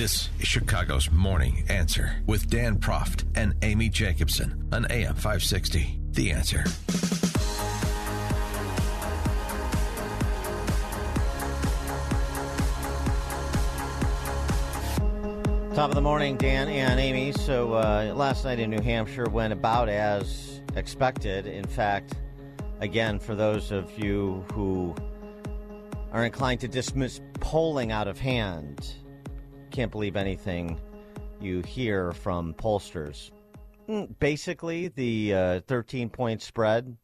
This is Chicago's Morning Answer with Dan Proft and Amy Jacobson on AM 560. The Answer. Top of the morning, Dan and Amy. So uh, last night in New Hampshire went about as expected. In fact, again, for those of you who are inclined to dismiss polling out of hand, can't believe anything you hear from pollsters. Mm, basically, the uh, 13 point spread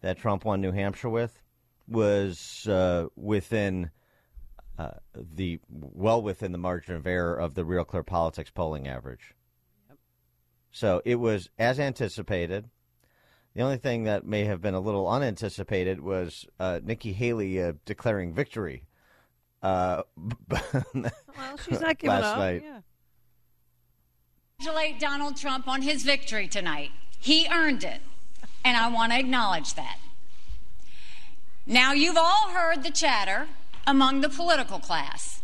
that Trump won New Hampshire with was uh, within uh, the well within the margin of error of the Real Clear Politics polling average. So it was as anticipated. The only thing that may have been a little unanticipated was uh, Nikki Haley uh, declaring victory uh, well, she's not giving last up. night. Yeah. Congratulate Donald Trump on his victory tonight. He earned it, and I want to acknowledge that. Now, you've all heard the chatter among the political class.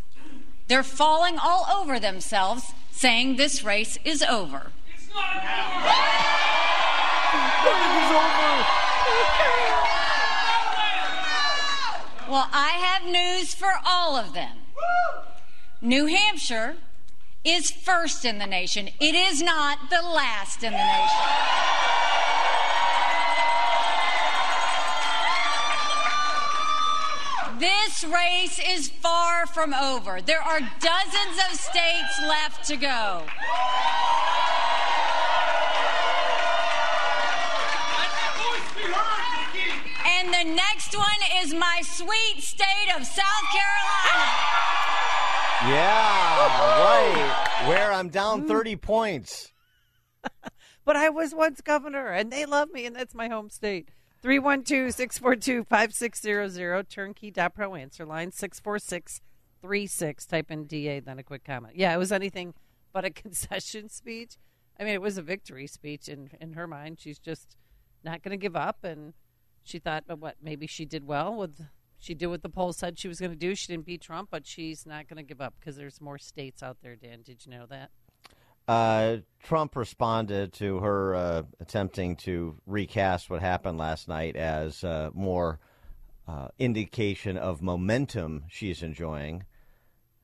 They're falling all over themselves, saying this race is over. It's not over. Well, I have news for all of them. New Hampshire is first in the nation. It is not the last in the nation. This race is far from over. There are dozens of states left to go. And the next one is my sweet state of South Carolina. Yeah, right. Where I'm down mm. 30 points. But I was once governor, and they love me, and that's my home state. 312 642 5600, turnkey.pro answer line 64636. Type in DA, then a quick comment. Yeah, it was anything but a concession speech. I mean, it was a victory speech in, in her mind. She's just not going to give up, and she thought, but what, maybe she did well with. She did what the poll said she was going to do. She didn't beat Trump, but she's not going to give up because there's more states out there, Dan. Did you know that? Uh, Trump responded to her uh, attempting to recast what happened last night as uh, more uh, indication of momentum she's enjoying.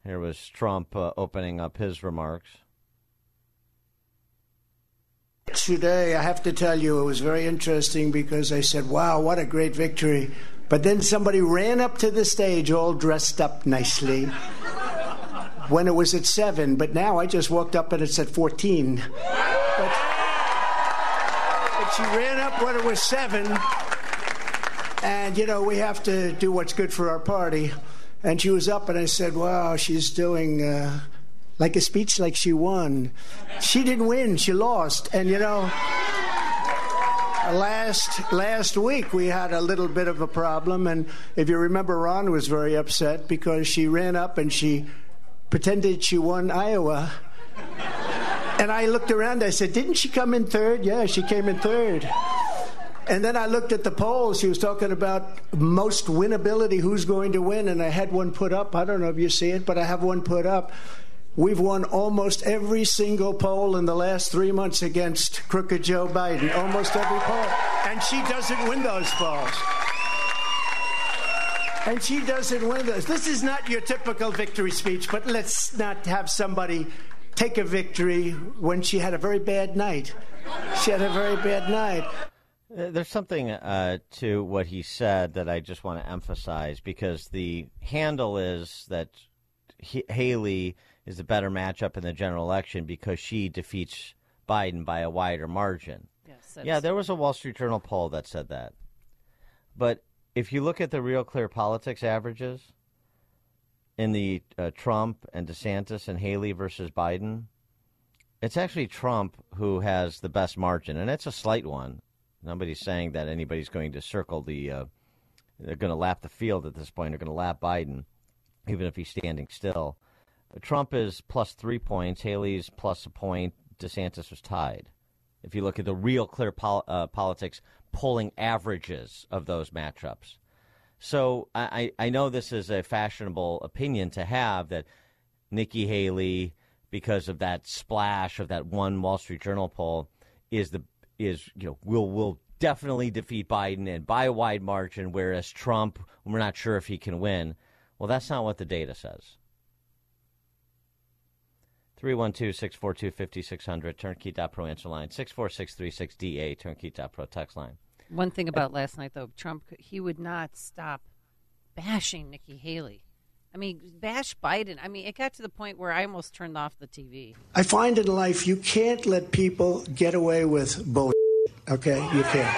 Here was Trump uh, opening up his remarks. Today, I have to tell you, it was very interesting because I said, wow, what a great victory. But then somebody ran up to the stage all dressed up nicely when it was at 7. But now I just walked up and it's at 14. But, but she ran up when it was 7. And, you know, we have to do what's good for our party. And she was up and I said, wow, she's doing. Uh, like a speech like she won. She didn't win, she lost. And you know, last last week we had a little bit of a problem and if you remember Ron was very upset because she ran up and she pretended she won Iowa. And I looked around, I said, Didn't she come in third? Yeah, she came in third. And then I looked at the polls. She was talking about most winnability, who's going to win. And I had one put up. I don't know if you see it, but I have one put up. We've won almost every single poll in the last three months against crooked Joe Biden. Almost every poll. And she doesn't win those polls. And she doesn't win those. This is not your typical victory speech, but let's not have somebody take a victory when she had a very bad night. She had a very bad night. Uh, There's something uh, to what he said that I just want to emphasize because the handle is that Haley is a better matchup in the general election because she defeats Biden by a wider margin. Yes. Yeah, there was a Wall Street Journal poll that said that. But if you look at the Real Clear Politics averages, in the uh, Trump and DeSantis and Haley versus Biden, it's actually Trump who has the best margin, and it's a slight one. Nobody's saying that anybody's going to circle the, uh, they're going to lap the field at this point. They're going to lap Biden, even if he's standing still. Trump is plus three points. Haley's plus a point. DeSantis was tied. If you look at the real clear pol- uh, politics polling averages of those matchups. So I, I know this is a fashionable opinion to have that Nikki Haley, because of that splash of that one Wall Street Journal poll, is the is you know will will definitely defeat Biden and by a wide margin, whereas Trump, we're not sure if he can win. Well, that's not what the data says. 312 642 5600, turnkey.pro answer line, 64636DA, turnkey.pro text line. One thing about last night, though, Trump, he would not stop bashing Nikki Haley. I mean, bash Biden. I mean, it got to the point where I almost turned off the TV. I find in life you can't let people get away with bullshit. Okay, you can't.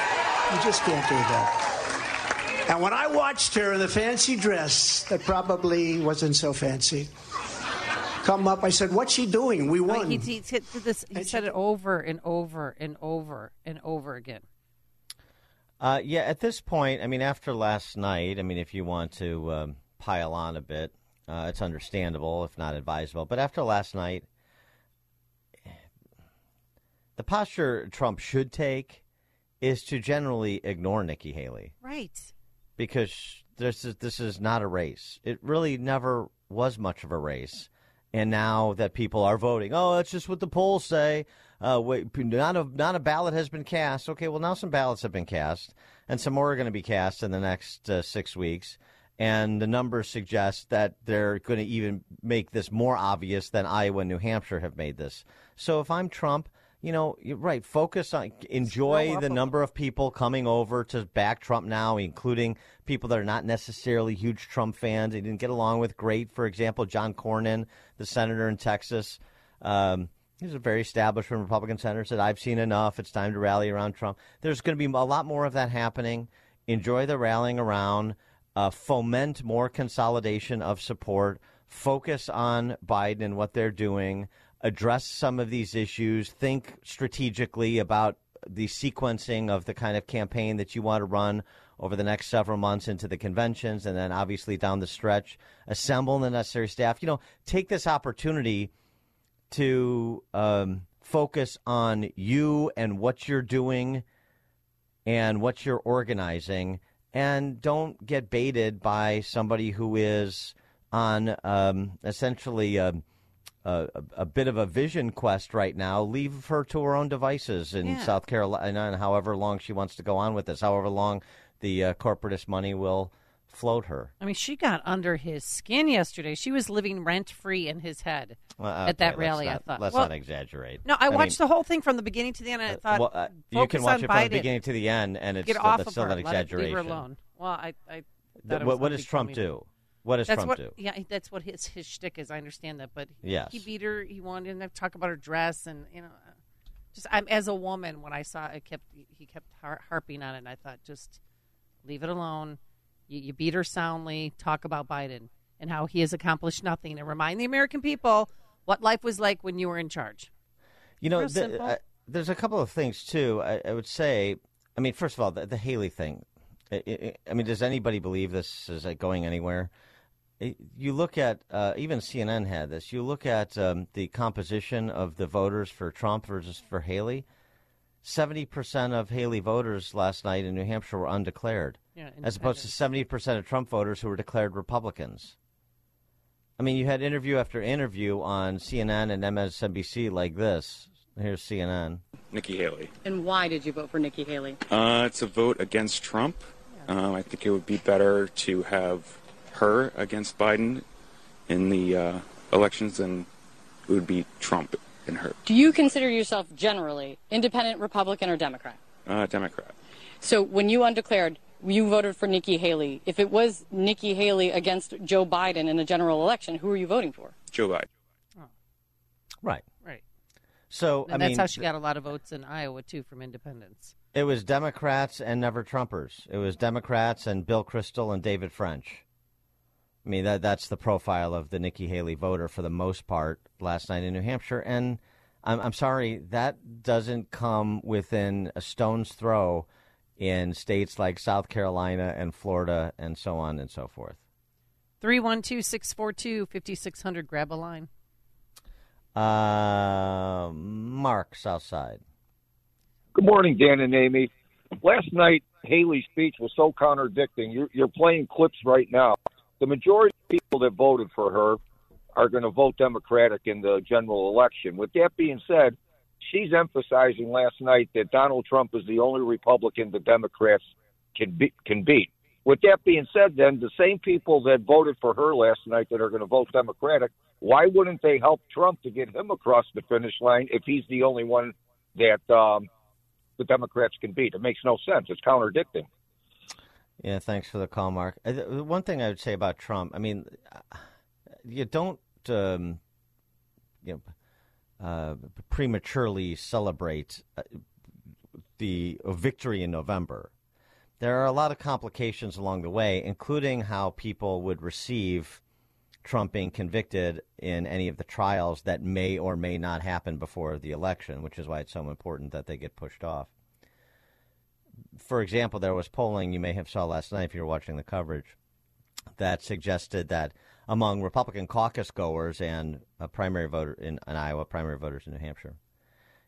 You just can't do that. And when I watched her in the fancy dress that probably wasn't so fancy come up, I said, "What's she doing? We won." Like he, he, he, this, he said it over and over and over and over again. Uh, yeah, at this point, I mean, after last night, I mean, if you want to um, pile on a bit, uh, it's understandable, if not advisable. But after last night, the posture Trump should take is to generally ignore Nikki Haley. Right. Because this is, this is not a race. It really never was much of a race. And now that people are voting, oh, that's just what the polls say. Uh, wait, not a not a ballot has been cast. Okay, well now some ballots have been cast, and some more are going to be cast in the next uh, six weeks. And the numbers suggest that they're going to even make this more obvious than Iowa and New Hampshire have made this. So if I'm Trump, you know, you're right. Focus on enjoy the number of people coming over to back Trump now, including people that are not necessarily huge Trump fans. They didn't get along with great, for example, John Cornyn, the senator in Texas. Um, He's a very established Republican senator. Said, "I've seen enough. It's time to rally around Trump." There's going to be a lot more of that happening. Enjoy the rallying around. Uh, foment more consolidation of support. Focus on Biden and what they're doing. Address some of these issues. Think strategically about the sequencing of the kind of campaign that you want to run over the next several months into the conventions, and then obviously down the stretch. Assemble the necessary staff. You know, take this opportunity to um, focus on you and what you're doing and what you're organizing, and don't get baited by somebody who is on um, essentially a, a, a, bit of a vision quest right now. Leave her to her own devices in Yeah. South Carolina, and however long she wants to go on with this, however long the uh, corporatist money will float her. I mean, she got under his skin yesterday. She was living rent free in his head Well, at that okay, rally. I thought. Let's well, not exaggerate. no, I mean, watched the whole thing from the beginning to the end, and I thought, well, uh, you can watch it from Biden. the beginning to the end, and it's Get still, off that's of still her. an Let it, exaggeration. leave her alone. Well, I, I Th- thought it what, what does Trump do? What does That's Trump what, do? yeah, that's what his his shtick is. I understand that, but Yes. he beat her. He wanted to talk about her dress, and you know, just I'm as a woman when I saw it, kept he kept har- harping on it. and I thought, just leave it alone. You, you beat her soundly. Talk about Biden and how he has accomplished nothing, and remind the American people what life was like when you were in charge. You know, the, simple. uh, there's a couple of things too. I, I would say, I mean, first of all, the, the Haley thing. I, I, I mean, does anybody believe this is like, going anywhere? I- You look at uh, even CNN had this. You look at um, the composition of the voters for Trump versus for Haley. Seventy percent of Haley voters last night in New Hampshire were undeclared, Yeah, as opposed to seventy percent of Trump voters who were declared Republicans. I mean, you had interview after interview on CNN and MSNBC like this. Here's CNN. Nikki Haley. And why did you vote for Nikki Haley? Uh, it's a vote against Trump. Um, I think it would be better to have her against Biden in the uh, elections than it would be Trump and her. Do you consider yourself generally independent, Republican, or Democrat? Uh, Democrat. So when you undeclared, you voted for Nikki Haley. If it was Nikki Haley against Joe Biden in a general election, who are you voting for? Joe Biden. Right. right. So And I that's mean, how she got a lot of votes in Iowa too from independents. it was Democrats and never Trumpers. It was Democrats and Bill Kristol and David French. I mean, that that's the profile of the Nikki Haley voter for the most part last night in New Hampshire. And I'm, I'm sorry, that doesn't come within a stone's throw in states like South Carolina and Florida and so on and so forth. 312 642 5600. Grab a line. Uh, Mark, Southside. Good morning, Dan and Amy. Last night, Haley's speech was so contradicting. You're, you're playing clips right now. The majority of people that voted for her are going to vote Democratic in the general election. With that being said, she's emphasizing last night that Donald Trump is the only Republican the Democrats can be, can beat. With that being said, then the same people that voted for her last night that are going to vote Democratic, why wouldn't they help Trump to get him across the finish line if he's the only one that um, the Democrats can beat? It makes no sense. It's contradicting. Yeah, thanks for the call, Mark. One thing I would say about Trump, I mean, you don't, um, you know, uh, prematurely celebrate uh, the victory in November. There are a lot of complications along the way, including how people would receive Trump being convicted in any of the trials that may or may not happen before the election, which is why it's so important that they get pushed off. For example, there was polling you may have saw last night if you were watching the coverage that suggested that among Republican caucus goers and a primary voter in, in Iowa, primary voters in New Hampshire,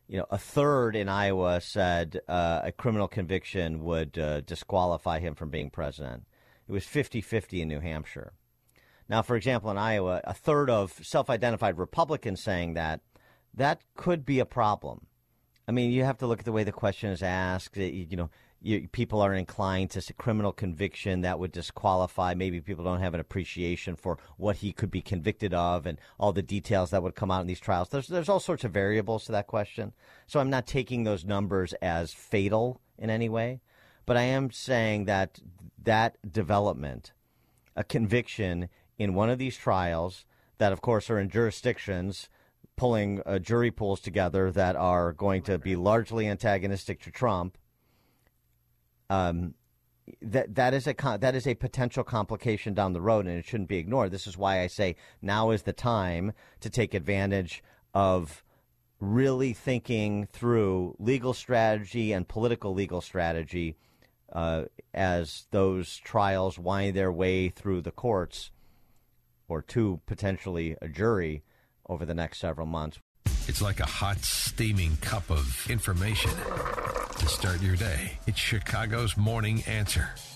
you know, a third in Iowa said uh, a criminal conviction would uh, disqualify him from being president. It was 50 50 in New Hampshire. Now, for example, in Iowa, a third of self identified Republicans saying that, that could be a problem. I mean, you have to look at the way the question is asked. You know, you, people are inclined to criminal conviction that would disqualify. Maybe people don't have an appreciation for what he could be convicted of and all the details that would come out in these trials. There's there's all sorts of variables to that question. So I'm not taking those numbers as fatal in any way, but I am saying that that development, a conviction in one of these trials that, of course, are in jurisdictions pulling uh, jury pools together that are going to be largely antagonistic to Trump um, that that is a that is a potential complication down the road, and it shouldn't be ignored. This is why I say now is the time to take advantage of really thinking through legal strategy and political legal strategy uh, as those trials wind their way through the courts or to potentially a jury over the next several months. It's like a hot, steaming cup of information to start your day. It's Chicago's Morning Answer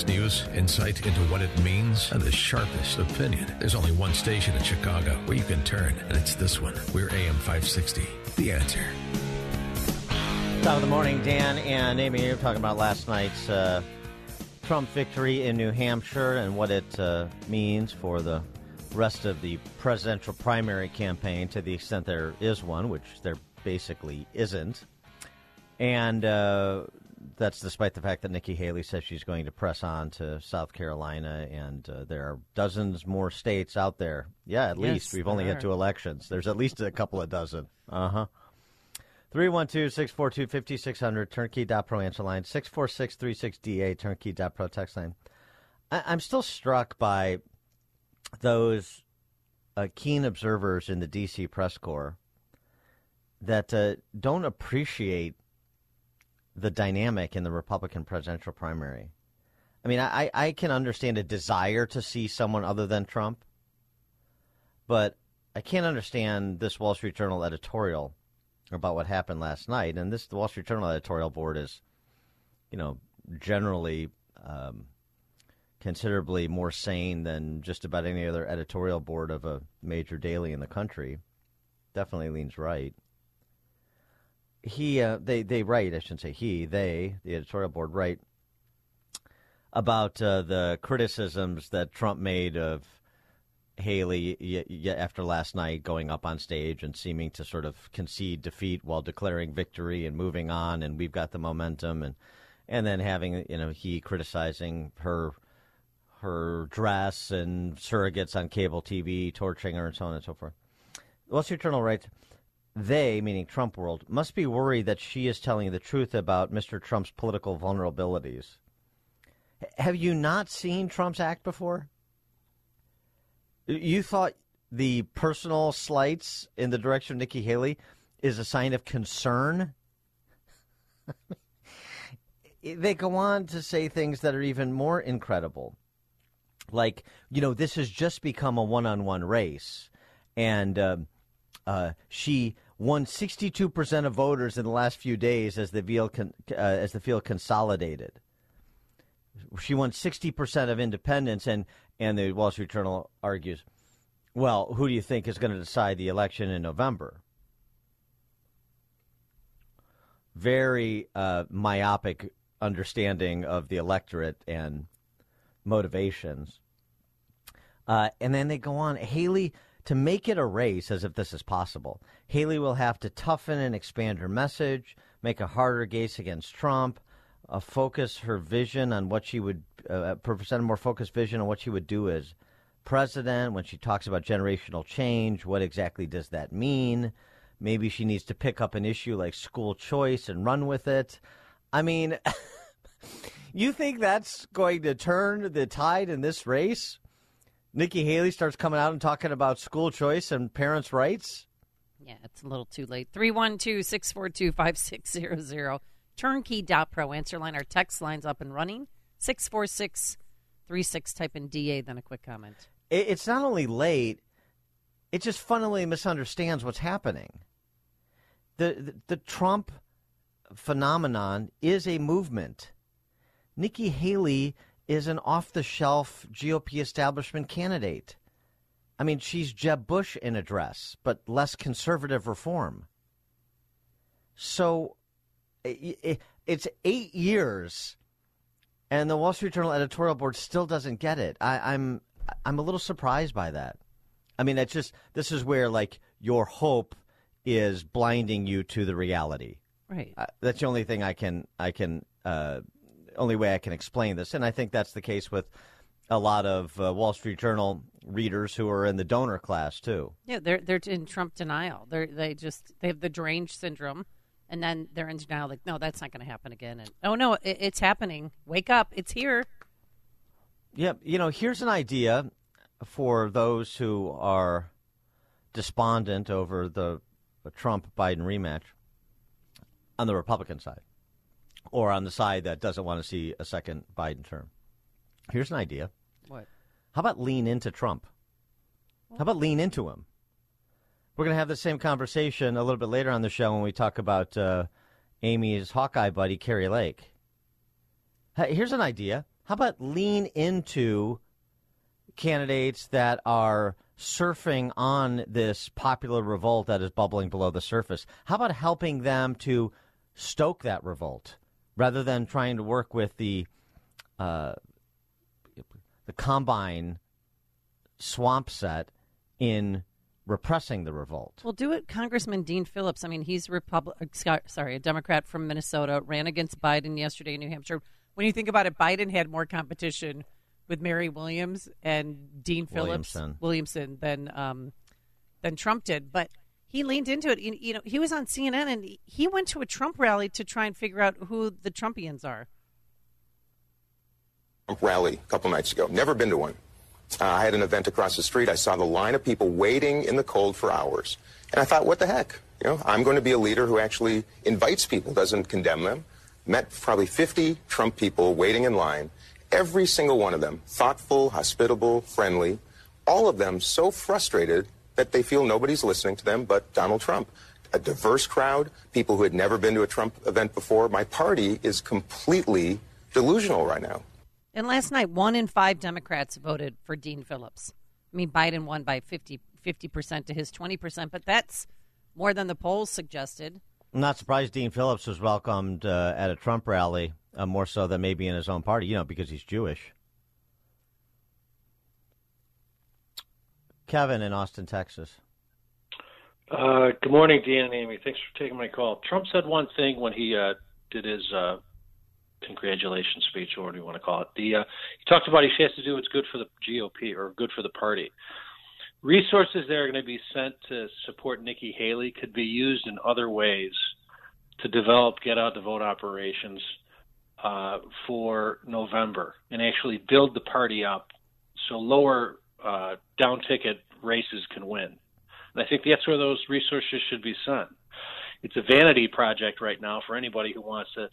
Latest news, insight into what it means, and the sharpest opinion, there's only one station in Chicago where you can turn, and it's this one. We're AM 560. The answer. Top of the morning, Dan and Amy. You're talking about last night's uh, Trump victory in New Hampshire and what it uh, means for the rest of the presidential primary campaign to the extent there is one, which there basically isn't. And uh, that's despite the fact that Nikki Haley says she's going to press on to South Carolina, and uh, there are dozens more states out there. Yeah, at Yes, least we've only had two elections. There's at least a couple of dozen. Uh huh. 312 642 5600, turnkey.pro answer line, 646 36DA, turnkey.pro text line. I- I'm still struck by those uh, keen observers in the D.C. press corps that uh, don't appreciate the dynamic in the Republican presidential primary. I mean, I, I can understand a desire to see someone other than Trump, but I can't understand this Wall Street Journal editorial about what happened last night. And this the Wall Street Journal editorial board is, you know, generally um, considerably more sane than just about any other editorial board of a major daily in the country. Definitely leans right. He, uh, they, they write. I shouldn't say he. They, the editorial board, write about uh, the criticisms that Trump made of Haley y- y- after last night going up on stage and seeming to sort of concede defeat while declaring victory and moving on, and we've got the momentum, and and then having you know he criticizing her her dress and surrogates on cable TV, torturing her, and so on and so forth. The Wall Street Journal writes. They, meaning Trump world, must be worried that she is telling the truth about Mr. Trump's political vulnerabilities. Have you not seen Trump's act before? You thought the personal slights in the direction of Nikki Haley is a sign of concern? they go on to say things that are even more incredible. Like, you know, this has just become a one on one race. And uh, uh, she won 62% of voters in the last few days as the, field con- uh, as the field consolidated. She won 60% of independents, and, and the Wall Street Journal argues, well, who do you think is going to decide the election in November? Very uh, myopic understanding of the electorate and motivations. Uh, and then they go on. Haley, to make it a race, as if this is possible, Haley will have to toughen and expand her message, make a harder case against Trump, uh, focus her vision on what she would, uh, present a more focused vision on what she would do as president. When she talks about generational change, what exactly does that mean? Maybe she needs to pick up an issue like school choice and run with it. I mean, you think that's going to turn the tide in this race? Nikki Haley starts coming out and talking about school choice and parents' rights? Yeah, it's a little too late. 312 642 5600. Turnkey.pro. Answer line. Our text line's up and running. 646 36. Type in DA, then a quick comment. It's not only late, it just fundamentally misunderstands what's happening. The, the, the Trump phenomenon is a movement. Nikki Haley is an off the shelf GOP establishment candidate. I mean, she's Jeb Bush in a dress, but less conservative reform. So it's eight years, and the Wall Street Journal editorial board still doesn't get it. I, I'm I'm a little surprised by that. I mean, it's just this is where like your hope is blinding you to the reality. Right. Uh, that's the only thing I can I can uh, only way I can explain this, and I think that's the case with a lot of uh, Wall Street Journal readers who are in the donor class too. Yeah, they're they're in Trump denial. They they just they have the deranged syndrome, and then they're in denial. Like, no, that's not going to happen again. And oh no, it, it's happening. Wake up, it's here. Yeah, you know, here's an idea for those who are despondent over the Trump Biden rematch on the Republican side or on the side that doesn't want to see a second Biden term. Here's an idea. What? How about lean into Trump? How about lean into him? We're going to have the same conversation a little bit later on the show when we talk about uh, Amy's Hawkeye buddy, Kari Lake. Hey, here's an idea. How about lean into candidates that are surfing on this popular revolt that is bubbling below the surface? How about helping them to stoke that revolt rather than trying to work with the uh, the combine swamp set in repressing the revolt. Well, do it, Congressman Dean Phillips. I mean, he's Republic. Sorry, a Democrat from Minnesota ran against Biden yesterday in New Hampshire when you think about it, Biden had more competition with Mary Williams and Dean Phillips Williamson, Williamson than um, than Trump did. But he leaned into it. You know, he was on CNN and he went to a Trump rally to try and figure out who the Trumpians are. Rally a couple nights ago. Never been to one. Uh, I had an event across the street. I saw the line of people waiting in the cold for hours. And I thought, what the heck? You know, I'm going to be a leader who actually invites people, doesn't condemn them met probably 50 Trump people waiting in line, every single one of them thoughtful, hospitable, friendly, all of them so frustrated that they feel nobody's listening to them but Donald Trump. A diverse crowd, people who had never been to a Trump event before. My party is completely delusional right now. And last night, one in five Democrats voted for Dean Phillips. I mean, Biden won by 50, percent to his 20%, but that's more than the polls suggested. I'm not surprised Dean Phillips was welcomed uh, at a Trump rally, uh, more so than maybe in his own party, you know, because he's Jewish. Kevin in Austin, Texas. Uh, good morning, Dan and Amy. Thanks for taking my call. Trump said one thing when he uh, did his uh, congratulations speech, or whatever you want to call it. The uh, he talked about he has to do what's good for the GOP or good for the party. Resources that are going to be sent to support Nikki Haley could be used in other ways to develop get out the vote operations uh, for November and actually build the party up so lower uh, down ticket races can win. And I think that's where those resources should be sent. It's a vanity project right now for anybody who wants to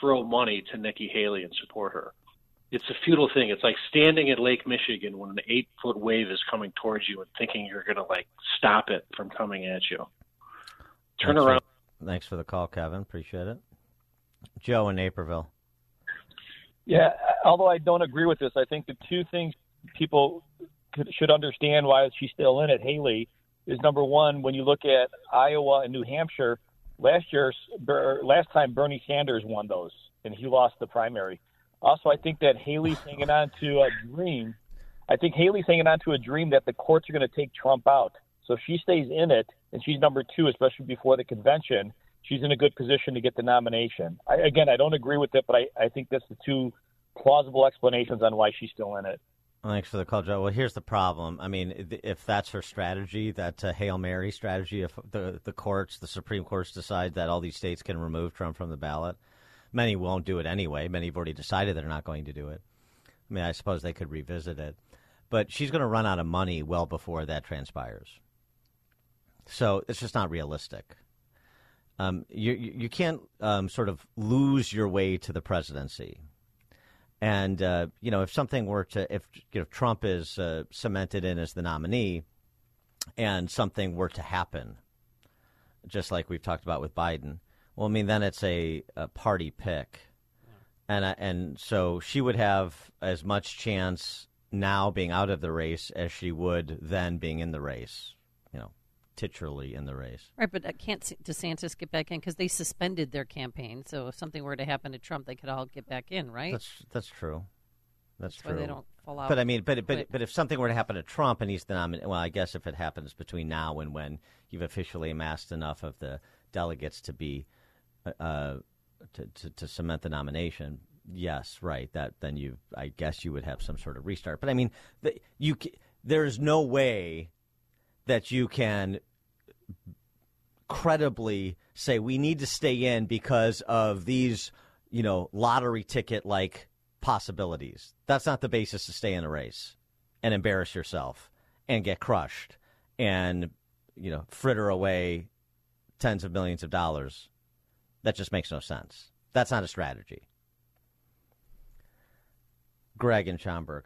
throw money to Nikki Haley and support her. It's a futile thing. It's like standing at Lake Michigan when an eight foot wave is coming towards you and thinking you're going to like stop it from coming at you. Turn thanks around. For, thanks for the call, Kevin. Appreciate it. Joe in Naperville. Yeah, although I don't agree with this, I think the two things people should understand why she's still in it, Haley, is number one, when you look at Iowa and New Hampshire, last year, last time Bernie Sanders won those, and he lost the primary. Also, I think that Haley's hanging on to a dream. I think Haley's hanging on to a dream that the courts are going to take Trump out. So if she stays in it, and she's number two, especially before the convention, she's in a good position to get the nomination. I, again, I don't agree with it, but I, I think that's the two plausible explanations on why she's still in it. Thanks for the call, Joe. Well, here's the problem. I mean, if that's her strategy, that uh, Hail Mary strategy, if the the courts, the Supreme Courts decide that all these states can remove Trump from the ballot, many won't do it anyway. Many have already decided they're not going to do it. I mean, I suppose they could revisit it, but she's going to run out of money well before that transpires. So it's just not realistic. Um, you you can't um, sort of lose your way to the presidency. And uh, you know, if something were to, if you know, Trump is uh, cemented in as the nominee, and something were to happen, just like we've talked about with Biden, well, I mean, then it's a, a party pick, and uh, and so she would have as much chance now being out of the race as she would then being in the race titularly in the race. Right, but uh, can't DeSantis get back in because they suspended their campaign? So if something were to happen to Trump, they could all get back in, right? That's that's true. That's, that's true. they don't fall out. But I mean, but but but if something were to happen to Trump and he's the nominee, well, I guess if it happens between now and when you've officially amassed enough of the delegates to be uh, uh to, to, to cement the nomination, yes, right. That then you, I guess, you would have some sort of restart. But I mean, the, you there's no way that you can credibly say we need to stay in because of these, you know, lottery ticket like possibilities. That's not the basis to stay in a race and embarrass yourself and get crushed and, you know, fritter away tens of millions of dollars. That just makes no sense. That's not a strategy. Greg and Schaumburg.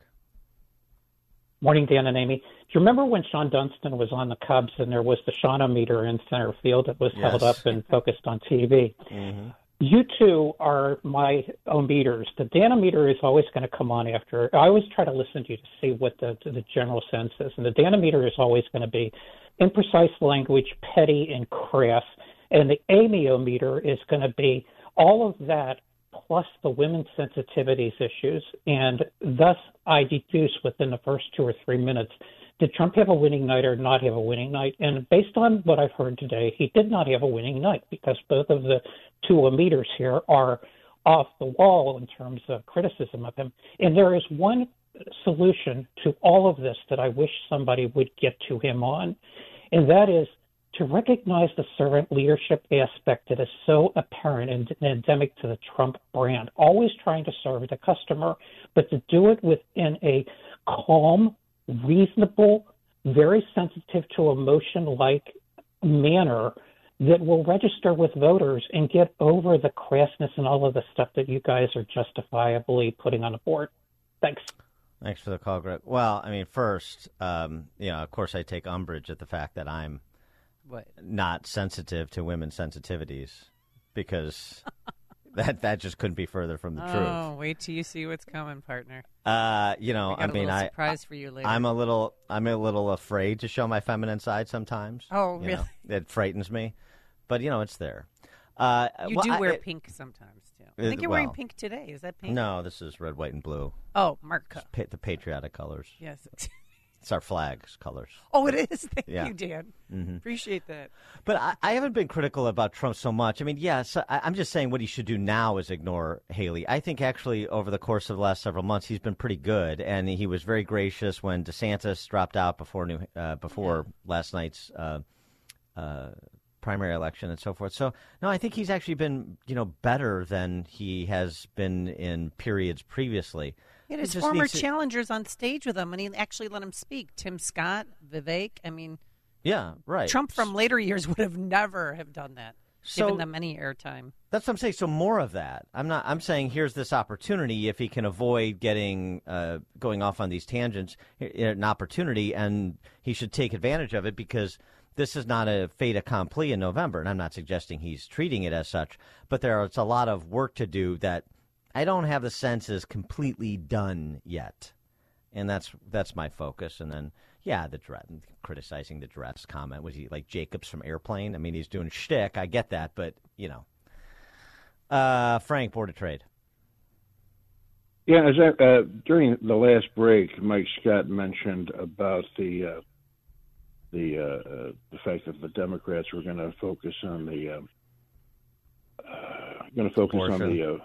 Morning, Dan and Amy. Do you remember when Shawon Dunston was on the Cubs and there was the Shawnometer in center field that was yes. held up and focused on TV? Mm-hmm. You two are my own meters. The Danometer is always going to come on after. I always try to listen to you to see what the, the general sense is. And the Danometer is always going to be imprecise language, petty, and crass. And the Amyometer is going to be all of that plus the women's sensitivities issues. And thus, I deduce within the first two or three minutes did Trump have a winning night or not have a winning night? And based on what I've heard today, he did not have a winning night because both of the two emitters here are off the wall in terms of criticism of him. And there is one solution to all of this that I wish somebody would get to him on, and that is to recognize the servant leadership aspect that is so apparent and endemic to the Trump brand, always trying to serve the customer, but to do it within a calm, reasonable, very sensitive to emotion like manner that will register with voters and get over the crassness and all of the stuff that you guys are justifiably putting on the board? Thanks. Thanks for the call, Greg. Well, I mean, first, um, you know, of course, I take umbrage at the fact that I'm What? not sensitive to women's sensitivities because that that just couldn't be further from the truth. Oh, wait till you see what's coming, partner. Uh, you know, I got I a mean, little I surprise for you later. I'm a little, I'm a little afraid to show my feminine side sometimes. Oh, you really? know. it frightens me, but you know, it's there. Uh, You well, do I- wear it- pink sometimes too. I think you're wearing well, pink today. Is that pink? No, this is red, white, and blue. Oh, Marco. Pa- the patriotic colors. Yes. It's our flag's colors. Oh, it is. Thank Yeah. you, Dan. Mhm. Appreciate that. But I, I haven't been critical about Trump so much. I mean, yes, I, I'm just saying what he should do now is ignore Haley. I think actually over the course of the last several months, he's been pretty good, and he was very gracious when DeSantis dropped out before New uh, before last night's uh, uh, primary election and so forth. So no, I think he's actually been you know better than he has been in periods previously. He had his just former needs to- challengers on stage with him, and he actually let him speak. Tim Scott, Vivek. I mean, Yeah, right. Trump from later years would have never have done that, So- given them any airtime. That's what I'm saying. So more of that. I'm not. I'm saying here's this opportunity. If he can avoid getting uh, going off on these tangents, an opportunity, and he should take advantage of it because this is not a fait accompli in November. And I'm not suggesting he's treating it as such, but there's a lot of work to do that I don't have the sense is completely done yet. And that's that's my focus. And then yeah, the dress, criticizing the dress comment was he like Jacobs from Airplane? I mean, he's doing shtick. I get that, but you know. Uh, Frank, Board of Trade. Yeah, as I, uh, during the last break, Mike Scott mentioned about the uh, the uh, the fact that the Democrats were going to focus on the uh, uh, going to focus on the uh,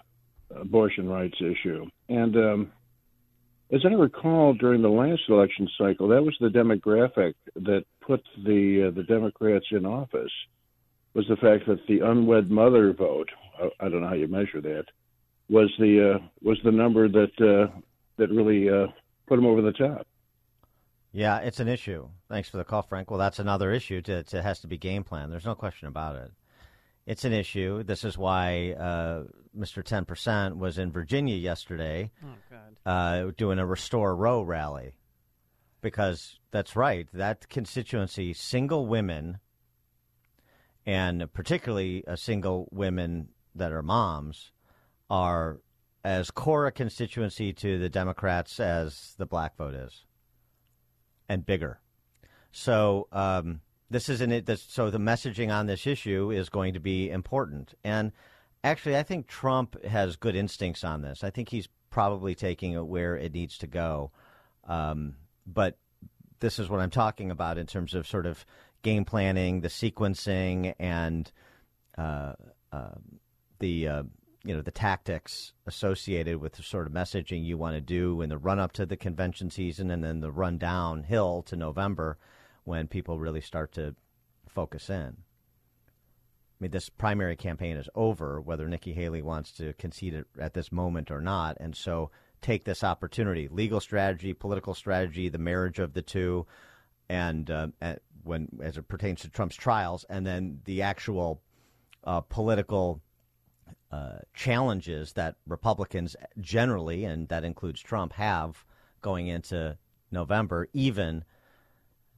abortion rights issue, and um, as I recall, during the last election cycle, that was the demographic that put the uh, the Democrats in office. Was the fact that the unwed mother vote? I, I don't know how you measure that was the uh, was the number that uh, that really uh, put them over the top. Yeah, it's an issue. Thanks for the call, Frank. Well, that's another issue. To has to be game plan. There's no question about it. It's an issue. This is why uh, Mr. Ten Percent was in Virginia yesterday, Oh, God. uh, doing a Restore Roe rally, because that's right. That constituency, single women, and particularly uh, single women that are moms, are as core a constituency to the Democrats as the black vote is, and bigger. So um, this isn't it. This, so the messaging on this issue is going to be important. And actually, I think Trump has good instincts on this. I think he's probably taking it where it needs to go. Um, but this is what I'm talking about in terms of sort of game planning, the sequencing, and uh, uh, the uh, you know the tactics associated with the sort of messaging you want to do in the run up to the convention season, and then the run downhill to November when people really start to focus in. I mean, this primary campaign is over, whether Nikki Haley wants to concede it at this moment or not. And so take this opportunity legal strategy, political strategy, the marriage of the two, and uh, when as it pertains to Trump's trials, and then the actual uh, political uh, challenges that Republicans generally, and that includes Trump, have going into November, even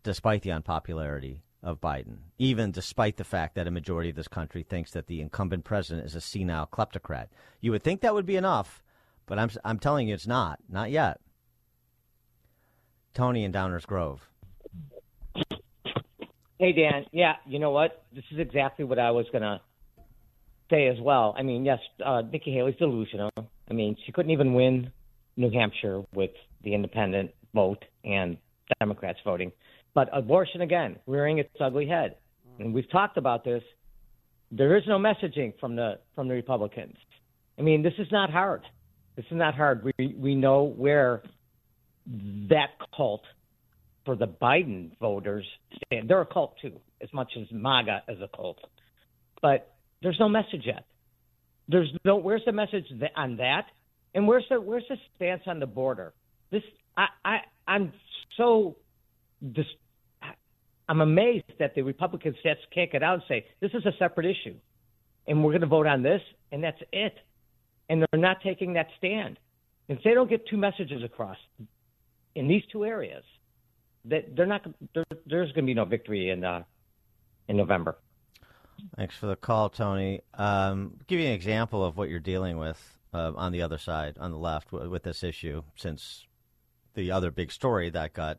despite the unpopularity of Biden, even despite the fact that a majority of this country thinks that the incumbent president is a senile kleptocrat. You would think that would be enough, but I'm, I'm telling you it's not. Not yet. Tony in Downers Grove. Hey, Dan. Yeah, you know what? This is exactly what I was going to say as well. I mean, yes, uh, Nikki Haley's delusional. I mean, she couldn't even win New Hampshire with the independent vote and Democrats voting. But abortion, again, rearing its ugly head. And we've talked about this. There is no messaging from the from the Republicans. I mean, this is not hard. This is not hard. We we know where that cult for the Biden voters stand. They're a cult too, as much as MAGA is a cult. But there's no message yet. There's no. Where's the message on that? And where's the where's the stance on the border? This I I I'm so I'm amazed that the Republicans just can't get out and say this is a separate issue, and we're going to vote on this, and that's it. And they're not taking that stand. If they don't get two messages across in these two areas, that they're not. There, there's going to be no victory in uh, in November. Thanks for the call, Tony. Um, give you an example of what you're dealing with uh, on the other side, on the left, w- with this issue, since the other big story that got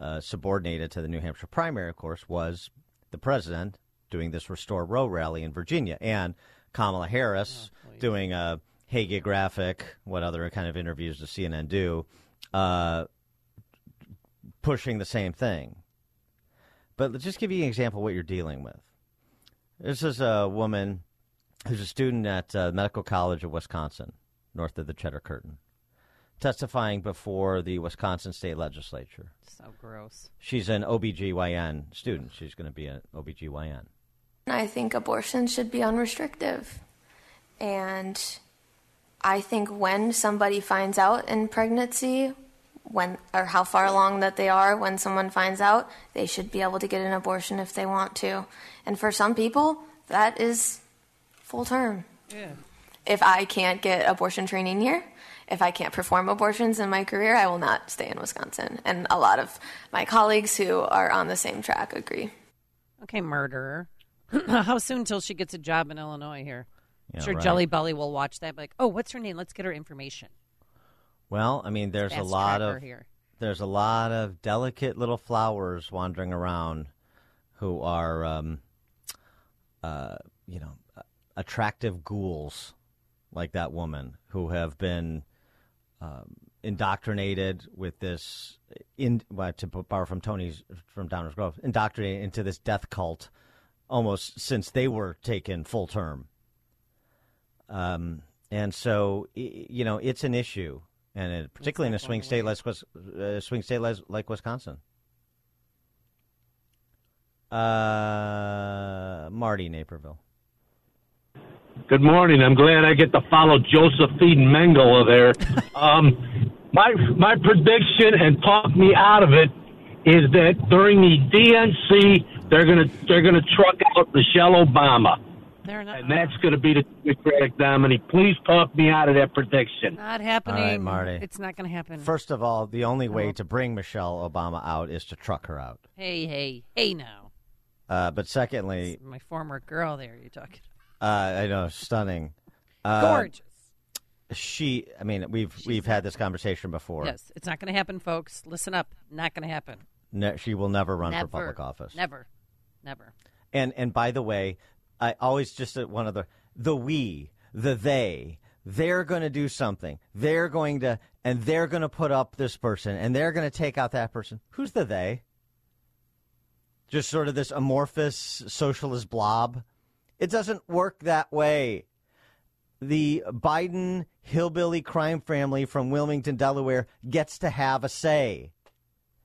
uh, subordinated to the New Hampshire primary, of course, was the president doing this Restore Roe rally in Virginia, and Kamala Harris doing a hagiographic, what other kind of interviews does CNN do, uh, pushing the same thing. But let's just give you an example of what you're dealing with. This is a woman who's a student at uh, Medical College of Wisconsin, north of the Cheddar Curtain, testifying before the Wisconsin State Legislature. So gross. She's an OBGYN student. She's going to be an OBGYN. I think abortion should be unrestricted. And I think when somebody finds out in pregnancy, when or how far along that they are when someone finds out, they should be able to get an abortion if they want to. And for some people, that is full term. Yeah. If I can't get abortion training here, if I can't perform abortions in my career, I will not stay in Wisconsin. And a lot of my colleagues who are on the same track agree. Okay, murderer. How soon till she gets a job in Illinois here? Yeah, sure, right. Jelly Belly will watch that. Be like, oh, what's her name? Let's get her information. Well, I mean, there's a lot of here. there's a lot of delicate little flowers wandering around who are, um, uh, you know, attractive ghouls like that woman who have been um, indoctrinated with this in well, to borrow from Tony's from Downers Grove, indoctrinated into this death cult almost since they were taken full term. Um, and so, you know, it's an issue, and it, particularly in a swing state like uh, swing state like, like Wisconsin. Uh, Marty Naperville. Good morning. I'm glad I get to follow Josephine Mengele there. um, my my prediction and talk me out of it is that during the DNC they're gonna they're gonna truck out Michelle Obama, They're not, and that's gonna be the Democratic nominee. Please talk me out of that prediction. not happening. All right, Marty. It's not going to happen. First of all, the only way to bring Michelle Obama out is to truck her out. hey, hey, hey now. Uh, but secondly, My former girl there, you're talking. Uh, I know, stunning. Uh, Gorgeous. She, I mean, we've we've had this conversation before. Yes, it's not going to happen, folks. Listen up. Not going to happen. Ne- she will never run Never. for public office. Never. Never. And and by the way, I always just one of the the we, the they, they're going to do something. They're going to and they're going to put up this person and they're going to take out that person. Who's the they? Just sort of this amorphous socialist blob. It doesn't work that way. The Biden hillbilly crime family from Wilmington, Delaware gets to have a say.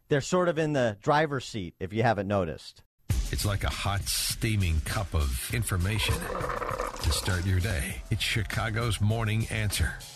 They're sort of in the driver's seat, if you haven't noticed. It's like a hot, steaming cup of information to start your day. It's Chicago's Morning Answer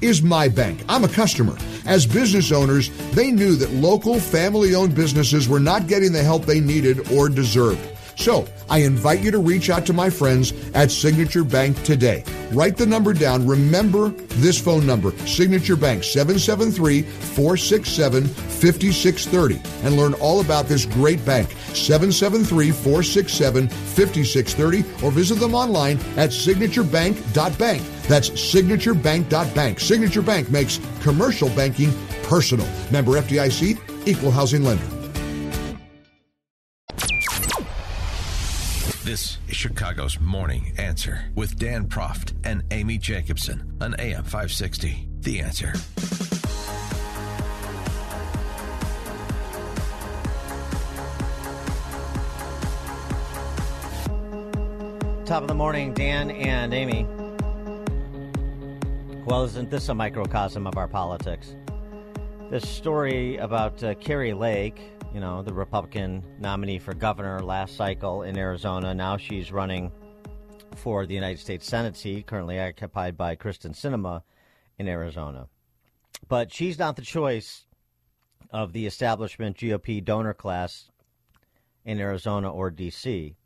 is my bank. I'm a customer. As business owners, they knew that local family owned businesses were not getting the help they needed or deserved. So, I invite you to reach out to my friends at Signature Bank today. Write the number down. Remember this phone number Signature Bank 773 467 5630 and learn all about this great bank 773 467 5630 or visit them online at signaturebank.bank. That's signaturebank.bank. Signature Bank makes commercial banking personal. Member FDIC, equal housing lender. This is Chicago's Morning Answer with Dan Proft and Amy Jacobson on AM 560. The Answer. Top of the morning, Dan and Amy. Well, isn't this a microcosm of our politics? This story about uh, Kari Lake, you know, the Republican nominee for governor last cycle in Arizona. Now she's running for the United States Senate seat, currently occupied by Kyrsten Sinema in Arizona. But she's not the choice of the establishment GOP donor class in Arizona or D.C.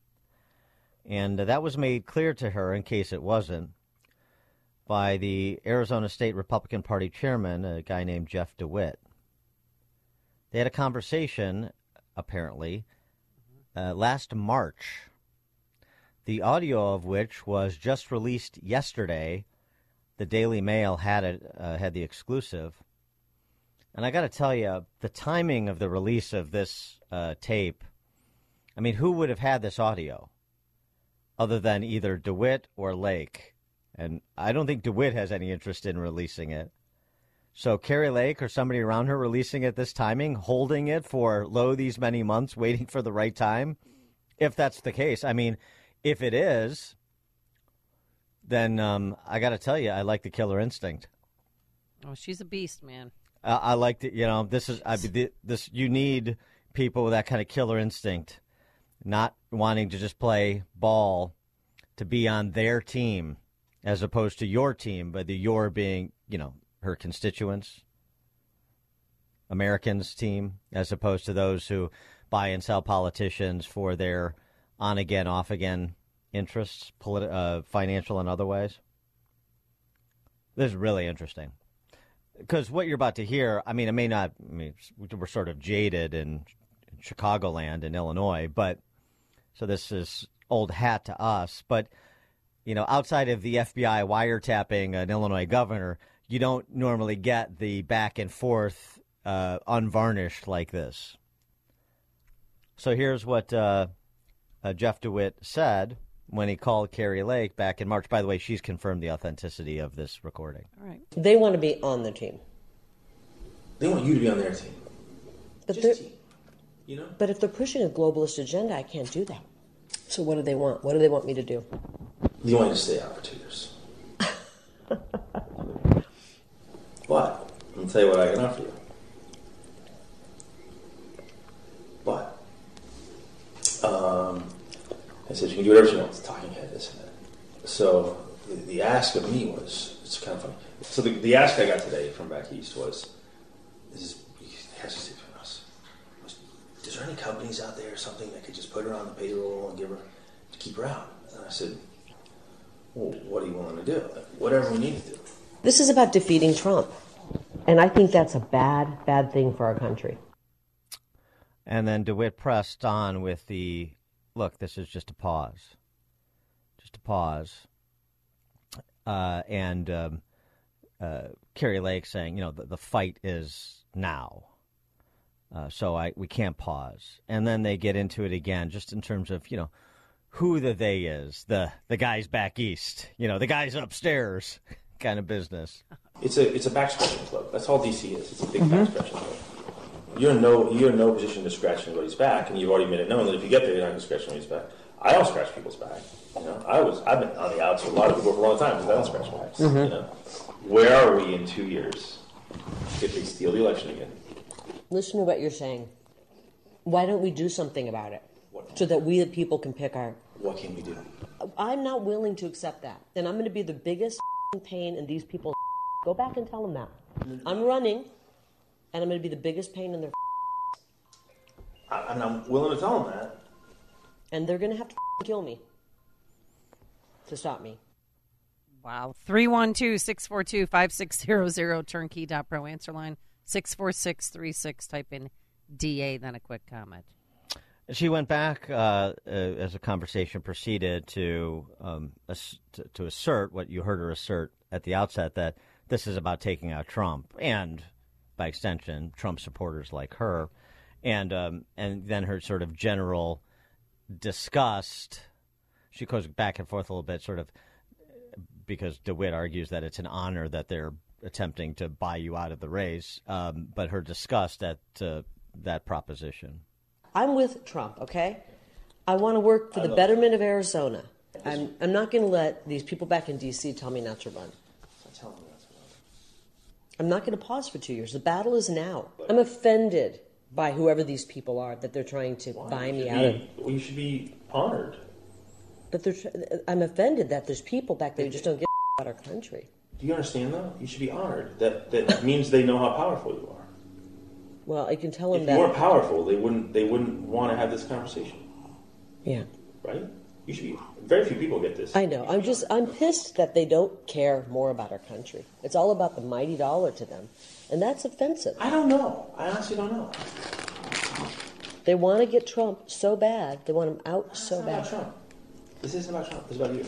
And uh, that was made clear to her, in case it wasn't, by the Arizona State Republican Party chairman, a guy named Jeff DeWitt. They had a conversation, apparently, uh, last March, the audio of which was just released yesterday. The Daily Mail had it, uh, had the exclusive. And I got to tell you, the timing of the release of this uh, tape, I mean, who would have had this audio other than either DeWitt or Lake? And I don't think DeWitt has any interest in releasing it. So Kari Lake or somebody around her releasing it this timing, holding it for low these many months, waiting for the right time. If that's the case, I mean, if it is, then um, I got to tell you, I like the killer instinct. Oh, she's a beast, man. Uh, I like the, you know, this is I this you need people with that kind of killer instinct, not wanting to just play ball, to be on their team as opposed to your team, but the your being, you know, her constituents, Americans' team, as opposed to those who buy and sell politicians for their on again, off again interests, politi- uh, financial and otherwise. This is really interesting because what you're about to hear, I mean, it may not, I mean, we're sort of jaded in Chicagoland in Illinois, but so this is old hat to us, but you know, outside of the FBI wiretapping an Illinois governor, you don't normally get the back and forth uh, unvarnished like this. So here's what uh, uh, Jeff DeWitt said when he called Kari Lake back in March. By the way, she's confirmed the authenticity of this recording. All right. They want to be on the team. They want you to be on their team. But Just team. You know? but if they're pushing a globalist agenda, I can't do that. So what do they want? What do they want me to do? They want you to stay out for two years. what? I'll tell you what I can offer you. But um, I said you can do whatever you want. It's talking head, this and that. So the, the ask of me was it's kind of funny. So the, the ask I got today from back east was, "This is has to stay between us. Was, Is there any companies out there or something that could just put her on the payroll and give her to keep her out?" And I said, "Well, what are you willing to do? Whatever we need to do." This is about defeating Trump. And I think that's a bad, bad thing for our country. And then DeWitt pressed on with the look, this is just a pause. Just a pause. Uh, and um, uh, Kari Lake saying, you know, the, the fight is now. Uh, so I we can't pause. And then they get into it again, just in terms of, you know, who the they is, the the guys back east, you know, the guys upstairs kind of business. It's a it's a back scratching club. That's all DC is. It's a big back scratching club. You're in no you're in no position to scratch anybody's back, and you've already made it known that if you get there, you're not going to scratch anybody's back. I don't scratch people's back. You know, I was I've been on the outs with a lot of people for a long time because I don't scratch backs. Mhm. You know, where are we in two years if they steal the election again? Listen to what you're saying. Why don't we do something about it? So that we, the people, can pick our. What can we do? I'm not willing to accept that. And I'm going to be the biggest pain in these people's. Go back and tell them that. I'm running, and I'm going to be the biggest pain in their. I, I mean, I'm willing to tell them that. And they're going to have to kill me to stop me. Wow. 312 642 5600 turnkey.pro answer line 64636. Type in DA, then a quick comment. She went back uh, uh, as the conversation proceeded to, um, ass- to assert what you heard her assert at the outset that this is about taking out Trump and, by extension, Trump supporters like her, and um, and then her sort of general disgust. She goes back and forth a little bit, sort of because DeWitt argues that it's an honor that they're attempting to buy you out of the race, um, but her disgust at uh, that proposition. I'm with Trump, okay? I want to work for I the love betterment of Arizona. I'm, I'm not going to let these people back in D.C. tell me not to run. I'm not going to pause for two years. The battle is now. I'm offended by whoever these people are that they're trying to buy me out of. be- Well, you should be honored. But they're, tr- I'm offended that there's people back there who just don't get about our country. Do you understand though? You should be honored. That that means they know how powerful you are. Well, I can tell them that. If that. you weren't powerful, they wouldn't they wouldn't want to have this conversation, Yeah. right? You should be. Very few people get this. I know. I'm just I'm pissed that they don't care more about our country. It's all about the mighty dollar to them, and that's offensive. I don't know. I honestly don't know. They want to get Trump so bad. They want him out so bad. about Trump. This isn't about Trump. This is about you.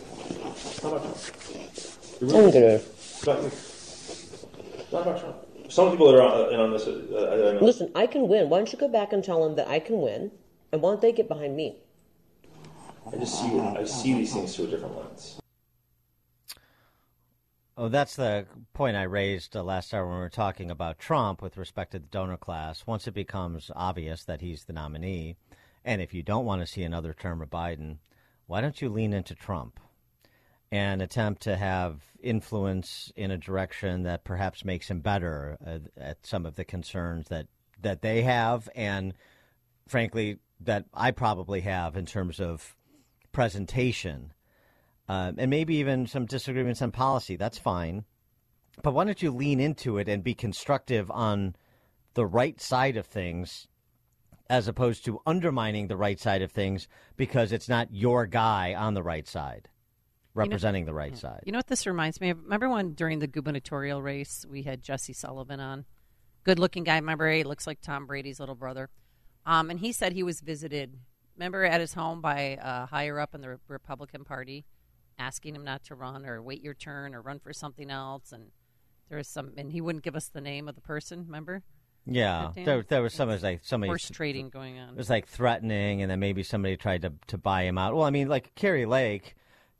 It's not about Trump. I'm gonna- isn't. It's about you. It's not about Trump. Some people that are on, in on this. Uh, I, I know. Listen, I can win. Why don't you go back and tell them that I can win, and why don't they get behind me? I just see. I see these things through a different lens. Oh, that's the point I raised uh, last hour when we were talking about Trump with respect to the donor class. Once it becomes obvious that he's the nominee, and if you don't want to see another term of Biden, why don't you lean into Trump and attempt to have influence in a direction that perhaps makes him better uh, at some of the concerns that, that they have, and frankly, that I probably have in terms of presentation um, and maybe even some disagreements on policy. That's fine. But why don't you lean into it and be constructive on the right side of things as opposed to undermining the right side of things because it's not your guy on the right side representing the right side? You know what this reminds me of? Remember when during the gubernatorial race we had Jesse Sullivan on? Good looking guy. Remember, he looks like Tom Brady's little brother. Um, and he said he was visited, remember, at his home by uh, higher up in the Republican Party, asking him not to run or wait your turn or run for something else. And there was some, and he wouldn't give us the name of the person, remember? Yeah, there, there was some it was like somebody Horse trading going on. It was like threatening, and then maybe somebody tried to to buy him out. Well, I mean, like Kari Lake,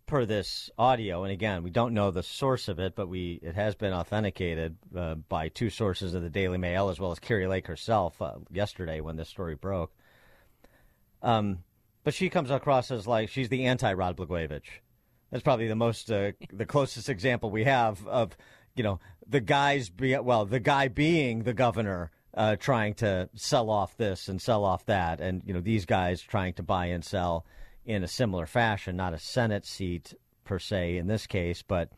per this audio, and again, we don't know the source of it, but we it has been authenticated uh, by two sources of the Daily Mail as well as Kari Lake herself uh, yesterday when this story broke. Um, but she comes across as like she's the anti Rod Blagojevich. That's probably the most uh, the closest example we have of you know the guys be well the guy being the governor uh, trying to sell off this and sell off that, and you know these guys trying to buy and sell in a similar fashion, not a Senate seat per se in this case, but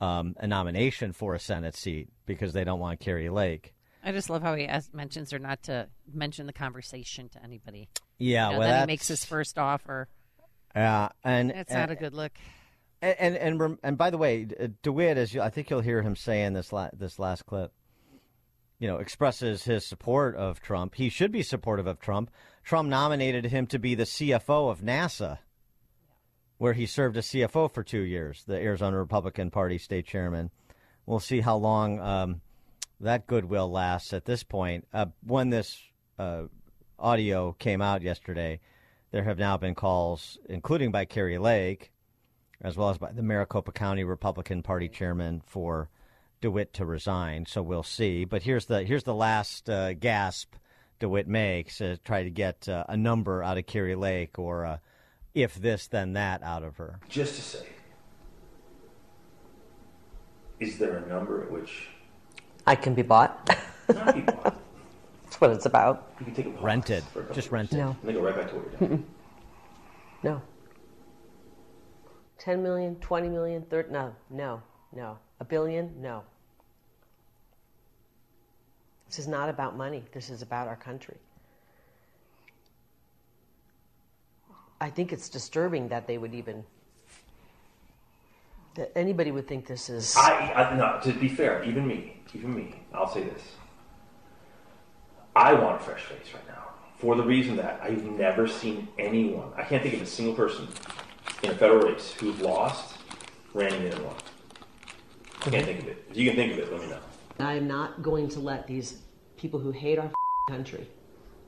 um, a nomination for a Senate seat because they don't want Kari Lake. I just love how he as- mentions her not to mention the conversation to anybody. Yeah, You know, well, then he makes his first offer. Yeah, and It's not a good look. And and and, and by the way, uh, DeWitt, as you, I think you'll hear him say in this la- this last clip, you know, expresses his support of Trump. He should be supportive of Trump. Trump nominated him to be the CFO of NASA, where he served as CFO for two years. The Arizona Republican Party state chairman. We'll see how long um, that goodwill lasts. At this point, uh, when this uh, audio came out yesterday, there have now been calls, including by Kari Lake as well as by the Maricopa County Republican Party chairman for DeWitt to resign. So we'll see. But here's the here's the last uh, gasp DeWitt makes to try to get uh, a number out of Kari Lake or uh, if this then that out of her. Just to say, is there a number at which I can be bought. That's what it's about. you can take a Rented, a just years rented. No. And then go right back to what you're doing. No. 10 million, 20 million, 30, no, no, no. A billion, no. This is not about money. This is about our country. I think it's disturbing that they would even, that anybody would think this is. I, I no, to be fair, even me, even me, I'll say this. I want a fresh face right now for the reason that I've never seen anyone. I can't think of a single person in a federal race who's lost, ran in and won. I can't mm-hmm. think of it. If you can think of it, let me know. I am not going to let these people who hate our country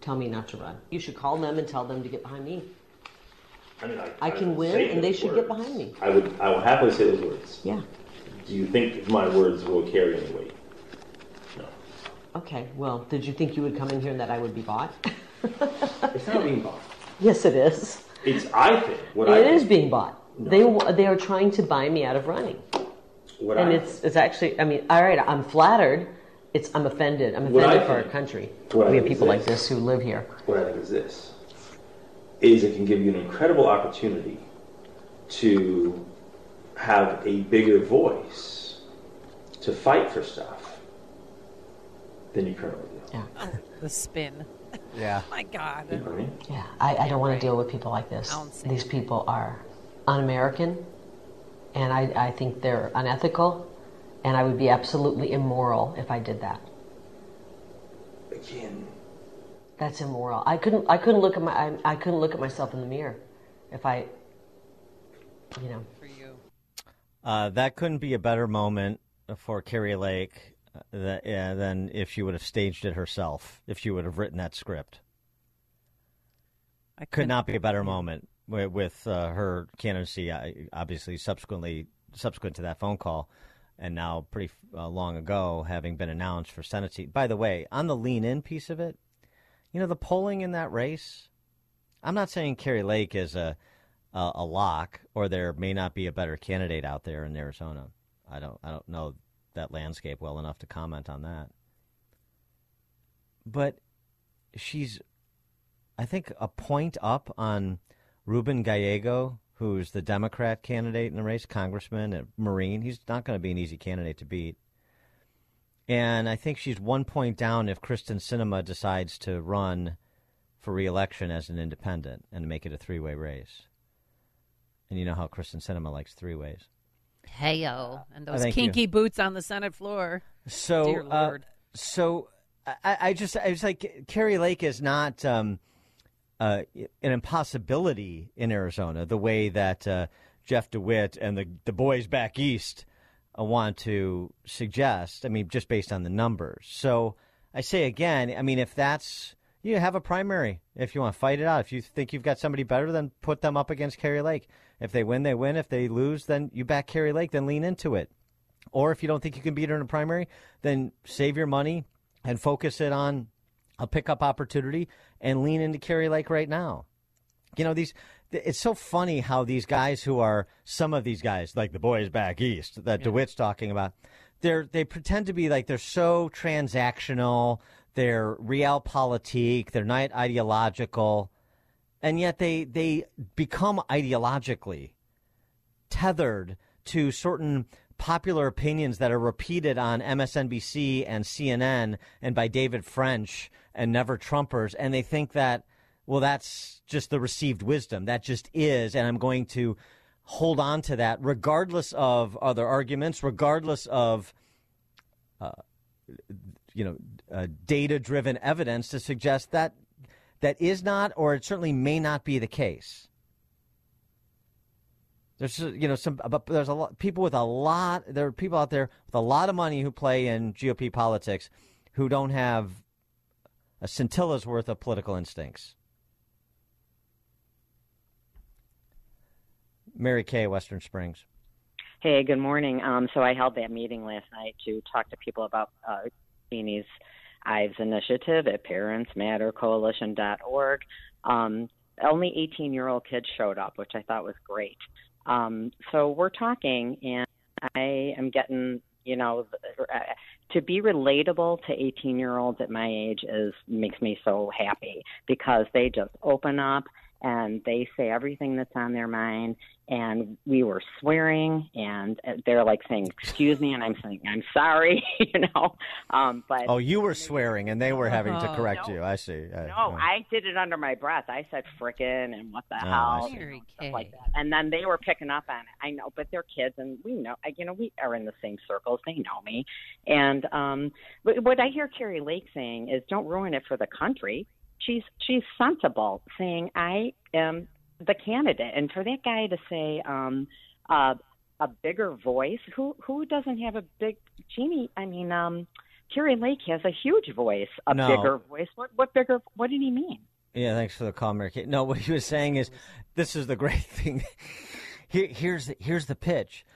tell me not to run. You should call them and tell them to get behind me. I mean, I, I can win, and they should words. get behind me. I would, I would happily say those words. Yeah. Do you think my words will carry any weight? No. Okay, well, did you think you would come in here and that I would be bought? It's not being bought. yes, it is. It's I think what It I is think- being bought. They they are trying to buy me out of running. What and I- it's it's actually I mean all right I'm flattered. It's I'm offended. I'm What I offended for our country. what We have think is people like this. this who live here. What I think is this is it can give you an incredible opportunity to have a bigger voice to fight for stuff than you currently do. Oh, the spin. Yeah. My God. You know what I mean? Yeah, I, I don't want to deal with people like this. These people are un-American, and I, I think they're unethical, and I would be absolutely immoral if I did that. Again, That's immoral. I couldn't. I couldn't look at my. I, I couldn't look at myself in the mirror, if I. You know. For Uh, that couldn't be a better moment for Kari Lake uh, th- yeah, than if she would have staged it herself, if she would have written that script. I Could not be a better moment with, uh, her candidacy, obviously, subsequently subsequent to that phone call, and now pretty uh, long ago, having been announced for Senate seat. By the way, on the lean in piece of it, you know, the polling in that race, I'm not saying Kari Lake is a a, a lock, or there may not be a better candidate out there in Arizona. I don't I don't know that landscape well enough to comment on that. But she's, I think, a point up on Ruben Gallego, who's the Democrat candidate in the race, congressman, a Marine. He's not going to be an easy candidate to beat. And I think she's one point down if Kyrsten Sinema decides to run for reelection as an independent and make it a three way race. And you know how Kyrsten Sinema likes three ways. Heyo. And those Thank you. kinky boots on the Senate floor. So, Dear uh, so I, I just I was like Kari Lake is not um, uh, an impossibility in Arizona the way that uh, Jeff DeWitt and the the boys back east uh, want to suggest. I mean, just based on the numbers. So I say again, I mean, if that's you have a primary if you want to fight it out. If you think you've got somebody better, then put them up against Kari Lake. If they win, they win. If they lose, then you back Kari Lake. Then lean into it. Or if you don't think you can beat her in a primary, then save your money and focus it on a pickup opportunity and lean into Kari Lake right now. You know, these it's so funny how these guys who are some of these guys, like the boys back east that DeWitt's talking about, they're they pretend to be like they're so transactional, they're realpolitik, they're not ideological, and yet they they become ideologically tethered to certain popular opinions that are repeated on MSNBC and CNN and by David French and Never Trumpers, and they think that, well, that's just the received wisdom. That just is, and I'm going to hold on to that regardless of other arguments, regardless of, uh, you know, uh, data-driven evidence to suggest that that is not, or it certainly may not be the case. There's uh, you know some but there's a lot people with a lot there are people out there with a lot of money who play in GOP politics who don't have a scintilla's worth of political instincts. Mary Kay, Western Springs. Hey, good morning. Um, so I held that meeting last night to talk to people about uh, Ives initiative at parentsmattercoalition.org. Um, only 18 year old kids showed up, which I thought was great. Um, so we're talking, and I am getting, you know, to be relatable to 18 year olds at my age is makes me so happy because they just open up and they say everything that's on their mind. And we were swearing, and they're like saying, "Excuse me," and I'm saying, "I'm sorry," you know. Um, but Oh, you were swearing and they were having to Oh. correct No. you. I see. I- no, oh. I did it under my breath. I said frickin' and what the Oh, hell, see. you know, stuff like that. And then they were picking up on it. I know, but they're kids, and we know, I- you know, we are in the same circles. They know me. And um, but what I hear Kari Lake saying is, "Don't ruin it for the country." She's she's sensible, saying, "I am the candidate," and for that guy to say, um, uh, a bigger voice. Who who doesn't have a big Jeannie? I mean, um, Kari Lake has a huge voice, a No. bigger voice. What what bigger? What did he mean? Yeah, thanks for the call, Mary Kay. No, what he was saying is, this is the great thing. Here, here's the, here's the pitch.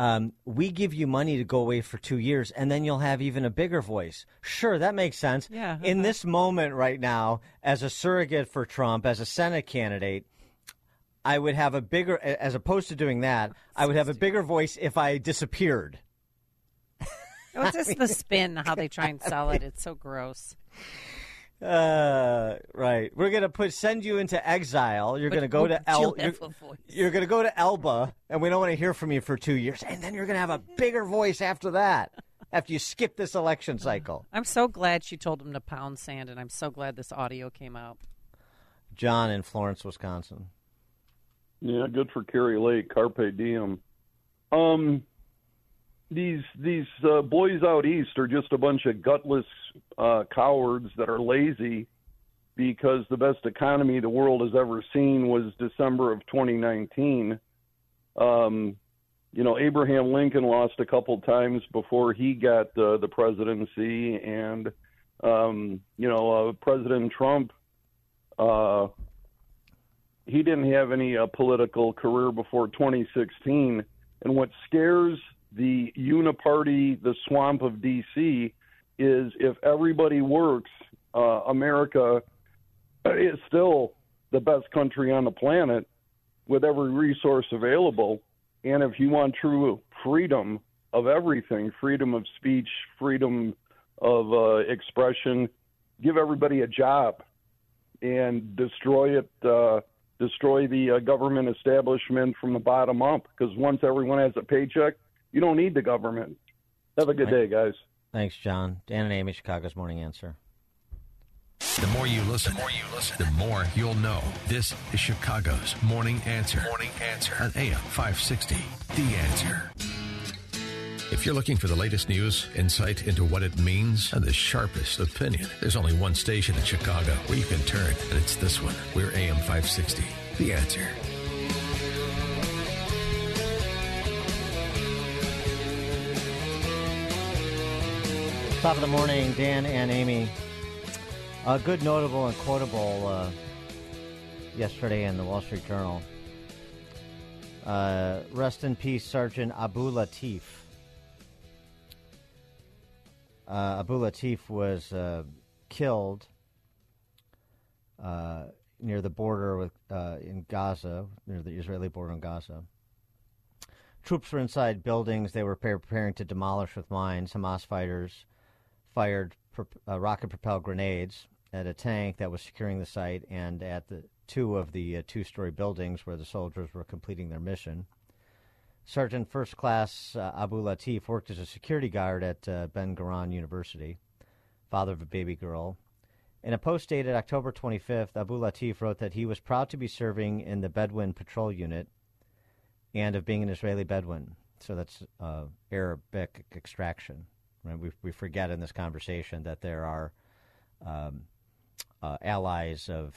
Um, we give you money to go away for two years, and then you'll have even a bigger voice. Sure, that makes sense. Yeah. In this moment right now, as a surrogate for Trump, as a Senate candidate, I would have a bigger, as opposed to doing that, I would have a bigger voice if I disappeared. What's this the spin? How they try and sell it? It's so gross. Uh, right. We're gonna put send you into exile. You're But gonna go to El. You're, you're gonna go to Elba, and we don't want to hear from you for two years, and then you're gonna have a bigger voice after that. After you skip this election cycle, I'm so glad she told him to pound sand, and I'm so glad this audio came out. John in Florence, Wisconsin. Yeah, good for Kari Lake. Carpe diem. Um, these these uh, boys out east are just a bunch of gutless uh, cowards that are lazy because the best economy the world has ever seen was December of 2019. Um, you know, Abraham Lincoln lost a couple times before he got uh, the presidency, and um, you know, uh, President Trump. He didn't have any uh, political career before 2016. And what scares the uniparty, the swamp of DC, is if everybody works, uh, America is still the best country on the planet with every resource available. And if you want true freedom of everything, freedom of speech, freedom of uh, expression, give everybody a job and destroy it. Uh, destroy the uh, government establishment from the bottom up. Because once everyone has a paycheck, you don't need the government. Have a good day, guys. Thanks, John. Dan and Amy, Chicago's Morning Answer. The more you listen, the more you listen, the more you'll know. This is Chicago's Morning Answer. Morning Answer on AM 560. The Answer. If you're looking for the latest news, insight into what it means, and the sharpest opinion, there's only one station in Chicago where you can turn, and it's this one. We're AM 560. The Answer. Top of the morning, Dan and Amy. A good, notable, and quotable uh, yesterday in the Wall Street Journal. Uh, rest in peace, Sergeant Abu Latif. Uh, Abu Latif was uh, killed uh, near the border with uh, in Gaza, near the Israeli border in Gaza. Troops were inside buildings they were preparing to demolish with mines. Hamas fighters fired pro- uh, rocket-propelled grenades at a tank that was securing the site and at the two of the uh, two-story buildings where the soldiers were completing their mission. Sergeant First Class uh, Abu Latif worked as a security guard at uh, Ben Gurion University, father of a baby girl. In a post dated October 25th, Abu Latif wrote that he was proud to be serving in the Bedouin Patrol Unit and of being an Israeli Bedouin. So that's uh, Arabic extraction. Right? We, we forget in this conversation that there are um, uh, allies of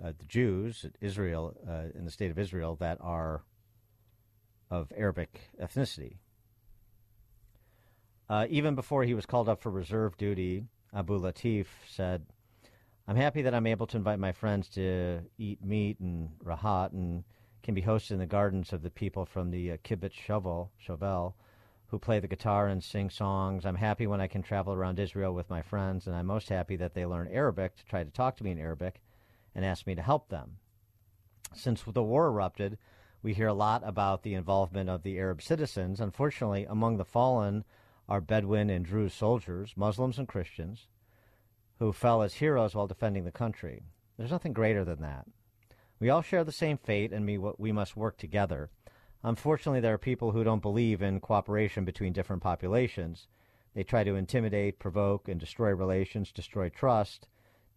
uh, the Jews, Israel, uh, in the state of Israel, that are of Arabic ethnicity. Uh, even before he was called up for reserve duty, Abu Latif said, I'm happy that I'm able to invite my friends to eat meat and rahat and can be hosted in the gardens of the people from the uh, Kibbutz Shoval, Shoval who play the guitar and sing songs. I'm happy when I can travel around Israel with my friends, and I'm most happy that they learn Arabic to try to talk to me in Arabic and ask me to help them. Since the war erupted, we hear a lot about the involvement of the Arab citizens. Unfortunately, among the fallen are Bedouin and Druze soldiers, Muslims and Christians, who fell as heroes while defending the country. There's nothing greater than that. We all share the same fate, and we, we must work together. Unfortunately, there are people who don't believe in cooperation between different populations. They try to intimidate, provoke, and destroy relations, destroy trust.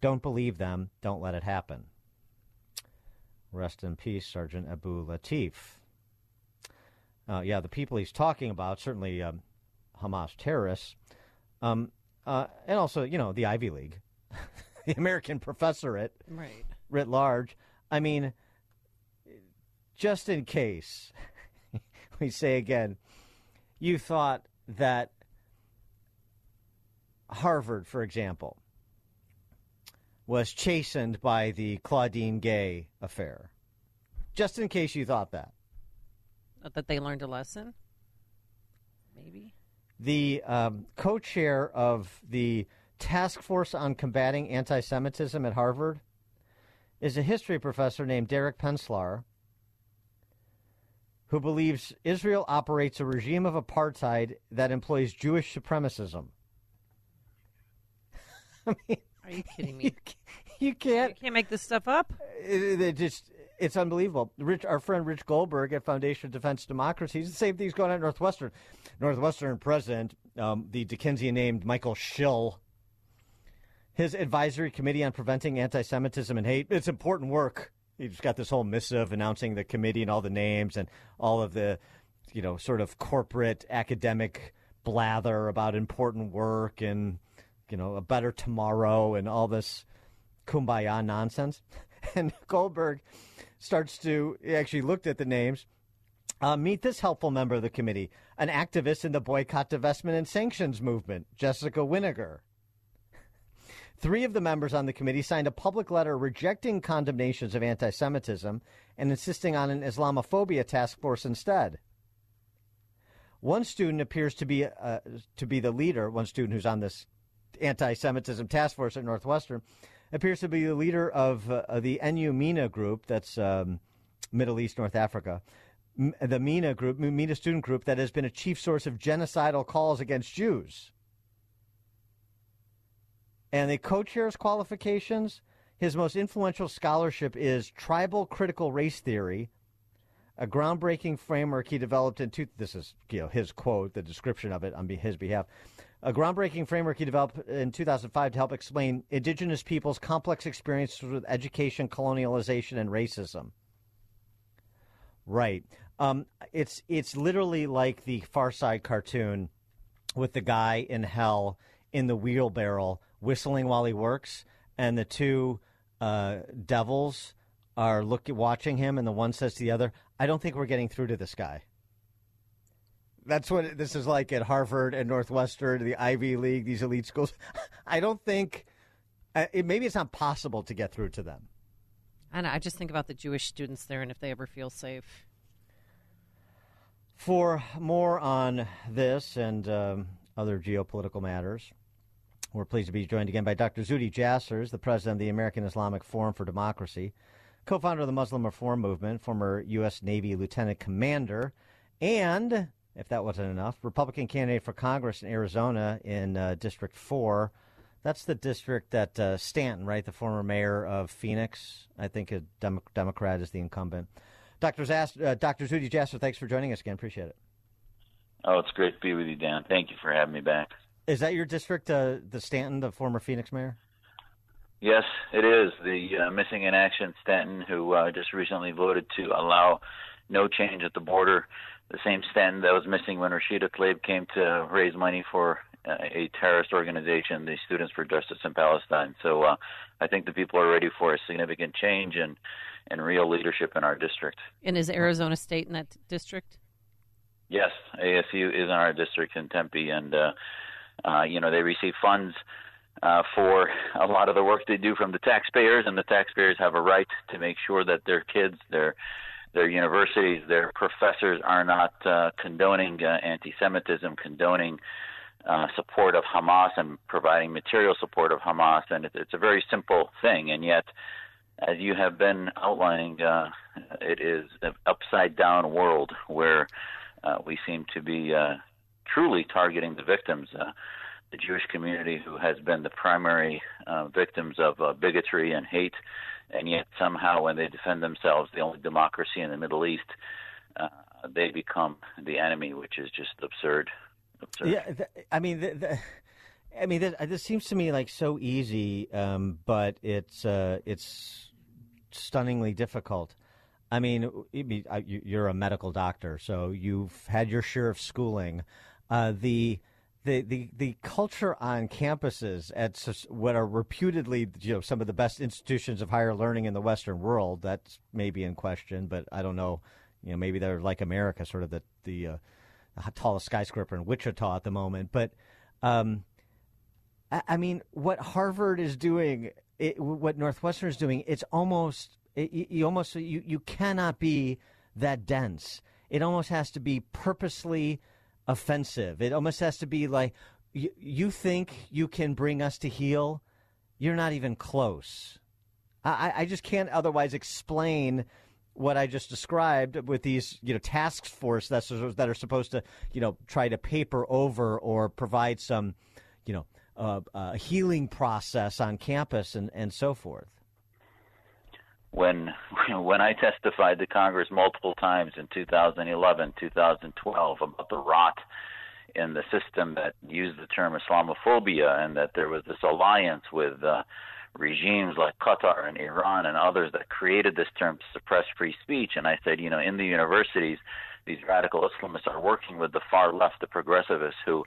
Don't believe them. Don't let it happen. Rest in peace, Sergeant Abu Latif. Uh, yeah, the people he's talking about, certainly um, Hamas terrorists, um, uh, and also, you know, the Ivy League, the American professorate, Right. writ large. I mean, just in case, we say again, you thought that Harvard, for example, was chastened by the Claudine Gay affair. Just in case you thought that. That they learned a lesson? Maybe. The um, co chair of the Task Force on Combating Anti Semitism at Harvard is a history professor named Derek Penslar, who believes Israel operates a regime of apartheid that employs Jewish supremacism. I mean, are you kidding me? You can't. You can't make this stuff up. It, it just it's unbelievable. Rich, our friend Rich Goldberg at Foundation of Defense Democracy, the same thing's going on at Northwestern. Northwestern president, um, the Dickensian named Michael Schill, his advisory committee on preventing anti-Semitism and hate. It's important work. He's got this whole missive announcing the committee and all the names and all of the, you know, sort of corporate academic blather about important work and you know a better tomorrow and all this kumbaya nonsense. And Goldberg starts to actually looked at the names. Uh, meet this helpful member of the committee, an activist in the boycott, divestment, and sanctions movement, Jessica Winegar. Three of the members on the committee signed a public letter rejecting condemnations of anti Semitism and insisting on an Islamophobia task force instead. One student appears to be uh, to be the leader. One student who's on this anti-Semitism task force at Northwestern appears to be the leader of uh, the NU group, that's um, Middle East, North Africa. M- the MENA group, MENA student group, that has been a chief source of genocidal calls against Jews. And the co chair's qualifications his most influential scholarship is Tribal Critical Race Theory, a groundbreaking framework he developed in two, this is you know his quote, the description of it on his behalf, a groundbreaking framework he developed in 2005 to help explain indigenous peoples' complex experiences with education, colonialization, and racism. Right. Um, it's it's literally like the Far Side cartoon with the guy in hell in the wheelbarrow whistling while he works, and the two uh, devils are looking watching him, and the one says to the other, "I don't think we're getting through to this guy." That's what this is like at Harvard and Northwestern, the Ivy League, these elite schools. I don't think uh, it, maybe it's not possible to get through to them. I know. I just think about the Jewish students there and if they ever feel safe. For more on this and um, other geopolitical matters, we're pleased to be joined again by Dr. Zuhdi Jassers, the president of the American Islamic Forum for Democracy, co founder of the Muslim Reform Movement, former U.S. Navy lieutenant commander, and if that wasn't enough, Republican candidate for Congress in Arizona in uh, District 4. That's the district that uh, Stanton, right, the former mayor of Phoenix, I think a Dem- Democrat is the incumbent. Dr. Zast- uh, Dr. Zuhdi Jasser, thanks for joining us again. Appreciate it. Oh, it's great to be with you, Dan. Thank you for having me back. Is that your district, uh, the Stanton, the former Phoenix mayor? Yes, it is. The uh, Missing in Action Stanton, who uh, just recently voted to allow no change at the border the same stand that was missing when Rashida Tlaib came to raise money for uh, a terrorist organization, the Students for Justice in Palestine. So uh, I think the people are ready for a significant change and, and real leadership in our district. And is Arizona State in that district? Yes, ASU is in our district in Tempe, and uh, uh, you know they receive funds uh, for a lot of the work they do from the taxpayers, and the taxpayers have a right to make sure that their kids, their their universities, their professors are not uh, condoning uh, anti-Semitism, condoning uh, support of Hamas, and providing material support of Hamas. And it, it's a very simple thing, and yet, as you have been outlining, uh, it is an upside-down world where uh, we seem to be uh, truly targeting the victims. The Jewish community, who has been the primary victims of bigotry and hate, and yet somehow when they defend themselves, the only democracy in the Middle East, uh, they become the enemy, which is just absurd. absurd. Yeah, th- I mean, the, the, I mean, this, this, seems to me like so easy, um, but it's uh, it's stunningly difficult. I mean, you're a medical doctor, so you've had your share of schooling. Uh, the the, the, the culture on campuses at what are reputedly you know some of the best institutions of higher learning in the Western world that's maybe in question, but I don't know. You know, maybe they're like America, sort of the the, uh, the tallest skyscraper in Wichita at the moment. But um, I, I, mean, what Harvard is doing, it, what Northwestern is doing, it's almost it, you almost you you cannot be that dense. It almost has to be purposely offensive. It almost has to be like, you, you think you can bring us to heel? You're not even close. I, I just can't otherwise explain what I just described with these, you know, task force that's that are supposed to, you know, try to paper over or provide some, you know, uh, uh, healing process on campus and, and so forth? When when I testified to Congress multiple times in 2011, 2012 about the rot in the system that used the term Islamophobia and that there was this alliance with uh, regimes like Qatar and Iran and others that created this term to suppress free speech. And I said, you know, in the universities, these radical Islamists are working with the far left, the progressivists, who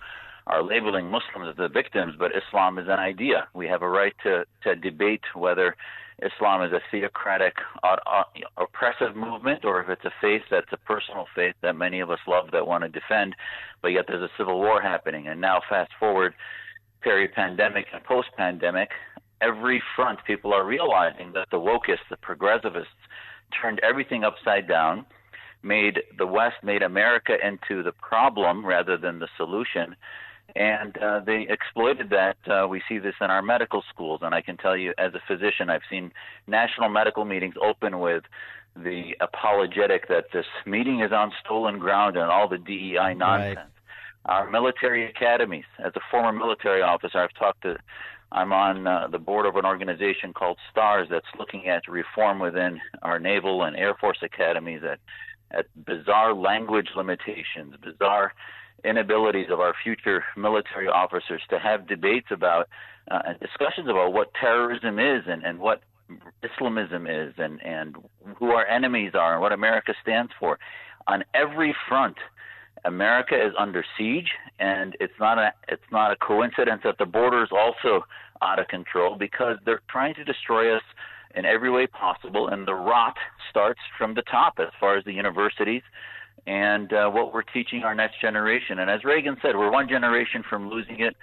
are labeling Muslims as the victims, but Islam is an idea. We have a right to, to debate whether Islam is a theocratic, uh, uh, oppressive movement or if it's a faith that's a personal faith that many of us love that want to defend, but yet there's a civil war happening. And now, fast forward, peri-pandemic and post-pandemic, every front people are realizing that the wokeists, the progressivists, turned everything upside down, made the West, made America into the problem rather than the solution and uh, they exploited that. Uh, we see this in our medical schools, and I can tell you, as a physician, I've seen national medical meetings open with the apologetic that this meeting is on stolen ground and all the DEI nonsense. Right. Our military academies, as a former military officer, I've talked to. I'm on uh, the board of an organization called STARS that's looking at reform within our naval and air force academies at at bizarre language limitations, bizarre inabilities of our future military officers to have debates about uh, and discussions about what terrorism is and, and what Islamism is and, and who our enemies are and what America stands for. On every front, America is under siege, and it's not a it's not a coincidence that the border is also out of control because they're trying to destroy us in every way possible, and the rot starts from the top as far as the universities and uh, what we're teaching our next generation. And as Reagan said, we're one generation from losing it,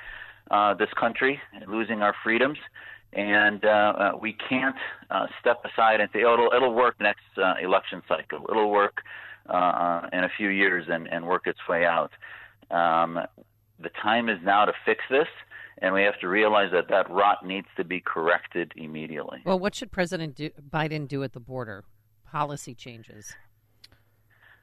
uh, this country, losing our freedoms. And uh, uh, we can't uh, step aside and say, oh, it'll, it'll work next uh, election cycle. It'll work in a few years and, and work its way out. Um, the time is now to fix this, and we have to realize that that rot needs to be corrected immediately. Well, what should President do, Biden do at the border? Policy changes.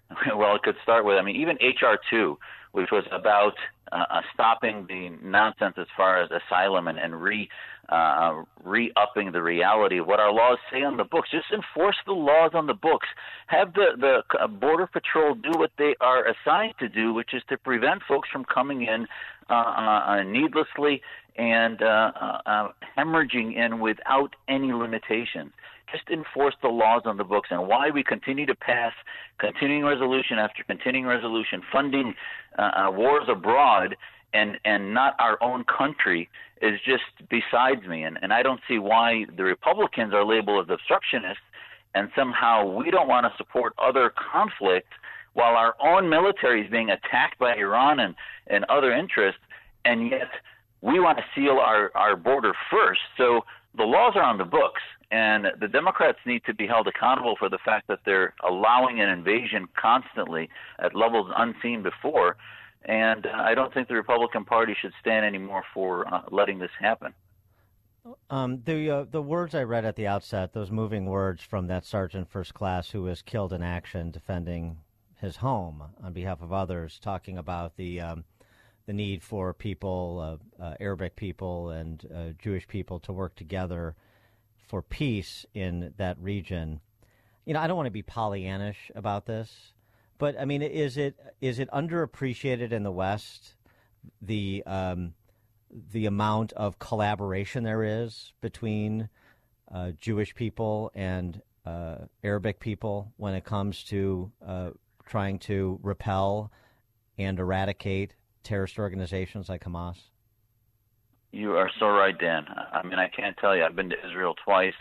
Well, it could start with, I mean, even HR 2, which was about uh, uh, stopping the nonsense as far as asylum and, and re uh, re upping the reality of what our laws say on the books. Just enforce the laws on the books. Have the the uh, border patrol do what they are assigned to do, which is to prevent folks from coming in uh, uh, needlessly and uh, uh, uh, hemorrhaging in without any limitations just enforce the laws on the books and why we continue to pass continuing resolution after continuing resolution funding uh, uh, wars abroad and and not our own country is just besides me. And and I don't see why the Republicans are labeled as obstructionists and somehow we don't want to support other conflict while our own military is being attacked by Iran and and other interests. And yet we want to seal our our border first. So the laws are on the books and the Democrats need to be held accountable for the fact that they're allowing an invasion constantly at levels unseen before. And I don't think the Republican Party should stand anymore for uh, letting this happen. Um, the uh, the words I read at the outset, those moving words from that sergeant first class who was killed in action defending his home on behalf of others, talking about the um, the need for people, uh, uh Arabic people and uh, Jewish people, to work together for peace in that region. You know, I don't want to be Pollyannish about this, but I mean, is it is it underappreciated in the West the um, the amount of collaboration there is between uh, Jewish people and uh, Arabic people when it comes to uh, trying to repel and eradicate terrorist organizations like Hamas? You are so right, Dan. I mean, I can't tell you. I've been to Israel twice,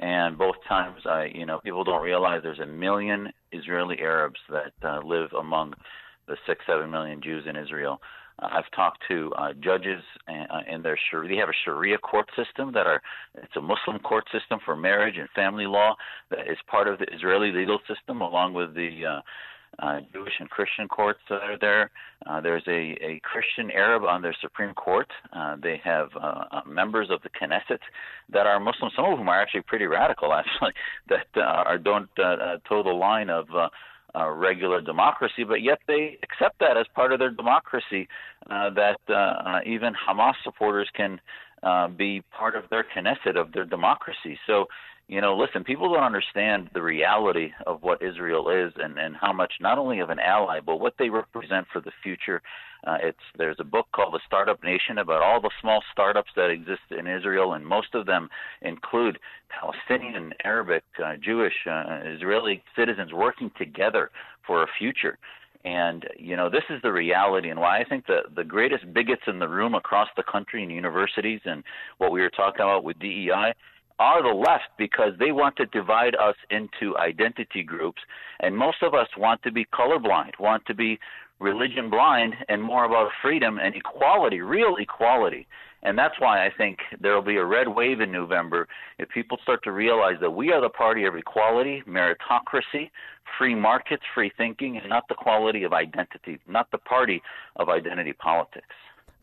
and both times, I, you know, people don't realize there's a million Israeli Arabs that uh, live among the six, seven million Jews in Israel. Uh, I've talked to uh, judges and, uh, in their Sharia. They have a Sharia court system that are. It's a Muslim court system for marriage and family law that is part of the Israeli legal system, along with the uh, uh, Jewish and Christian courts that are there. Uh, there's a, a Christian Arab on their Supreme Court. Uh, they have uh, uh, members of the Knesset that are Muslim, some of whom are actually pretty radical, actually, that uh, are, don't uh, uh, toe the line of uh, uh, regular democracy, but yet they accept that as part of their democracy, uh, that uh, uh, even Hamas supporters can uh, be part of their Knesset, of their democracy. So you know, listen, people don't understand the reality of what Israel is and, and how much not only of an ally, but what they represent for the future. Uh, it's there's a book called The Startup Nation about all the small startups that exist in Israel, and most of them include Palestinian, Arabic, uh, Jewish, uh, Israeli citizens working together for a future. And you know, this is the reality, and why I think the the greatest bigots in the room across the country in universities, and what we were talking about with DEI are the left because they want to divide us into identity groups. And most of us want to be colorblind, want to be religion blind, and more about freedom and equality, real equality. And that's why I think there will be a red wave in November if people start to realize that we are the party of equality, meritocracy, free markets, free thinking, and not the quality of identity, not the party of identity politics.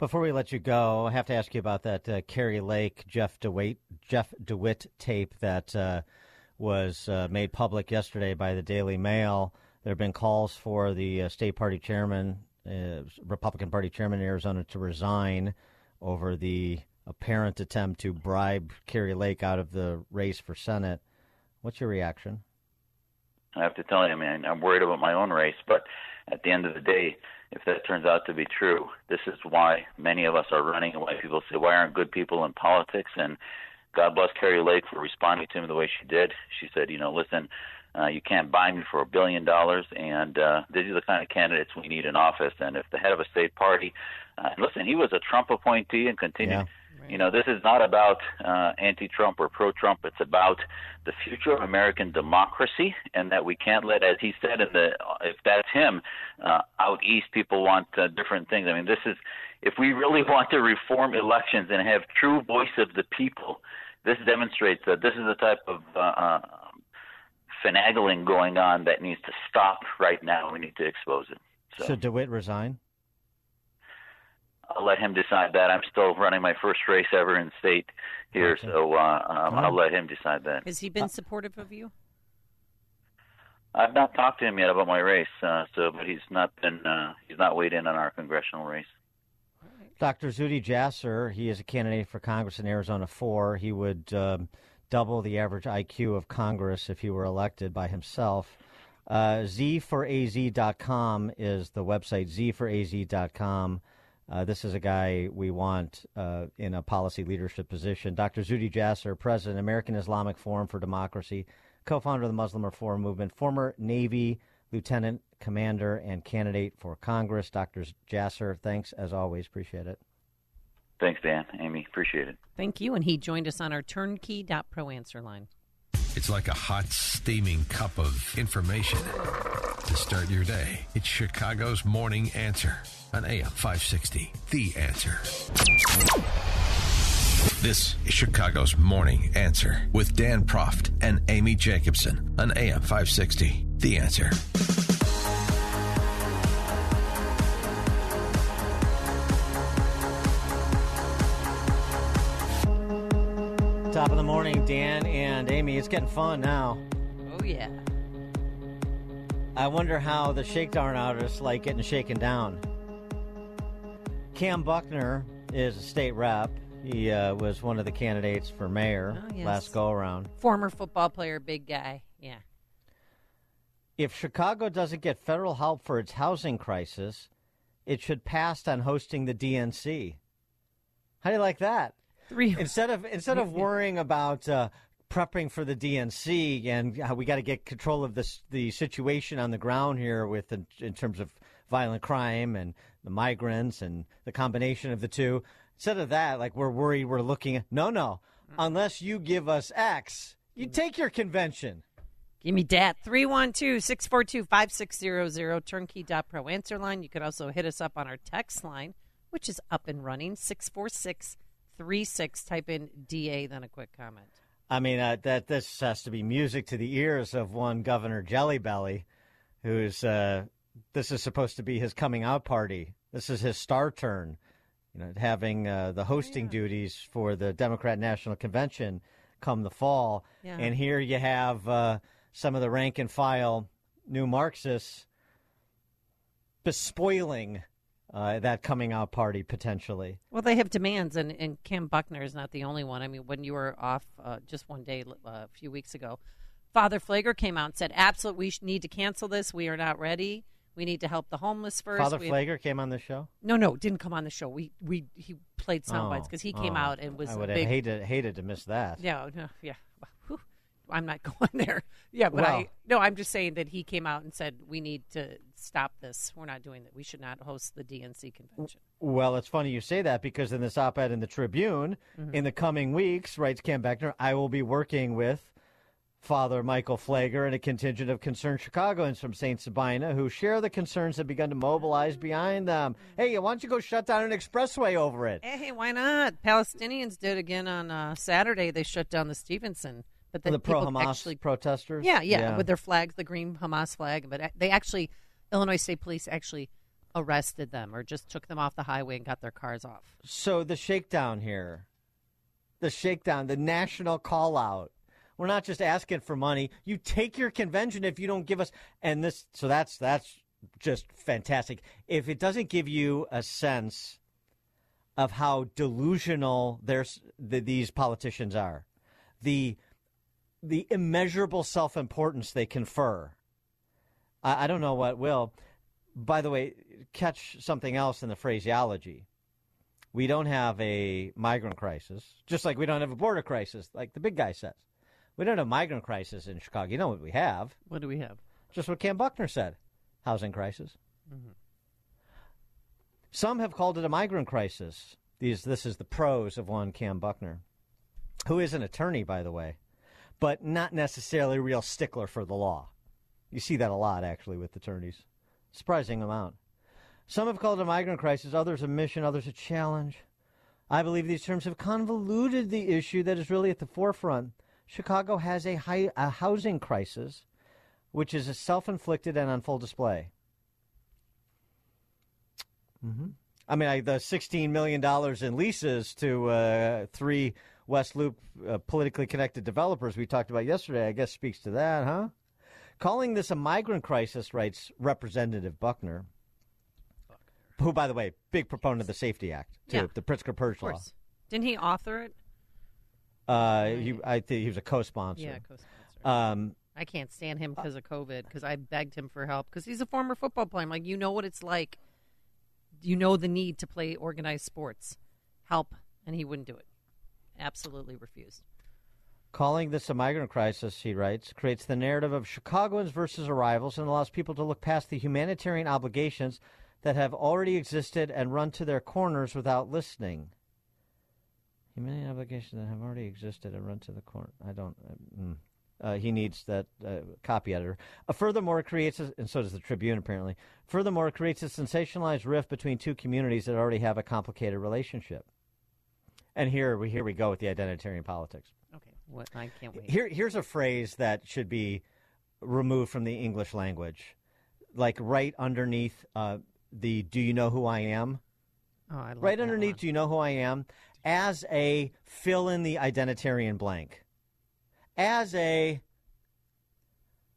Before we let you go, I have to ask you about that uh, Kari Lake Jeff DeWitt Jeff DeWitt tape that uh, was uh, made public yesterday by the Daily Mail. There have been calls for the uh, state party chairman, uh, Republican Party chairman in Arizona, to resign over the apparent attempt to bribe Kari Lake out of the race for Senate. What's your reaction? I have to tell you, man, I'm worried about my own race, but at the end of the day, if that turns out to be true, this is why many of us are running and why people say, why aren't good people in politics? And God bless Kari Lake for responding to him the way she did. She said, you know, listen, uh, you can't buy me for a billion dollars, and uh, these are the kind of candidates we need in office. And if the head of a state party, uh, listen, he was a Trump appointee and continued. Yeah you know, this is not about uh, anti-Trump or pro-Trump. It's about the future of American democracy, and that we can't let, as he said, in the if that's him, uh, out east people want uh, different things. I mean, this is if we really want to reform elections and have true voice of the people. This demonstrates that this is the type of uh, uh, finagling going on that needs to stop right now. We need to expose it. So, Should DeWitt resign? I'll let him decide that. I'm still running my first race ever in state here, okay. so uh, um, I'll let him decide that. Has he been supportive of you? I've not talked to him yet about my race, uh, so but he's not been uh, he's not weighed in on our congressional race. Dr. Zuhdi Jasser, he is a candidate for Congress in Arizona 4. He would um, double the average IQ of Congress if he were elected by himself. Uh, Z4AZ.com is the website, Z4AZ.com. Uh, this is a guy we want uh, in a policy leadership position. Dr. Zuhdi Jasser, President, American Islamic Forum for Democracy, co founder of the Muslim Reform Movement, former Navy Lieutenant Commander, and candidate for Congress. Dr. Jasser, thanks as always. Appreciate it. Thanks, Dan. Amy, appreciate it. Thank you. And he joined us on our turnkey.pro answer line. It's like a hot, steaming cup of information to start your day. It's Chicago's Morning Answer on AM 560. The Answer. This is Chicago's Morning Answer with Dan Proft and Amy Jacobson on AM 560. The Answer. Top of the morning, Dan and Amy. It's getting fun now. Oh, yeah. I wonder how the shakedown artists like getting shaken down. Kam Buckner is a state rep. He uh, was one of the candidates for mayor oh, yes. last go around. Former football player, big guy. Yeah. If Chicago doesn't get federal help for its housing crisis, it should pass on hosting the DNC. How do you like that? Three. Instead of instead of worrying about uh, prepping for the DNC and how we got to get control of this the situation on the ground here with in, in, terms of violent crime and the migrants and the combination of the two. Instead of that, like we're worried, we're looking. No, no. Unless you give us X, you take your convention. Give me dat. 312 642 5600 turnkey.pro answer line. You could also hit us up on our text line, which is up and running 646 three six. Type in DA, then a quick comment. I mean, uh, that this has to be music to the ears of one Governor Jellybelly. who's uh, this is supposed to be his coming out party. This is his star turn. You know, having uh, the hosting duties for the Democrat National Convention come the fall, Yeah. and here you have uh, some of the rank and file new Marxists bespoiling uh, that coming out party potentially. Well, they have demands, and, and Kam Buckner is not the only one. I mean, when you were off uh, just one day uh, a few weeks ago, Father Pfleger came out and said, "Absolutely, we need to cancel this. We are not ready. We need to help the homeless first. Father We have- Pfleger came on the show. No, no, didn't come on the show. We we he played sound Oh, bites because he came oh. out and was I would big. have hated hated to miss that. Yeah, no, yeah. Whew. I'm not going there. Yeah, but Well- I no, I'm just saying that he came out and said we need to stop this. We're not doing that. We should not host the DNC convention. Well, it's funny you say that because in this op-ed in the Tribune, Mhm. in the coming weeks, writes Kam Buckner, I will be working with Father Michael Pfleger and a contingent of concerned Chicagoans from St. Sabina who share the concerns that begun to mobilize behind them. Hey, why don't you go shut down an expressway over it? Hey, why not? Palestinians did again on uh, Saturday. They shut down the Stevenson, but then the pro-Hamas actually protesters? Yeah, yeah, Yeah. with their flags, the green Hamas flag. But they actually, Illinois State Police actually arrested them or just took them off the highway and got their cars off. So the shakedown here, the shakedown, the national call out. We're not just asking for money. You take your convention if you don't give us and this so that's that's just fantastic. If it doesn't give you a sense of how delusional there's the, these politicians are, the the immeasurable self-importance they confer. I, I don't know what will. By the way, catch something else in the phraseology we don't have a migrant crisis, just like we don't have a border crisis, like the big guy says. We don't have a migrant crisis in Chicago. You know what we have? What do we have? Just what Kam Buckner said housing crisis. Mhm. Some have called it a migrant crisis. These, this is the prose of one Kam Buckner, who is an attorney, by the way, but not necessarily a real stickler for the law. You see that a lot, actually, with attorneys. Surprising amount. Some have called it a migrant crisis, others a mission, others a challenge. I believe these terms have convoluted the issue that is really at the forefront. Chicago has a, high, a housing crisis, which is self inflicted and on full display. hmm I mean, I, the $16 million in leases to uh, three West Loop uh, politically connected developers we talked about yesterday, I guess speaks to that, huh? Calling this a migrant crisis, writes Representative Buckner, who, by the way, big proponent of the Safety Act, too, Yeah. the Pritzker Purge Law. Didn't he author it? Uh, he, I think he was a co-sponsor. Yeah, co-sponsor. Um, I can't stand him because of COVID. Because I begged him for help. Because he's a former football player. I'm like, you know what it's like. You know the need to play organized sports. Help, and he wouldn't do it. Absolutely refused. Calling this a migrant crisis, he writes, creates the narrative of Chicagoans versus arrivals and allows people to look past the humanitarian obligations that have already existed and run to their corners without listening. Humanitarian obligations that have already existed and run to the corner. I don't. Uh, mm. Uh, he needs that uh, copy editor. Uh, furthermore, creates, a, and so does the Tribune apparently. Furthermore, creates a sensationalized rift between two communities that already have a complicated relationship. And here we here we go with the identitarian politics. What I can't wait. Here, here's a phrase that should be removed from the English language, like right underneath uh, the "Do you know who I am?" Oh, I love right underneath "Do you know who I am?" as a fill in the identitarian blank, as a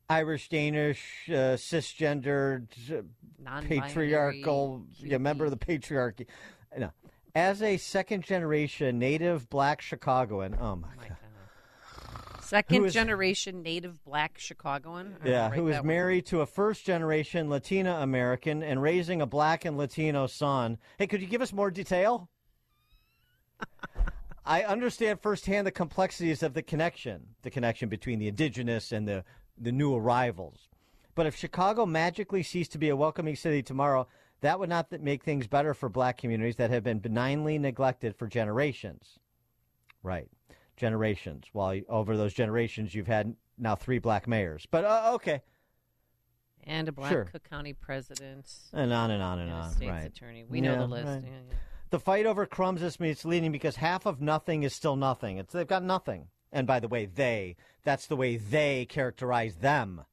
Irish, Danish, uh, cisgendered, uh, patriarchal, yeah, member of the patriarchy. No, as a second generation native black Chicagoan. Oh my god. Second is- generation native black Chicagoan. I'm Yeah, who is one. married to a first generation Latina American and raising a black and Latino son. Hey, could you give us more detail? I understand firsthand the complexities of the connection, the connection between the indigenous and the, the new arrivals. But if Chicago magically ceased to be a welcoming city tomorrow, that would not make things better for black communities that have been benignly neglected for generations. Right. Generations. While over those generations, you've had now three black mayors. But uh, okay. And a black Sure. Cook County president. And on and on and, And a on. state's right. attorney. We know the list. right. Yeah, yeah. The fight over crumbs is misleading because half of nothing is still nothing. It's they've got nothing. And by the way, they that's the way they characterize them.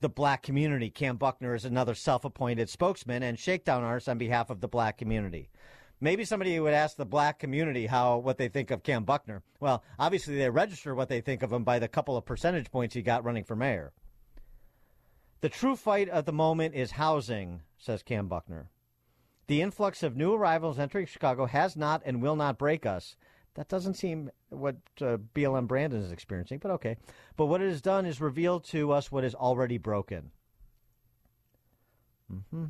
the black community. Kam Buckner is another self appointed spokesman and shakedown artist on behalf of the black community. Maybe somebody would ask the black community how what they think of Kam Buckner. Well, obviously they register what they think of him by the couple of percentage points he got running for mayor. The true fight at the moment is housing, says Kam Buckner. The influx of new arrivals entering Chicago has not and will not break us. That doesn't seem what uh, BLM Brandon is experiencing, but okay. But what it has done is reveal to us what is already broken. Mm-hmm.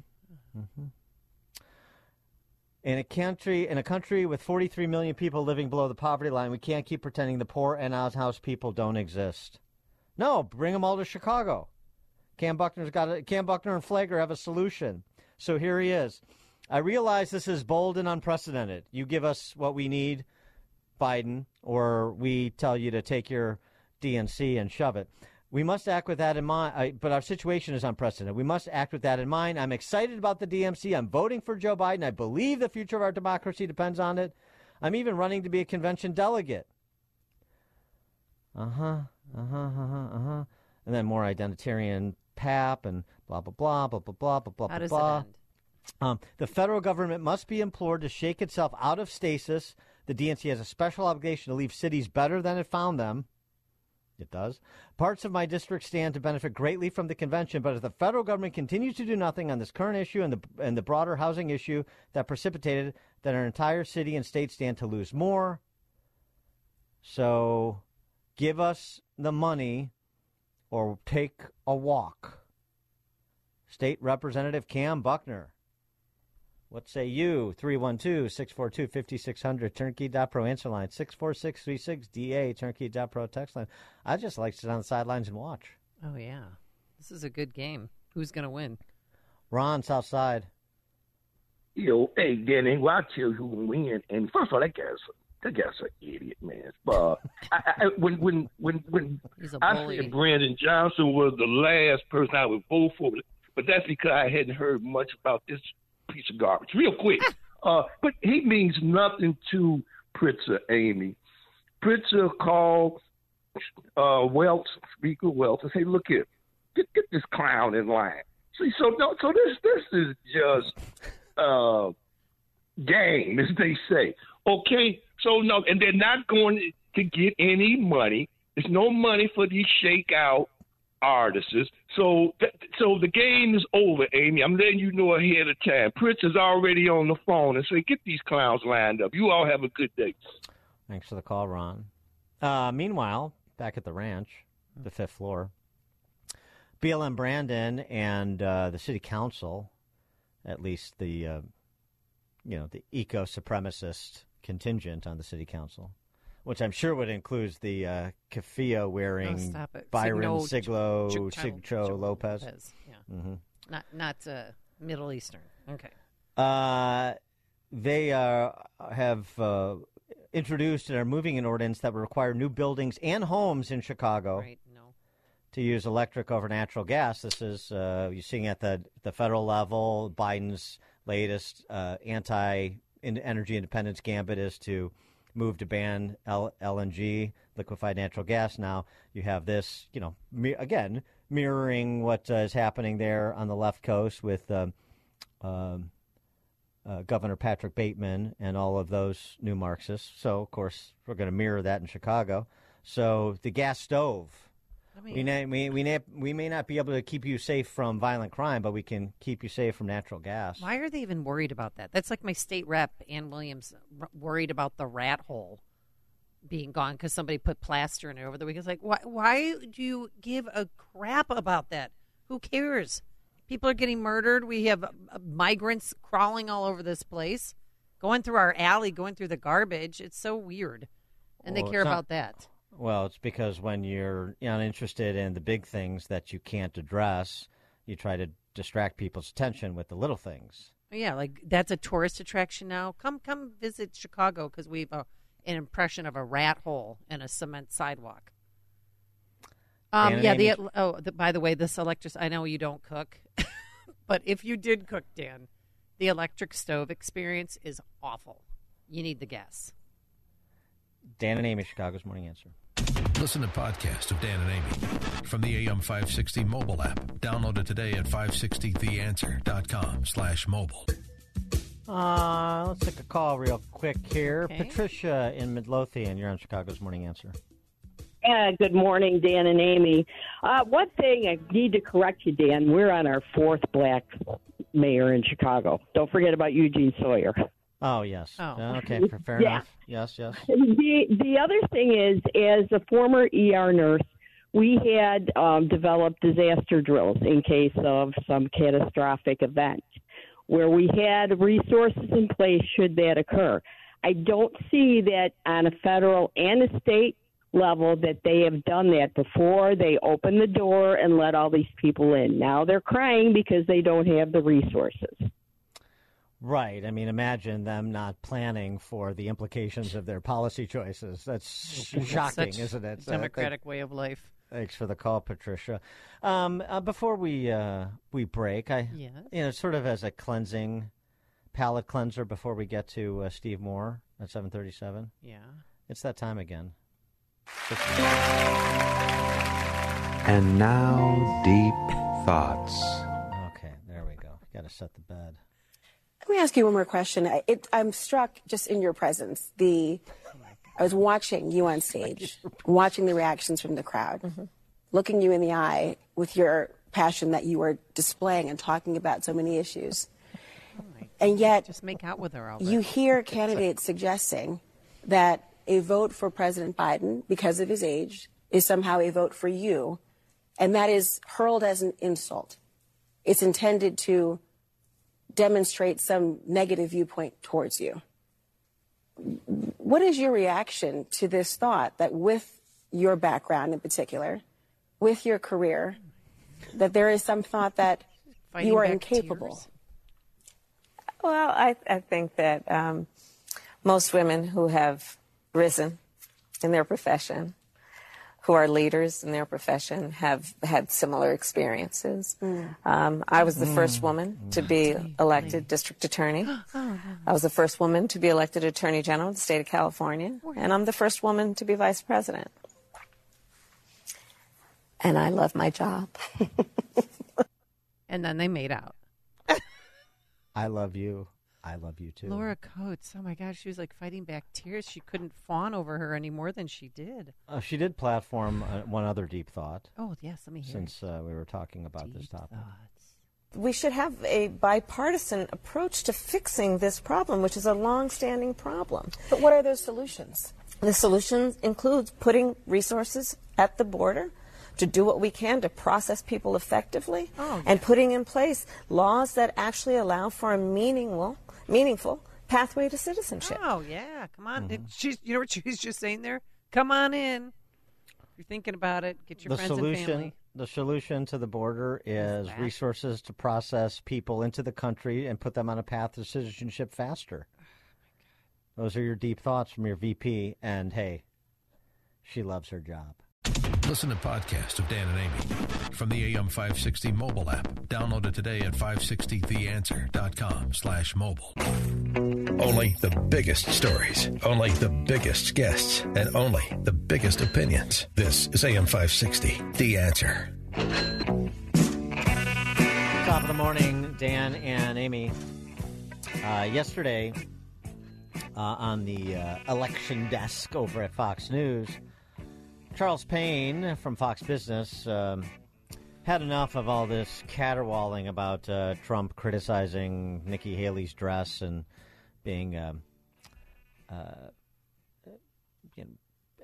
Mm-hmm. In a country in a country with 43 million people living below the poverty line, we can't keep pretending the poor and outhouse people don't exist. No, bring them all to Chicago. Kam Buckner's got a, Kam Buckner and Pfleger have a solution. So here he is. I realize this is bold and unprecedented. You give us what we need, Biden, or we tell you to take your DNC and shove it. We must act with that in mind, I, but our situation is unprecedented. We must act with that in mind. I'm excited about the DNC. I'm voting for Joe Biden. I believe the future of our democracy depends on it. I'm even running to be a convention delegate. Uh huh, uh huh, uh huh, uh huh. And then more identitarian pap and blah, blah, blah, blah, blah, blah, blah, blah, How does blah. it end? Um, the federal government must be implored to shake itself out of stasis. The DNC has a special obligation to leave cities better than it found them. It does. Parts of my district stand to benefit greatly from the convention, but if the federal government continues to do nothing on this current issue and the and the broader housing issue that precipitated, then our entire city and state stand to lose more. So, give us the money, or take a walk. State Representative Kam Buckner. What say you? 312 642 5600 turnkey.pro answer line 64636 DA turnkey.pro text line. I just like to sit on the sidelines and watch. Oh yeah, this is a good game. Who's going to win? Ron, South Side. Yo, hey, Danny, well, I'll tell you who will win. And first of all, that guy's that guy's an idiot, man. But I, I, when when when when He's a I bully. said Brandon Johnson was the last person I would vote for, but that's because I hadn't heard much about this piece of garbage. Real quick, uh, but he means nothing to Pritzker, Amy. Pritzker called uh, Welch, Speaker Welch, and say, "Look here, get get this clown in line." See, so no, so this this is just uh, game, as they say. Okay, so no, and they're not going to get any money. There's no money for these shakeout artists. So, th- so the game is over, Amy. I'm letting you know ahead of time. Prince is already on the phone and say, "Get these clowns lined up." You all have a good day. Thanks for the call, Ron. Uh, meanwhile, back at the ranch, the fifth floor, BLM Brandon and uh, the city council, at least the uh, you know the eco supremacist contingent on the city council, which I'm sure would include the uh, keffiyeh wearing Oh. Byron Siglo Ch- Ch- Sigcho Lopez. Lopez, yeah. hmm Not not uh, Middle Eastern. Okay. Uh, they uh, have uh, introduced and are moving an ordinance that would require new buildings and homes in Chicago Right. No. to use electric over natural gas. This is uh, you're seeing at the the federal level. Biden's latest uh, anti energy independence gambit is to move to ban L- LNG, liquefied natural gas. Now you have this, you know, mi- again mirroring what uh, is happening there on the left coast with. Um, um, uh, Governor Patrick Bateman and all of those new Marxists. So, of course, we're going to mirror that in Chicago. So, the gas stove. We, may, we, we, may, we may not be able to keep you safe from violent crime, but we can keep you safe from natural gas. Why are they even worried about that? That's like my state rep, Ann Williams, r- worried about the rat hole being gone because somebody put plaster in it over the weekend. It's like, why, why do you give a crap about that? Who cares? People are getting murdered. We have uh, migrants crawling all over this place, going through our alley, going through the garbage. It's so weird. And Well, they care not- about that. Well, it's because when you're uninterested in the big things that you can't address, you try to distract people's attention with the little things. Yeah, like that's a tourist attraction now. Come, come visit Chicago because we've a, an impression of a rat hole and a cement sidewalk. Um, yeah. The, oh, the, by the way, this electric. I know you don't cook, but if you did cook, Dan, the electric stove experience is awful. You need the gas. Dan and Amy, Chicago's Morning Answer. Listen to podcasts of Dan and Amy from the AM 560 mobile app. Download it today at 560theanswer.com slash mobile. Uh, let's take a call real quick here. Okay. Patricia in Midlothian, you're on Chicago's Morning Answer. Uh, good morning, Dan and Amy. Uh, one thing I need to correct you, Dan. We're on our fourth black mayor in Chicago. Don't forget about Eugene Sawyer. Oh, yes. Oh. Uh, okay, fair Yeah. enough. Yes, yes. The the other thing is, as a former ER nurse, we had um, developed disaster drills in case of some catastrophic event, where we had resources in place should that occur. I don't see that on a federal and a state level that they have done that before. They opened the door and let all these people in. Now they're crying because they don't have the resources. Right. I mean, imagine them not planning for the implications of their policy choices. That's shocking, Such isn't it? Uh, Democratic way of life. Thanks for the call, Patricia. Um, uh, before we uh, we break, I Yes. you know sort of as a cleansing palate cleanser before we get to uh, Steve Moore at seven thirty seven. Yeah. It's that time again. And now, deep thoughts. Okay, there we go. Got to set the bed. Let me ask you one more question. I- It, I'm struck just in your presence. The I was watching you on stage, watching the reactions from the crowd, looking you in the eye with your passion that you were displaying and talking about so many issues. Oh and yet, Just make out with her already. you hear candidates suggesting that a vote for President Biden because of his age is somehow a vote for you, and that is hurled as an insult. It's intended to demonstrate some negative viewpoint towards you. What is your reaction to this thought that with your background in particular, with your career, that there is some thought that Fighting you are back incapable? Well, I, I think that um, most women who have risen in their profession, who are leaders in their profession, have had similar experiences. Um, I was the first woman to be elected district attorney. I was the first woman to be elected attorney general of the state of California, and I'm the first woman to be vice president. And I love my job. And then they made out. I love you. I love you too. Laura Coates. Oh my gosh, she was like fighting back tears. She couldn't fawn over her any more than she did. Uh, she did platform uh, one other deep thought. Oh yes, let me hear. Since uh, we were talking about this topic. we should have a bipartisan approach to fixing this problem, which is a long-standing problem. But what are those solutions? The solution includes putting resources at the border to do what we can to process people effectively Oh, and putting in place laws that actually allow for a meaningful meaningful pathway to citizenship. Oh yeah, come on. Mm-hmm. She's, you know what she's just saying there? Come on in. If you're thinking about it, get your the friends and solution, family. the solution to the border is resources to process people into the country and put them on a path to citizenship faster. Those are your deep thoughts from your VP, and hey, she loves her job. Listen to podcasts of Dan and Amy from the AM 560 mobile app. Download it today at 560theanswer.com slash mobile. Only the biggest stories, only the biggest guests, and only the biggest opinions. This is AM 560, The Answer. Top of the morning, Dan and Amy. Uh, yesterday, uh, on the uh, election desk over at Fox News, Charles Payne from Fox Business um, had enough of all this caterwauling about uh, Trump criticizing Nikki Haley's dress and being, um, uh, you know,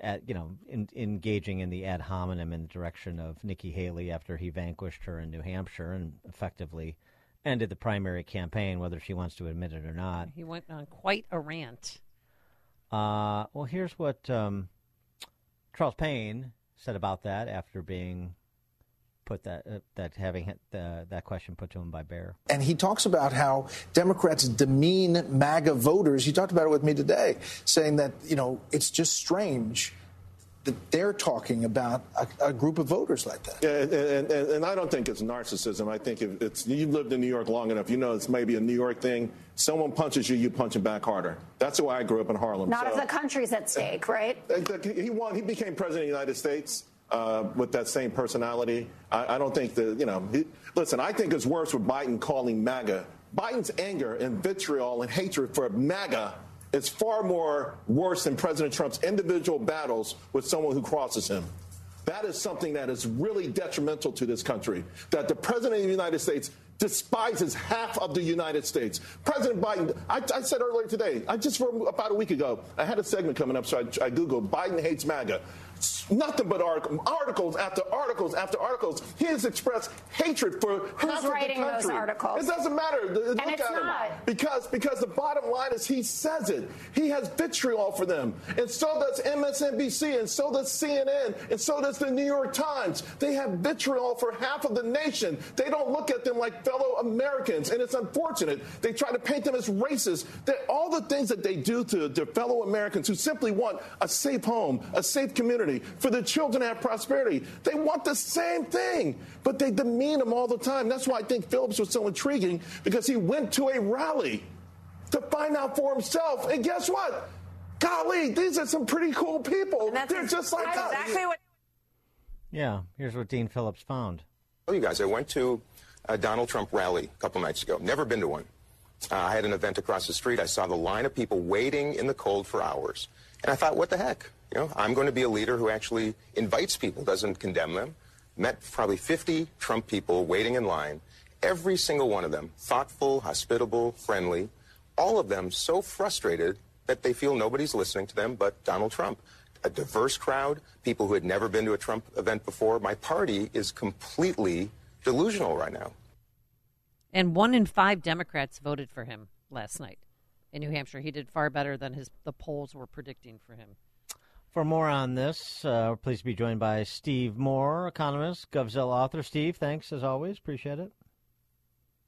at, you know in, engaging in the ad hominem in the direction of Nikki Haley after he vanquished her in New Hampshire and effectively ended the primary campaign, whether she wants to admit it or not. He went on quite a rant. Uh, well, here's what um, Charles Payne said about that after being put that uh, that having the, that question put to him by Baier. And he talks about how Democrats demean MAGA voters. He talked about it with me today, saying that, you know, it's just strange that they're talking about a, a group of voters like that. Yeah, and, and, and, and I don't think it's narcissism. I think if it's you've lived in New York long enough, you know it's maybe a New York thing. Someone punches you, you punch him back harder. That's the way I grew up in Harlem. Not so, if the country's at stake, right? He won. He became president of the United States. Uh, with that same personality, I, I don't think that you know. He, listen, I think it's worse with Biden calling MAGA. Biden's anger and vitriol and hatred for MAGA is far more worse than President Trump's individual battles with someone who crosses him. That is something that is really detrimental to this country. That the President of the United States despises half of the United States. President Biden, I, I said earlier today, I just about a week ago, I had a segment coming up, so I, I Googled Biden hates MAGA nothing but articles after articles after articles. He has expressed hatred for who's writing those articles. It doesn't matter. And Look it's at not. because because the bottom line is he says it. He has vitriol for them, and so does MSNBC, and so does CNN, and so does the New York Times. They have vitriol for half of the nation. They don't look at them like fellow Americans, and it's unfortunate. They try to paint them as racist. That all the things that they do to their fellow Americans who simply want a safe home, a safe community for the children to have prosperity. They want the same thing, but they demean them all the time. That's why I think Phillips was so intriguing because he went to a rally to find out for himself. And guess what? Golly, these are some pretty cool people. They're just like us. Exactly what. Yeah, here's what Dean Phillips found. tell you guys, I went to a Donald Trump rally a couple nights ago. Never been to one. Uh, I had an event across the street. I saw the line of people waiting in the cold for hours. And I thought, what the heck? You know, I'm going to be a leader who actually invites people, doesn't condemn them. Met probably 50 Trump people waiting in line. Every single one of them thoughtful, hospitable, friendly. All of them so frustrated that they feel nobody's listening to them but Donald Trump. A diverse crowd, people who had never been to a Trump event before. My party is completely delusional right now. And one in five Democrats voted for him last night in New Hampshire. He did far better than his the polls were predicting for him. For more on this, uh, we're pleased to be joined by Steve Moore, economist, GovZilla author. Steve, thanks as always. Appreciate it.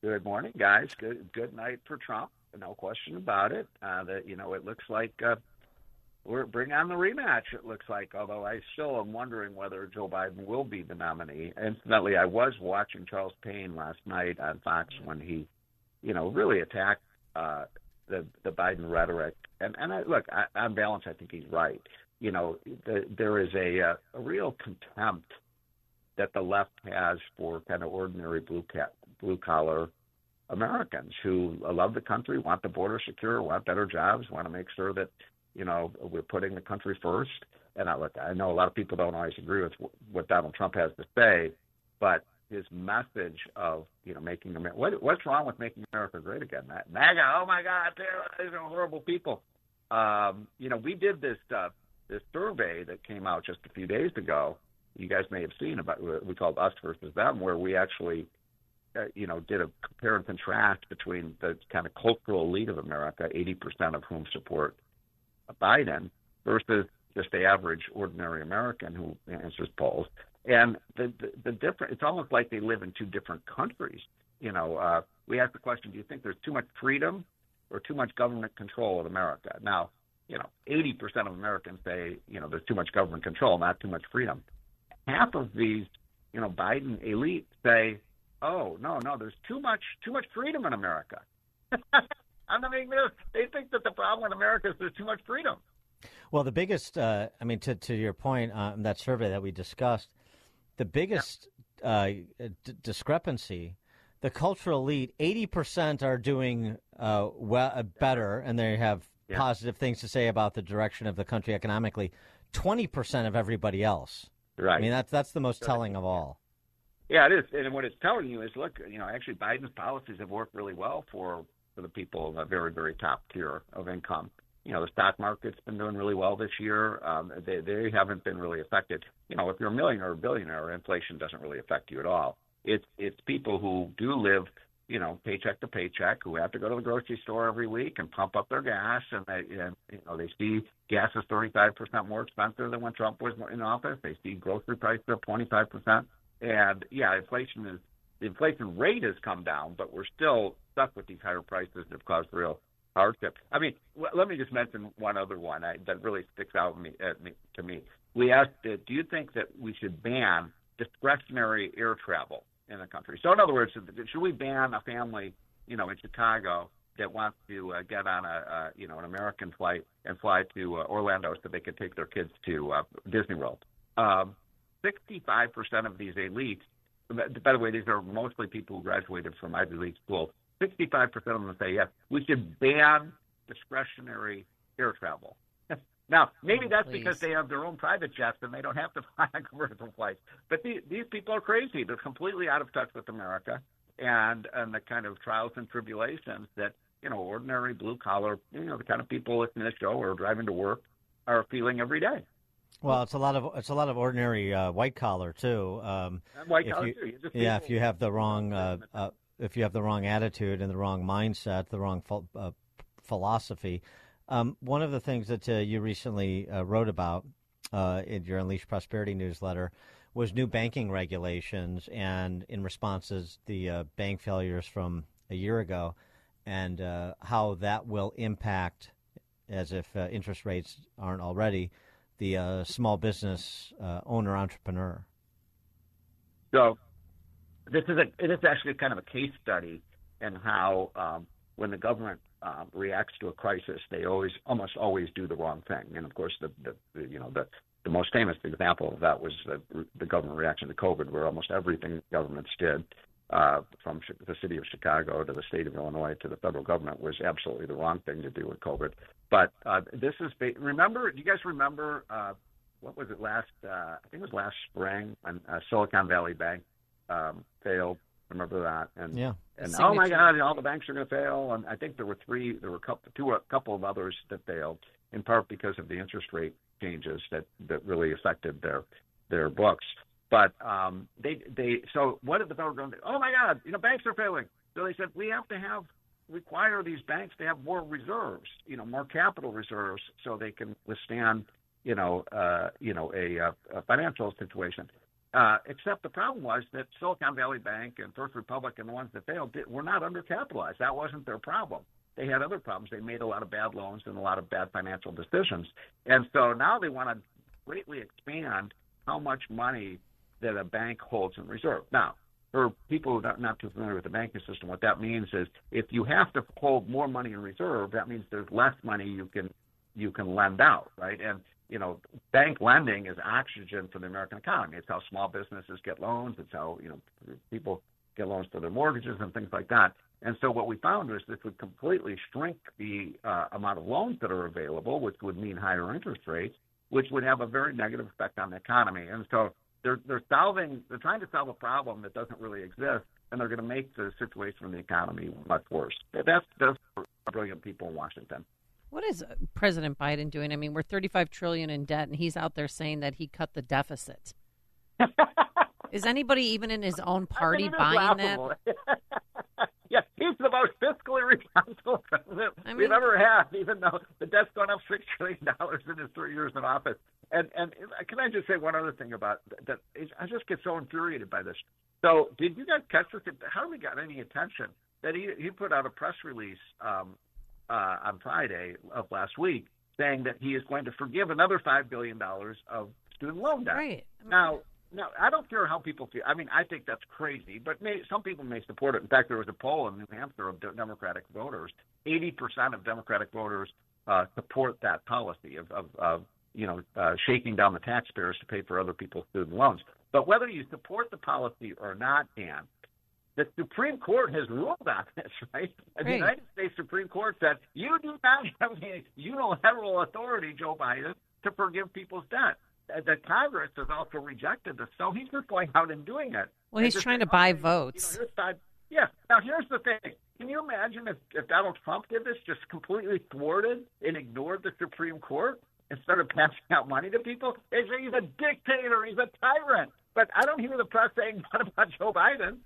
Good morning, guys. Good good night for Trump. No question about it. Uh, that you know, it looks like uh, we're bring on the rematch. It looks like, although I still am wondering whether Joe Biden will be the nominee. Incidentally, I was watching Charles Payne last night on Fox when he, you know, really attacked uh, the the Biden rhetoric. And and I, look, I, on balance, I think he's right. You know, the, there is a uh, a real contempt that the left has for kind of ordinary blue cat, blue collar Americans who love the country, want the border secure, want better jobs, want to make sure that you know we're putting the country first. And I look, I know a lot of people don't always agree with what Donald Trump has to say, but his message of you know making America what, what's wrong with making America great again? MAGA, oh my God, they're, they're horrible people. Um, you know, we did this uh, this survey that came out just a few days ago. You guys may have seen about we called us versus them, where we actually uh, you know did a compare and contrast between the kind of cultural elite of America, 80% of whom support Biden, versus just the average ordinary American who answers polls. And the, the, the different, it's almost like they live in two different countries. You know, uh, we ask the question, do you think there's too much freedom or too much government control in America? Now, you know, 80% of Americans say, you know, there's too much government control, not too much freedom. Half of these, you know, Biden elite say, oh, no, no, there's too much, too much freedom in America. I mean, they think that the problem in America is there's too much freedom. Well, the biggest, uh, I mean, to, to your point on uh, that survey that we discussed, the biggest uh, d- discrepancy, the cultural elite, 80% are doing uh, well, uh, better, and they have yeah. positive things to say about the direction of the country economically. 20% of everybody else. Right. I mean, that's, that's the most right. telling of all. Yeah, it is. And what it's telling you is, look, you know, actually Biden's policies have worked really well for, for the people in the very, very top tier of income you know, the stock market's been doing really well this year. Um, they they haven't been really affected. You know, if you're a millionaire or a billionaire, inflation doesn't really affect you at all. It's it's people who do live, you know, paycheck to paycheck, who have to go to the grocery store every week and pump up their gas, and they and, you know they see gas is 35 percent more expensive than when Trump was in office. They see grocery prices up 25 percent, and yeah, inflation is the inflation rate has come down, but we're still stuck with these higher prices that have caused real hardship. I mean, w- let me just mention one other one I, that really sticks out me, uh, me, to me. we asked, uh, do you think that we should ban discretionary air travel in the country? So, in other words, should we ban a family, you know, in Chicago that wants to uh, get on a, uh, you know, an American flight and fly to uh, Orlando so they can take their kids to uh, Disney World? Um, 65% of these elites, by the way, these are mostly people who graduated from Ivy League schools. 65% of them say yes. We should ban discretionary air travel. Now, maybe that's Please. because they have their own private jets and they don't have to fly on commercial flights. But these, these people are crazy. They're completely out of touch with America and and the kind of trials and tribulations that you know ordinary blue collar, you know, the kind of people listening to the show or driving to work are feeling every day. Well, it's a lot of it's a lot of ordinary uh, white collar too. Um, white collar you, too. yeah, if you have the wrong uh, uh, if you have the wrong attitude and the wrong mindset, the wrong ph- uh, philosophy. Um, one of the things that uh, you recently uh, wrote about in your Unleash Prosperity newsletter was new banking regulations, and in responses, the bank failures from a year ago, and how that will impact, as if interest rates aren't already the uh, small business uh, owner entrepreneur? So, this is a it is actually kind of a case study in how um, when the government um, reacts to a crisis, they always almost always do the wrong thing. And of course, the, the, the you know the the most famous example of that was the, the government reaction to COVID, where almost everything governments did uh, from the city of Chicago to the state of Illinois to the federal government was absolutely the wrong thing to do with COVID. But uh, this is remember. Do you guys remember uh, what was it last? Uh, I think it was last spring when uh, Silicon Valley Bank um, failed. Remember that? And yeah. And oh my God, all the banks are going to fail. And I think there were three. There were a couple, two, a couple of others that failed in part because of the interest rate changes that that really affected their their books. But um, they they so what did the federal government? Oh my God, you know banks are failing. So they said we have to have require these banks to have more reserves, you know, more capital reserves, so they can withstand, you know, uh, you know, a, a financial situation. Uh, except the problem was that Silicon Valley Bank and First Republic and the ones that failed did, were not undercapitalized. That wasn't their problem. They had other problems. They made a lot of bad loans and a lot of bad financial decisions. And so now they want to greatly expand how much money that a bank holds in reserve. Now, for people who are not too familiar with the banking system, what that means is if you have to hold more money in reserve, that means there's less money you can you can lend out, right? And you know, bank lending is oxygen for the American economy. It's how small businesses get loans. It's how you know people get loans for their mortgages and things like that. And so what we found was this would completely shrink the uh, amount of loans that are available, which would mean higher interest rates, which would have a very negative effect on the economy. And so they're they're solving they're trying to solve a problem that doesn't really exist, and they're going to make the situation in the economy much worse. That's that's brilliant people in Washington. What is uh, President Biden doing? I mean, we're 35 trillion in debt, and he's out there saying that he cut the deficit. is anybody even in his own party I mean, buying that? yeah, he's the most fiscally responsible president I mean, we've ever had, even though the debt's gone up six trillion dollars in his three years in office. And and can I just say one other thing about that? I just get so infuriated by this. So, did you guys catch this? How we got any attention that he he put out a press release um, uh, on Friday of last week saying that he is going to forgive another five billion dollars of student loan debt. Right. Now, now I don't care how people feel. I mean, I think that's crazy, but may, some people may support it. In fact, there was a poll in New Hampshire of Democratic voters. Eighty percent of Democratic voters uh, support that policy of, of, of you know, uh, shaking down the taxpayers to pay for other people's student loans. But whether you support the policy or not, Dan, the Supreme Court has ruled on this, right? right. The United States Supreme Court said you do not have the unilateral authority, Joe Biden, to forgive people's debt. Uh, the Congress has also rejected this, so he's just going out and doing it. Well, he's trying to buy votes. You know, yeah. Now, here's the thing. Can you imagine if, if Donald Trump did this, just completely thwarted and ignored the Supreme Court? instead of passing out money to people. They say he's a dictator, he's a tyrant. But I don't hear the press saying that about Joe Biden.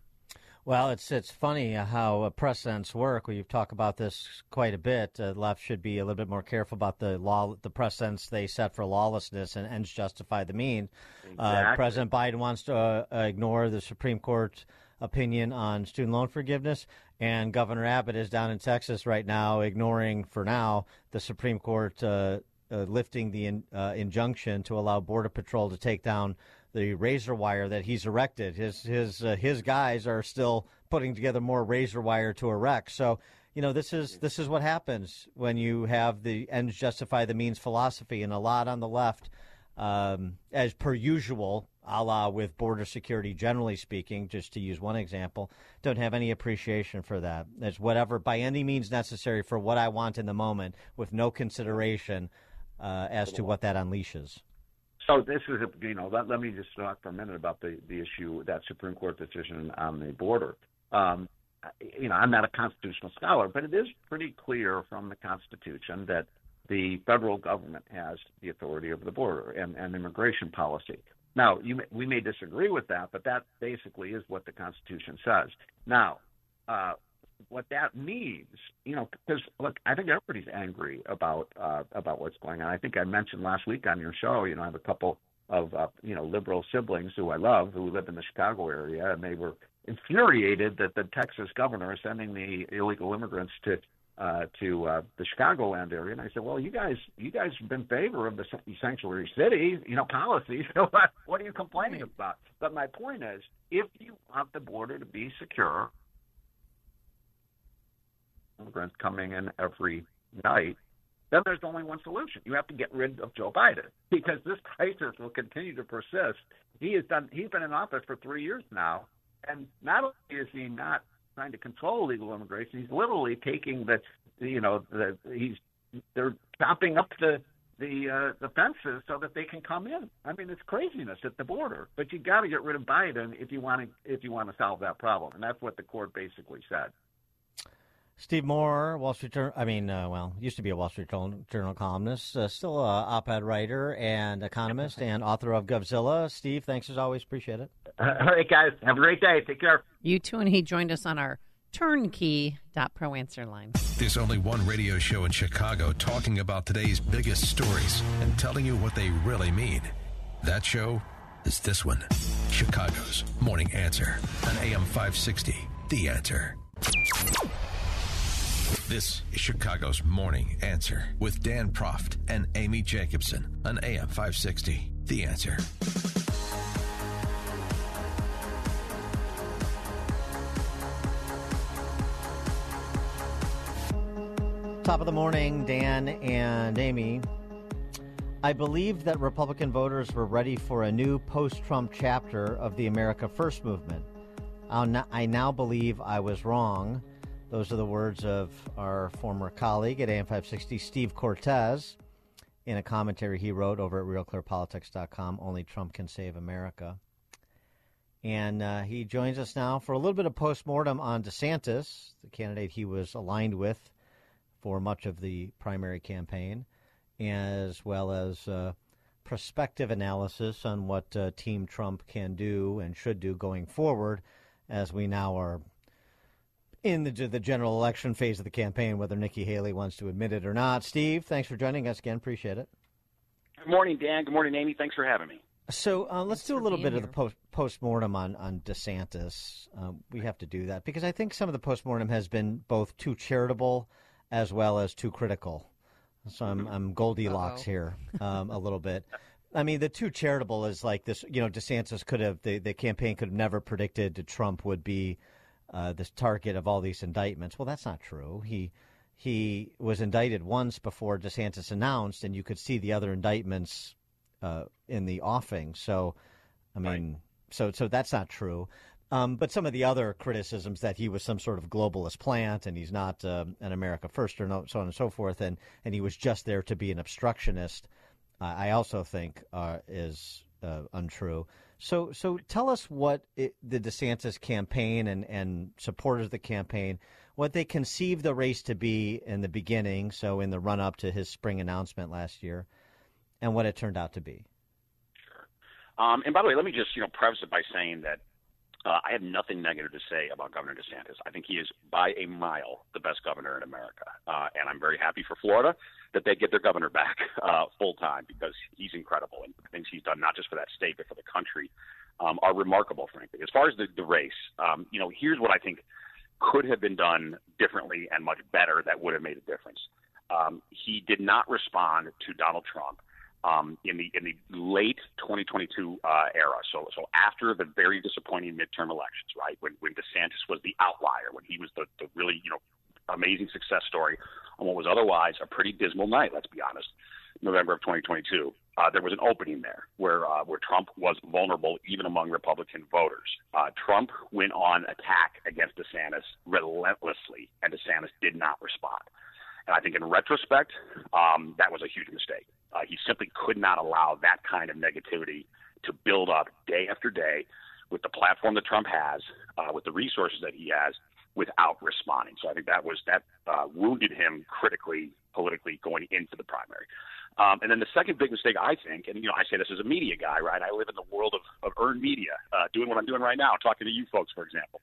Well, it's it's funny how uh, precedents work. We've talked about this quite a bit. Uh, left should be a little bit more careful about the law, the precedents they set for lawlessness, and ends justify the mean. Uh, exactly. Uh, President Biden wants to uh, ignore the Supreme Court opinion on student loan forgiveness, and Governor Abbott is down in Texas right now, ignoring for now the Supreme Court uh, uh, lifting the in, uh, injunction to allow Border Patrol to take down the razor wire that he's erected. His his uh, his guys are still putting together more razor wire to erect. So you know this is this is what happens when you have the ends justify the means philosophy, and a lot on the left, um, as per usual, a la with border security, generally speaking, just to use one example, don't have any appreciation for that. It's whatever by any means necessary for what I want in the moment, with no consideration uh, as to what that unleashes. So this is, a, you know, let, let me just talk for a minute about the, the issue, that Supreme Court decision on the border. Um, you know, I'm not a constitutional scholar, but it is pretty clear from the Constitution that the federal government has the authority over the border and, and immigration policy. Now, may, we may disagree with that, but that basically is what the Constitution says. Now, uh, what that means, you know, because look, I think everybody's angry about uh, about what's going on. I think I mentioned last week on your show, you know, I have a couple of uh, you know liberal siblings who I love who live in the Chicago area, and they were infuriated that the Texas governor is sending the illegal immigrants to uh, to uh, the Chicagoland area, and I said, "Well, you guys, you guys have been in favor of the sanctuary city, you know, policy. So what, what are you complaining about?" But my point is, if you want the border to be secure, immigrants coming in every night, then there's only one solution. You have to get rid of Joe Biden because this crisis will continue to persist. He has done. He's been in office for three years now, and not only is he not trying to control illegal immigration, he's literally taking the, you know, the he's they're chopping up the the uh, the fences so that they can come in. I mean, it's craziness at the border. But you got to get rid of Biden if you want to if you want to solve that problem, and that's what the court basically said. Steve Moore, Wall Street Journal. I mean, uh, well, used to be a Wall Street Journal columnist, uh, still a op-ed writer and economist, and author of Govzilla. Steve, thanks as always. Appreciate it. All right, guys. Have a great day. Take care. You too. And he joined us on our turnkey.pro answer line. There's only one radio show in Chicago talking about today's biggest stories and telling you what they really mean. That show is this one Chicago's Morning Answer on AM 560. The Answer. This is Chicago's Morning Answer with Dan Proft and Amy Jacobson on AM 560. The Answer. Top of the morning, Dan and Amy. I believed that Republican voters were ready for a new post Trump chapter of the America First movement. I now believe I was wrong. Those are the words of our former colleague at AM 560, Steve Cortes, in a commentary he wrote over at RealClearPolitics.com. Only Trump can save America. And uh, he joins us now for a little bit of postmortem on DeSantis, the candidate he was aligned with for much of the primary campaign, as well as uh, prospective analysis on what uh, Team Trump can do and should do going forward, as we now are in the, the general election phase of the campaign, whether Nikki Haley wants to admit it or not. Steve, thanks for joining us again. Appreciate it. Good morning, Dan. Good morning, Amy. Thanks for having me. So uh, let's do a little bit here. of the post postmortem on on DeSantis. Uh, we have to do that because I think some of the postmortem has been both too charitable as well as too critical. So I'm I'm Goldilocks Uh-oh. here um, a little bit. I mean, the too charitable is like this. You know, DeSantis could have the the campaign could have never predicted that Trump would be uh, the target of all these indictments. Well, that's not true. He he was indicted once before DeSantis announced, and you could see the other indictments uh, in the offing. So, I mean, right. so so that's not true. Um, but some of the other criticisms that he was some sort of globalist plant and he's not uh, an America first or no, so on and so forth, and, and he was just there to be an obstructionist, uh, I also think uh, is uh, untrue. So, so tell us what it, the DeSantis campaign and, and supporters of the campaign, what they conceived the race to be in the beginning, so in the run up to his spring announcement last year, and what it turned out to be. Sure. Um, and by the way, let me just you know preface it by saying that uh, I have nothing negative to say about Governor DeSantis. I think he is by a mile the best governor in America, uh, and I'm very happy for Florida that they get their governor back uh, full time because he's incredible and the things he's done not just for that state but for the country um, are remarkable. Frankly, as far as the, the race, um, you know, here's what I think could have been done differently and much better that would have made a difference. Um, he did not respond to Donald Trump um, in the in the late 2022 uh, era. So so after the very disappointing midterm elections, right when when DeSantis was the outlier, when he was the, the really you know amazing success story on what was otherwise a pretty dismal night. Let's be honest. November of 2022, uh, there was an opening there where uh, where Trump was vulnerable even among Republican voters. Uh, Trump went on attack against DeSantis relentlessly, and DeSantis did not respond. And I think in retrospect, um, that was a huge mistake. Uh, he simply could not allow that kind of negativity to build up day after day with the platform that Trump has, uh, with the resources that he has, without responding. So I think that was that uh, wounded him critically, politically going into the primary. Um, and then the second big mistake, I think, and you know, I say this as a media guy, right? I live in the world of, of earned media, uh, doing what I'm doing right now, talking to you folks, for example.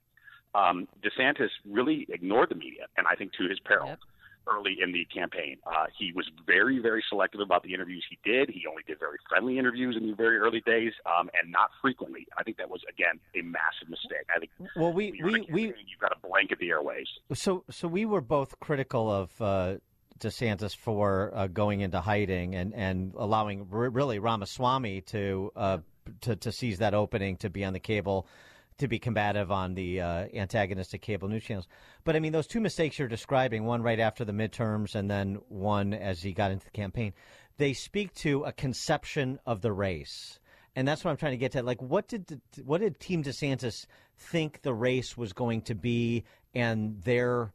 Um, DeSantis really ignored the media, and I think to his peril. Yep early in the campaign. Uh, he was very, very selective about the interviews he did. He only did very friendly interviews in the very early days, um, and not frequently. I think that was again a massive mistake. I think. Well, we we we you've got to blanket the airways. So so we were both critical of. Uh, DeSantis for uh, going into hiding and, and allowing r- really Ramaswamy to, uh, to to seize that opening to be on the cable to be combative on the uh, antagonistic cable news channels. But I mean, those two mistakes you're describing, one right after the midterms and then one as he got into the campaign, they speak to a conception of the race. And that's what I'm trying to get to. Like, what did what did Team DeSantis think the race was going to be, and their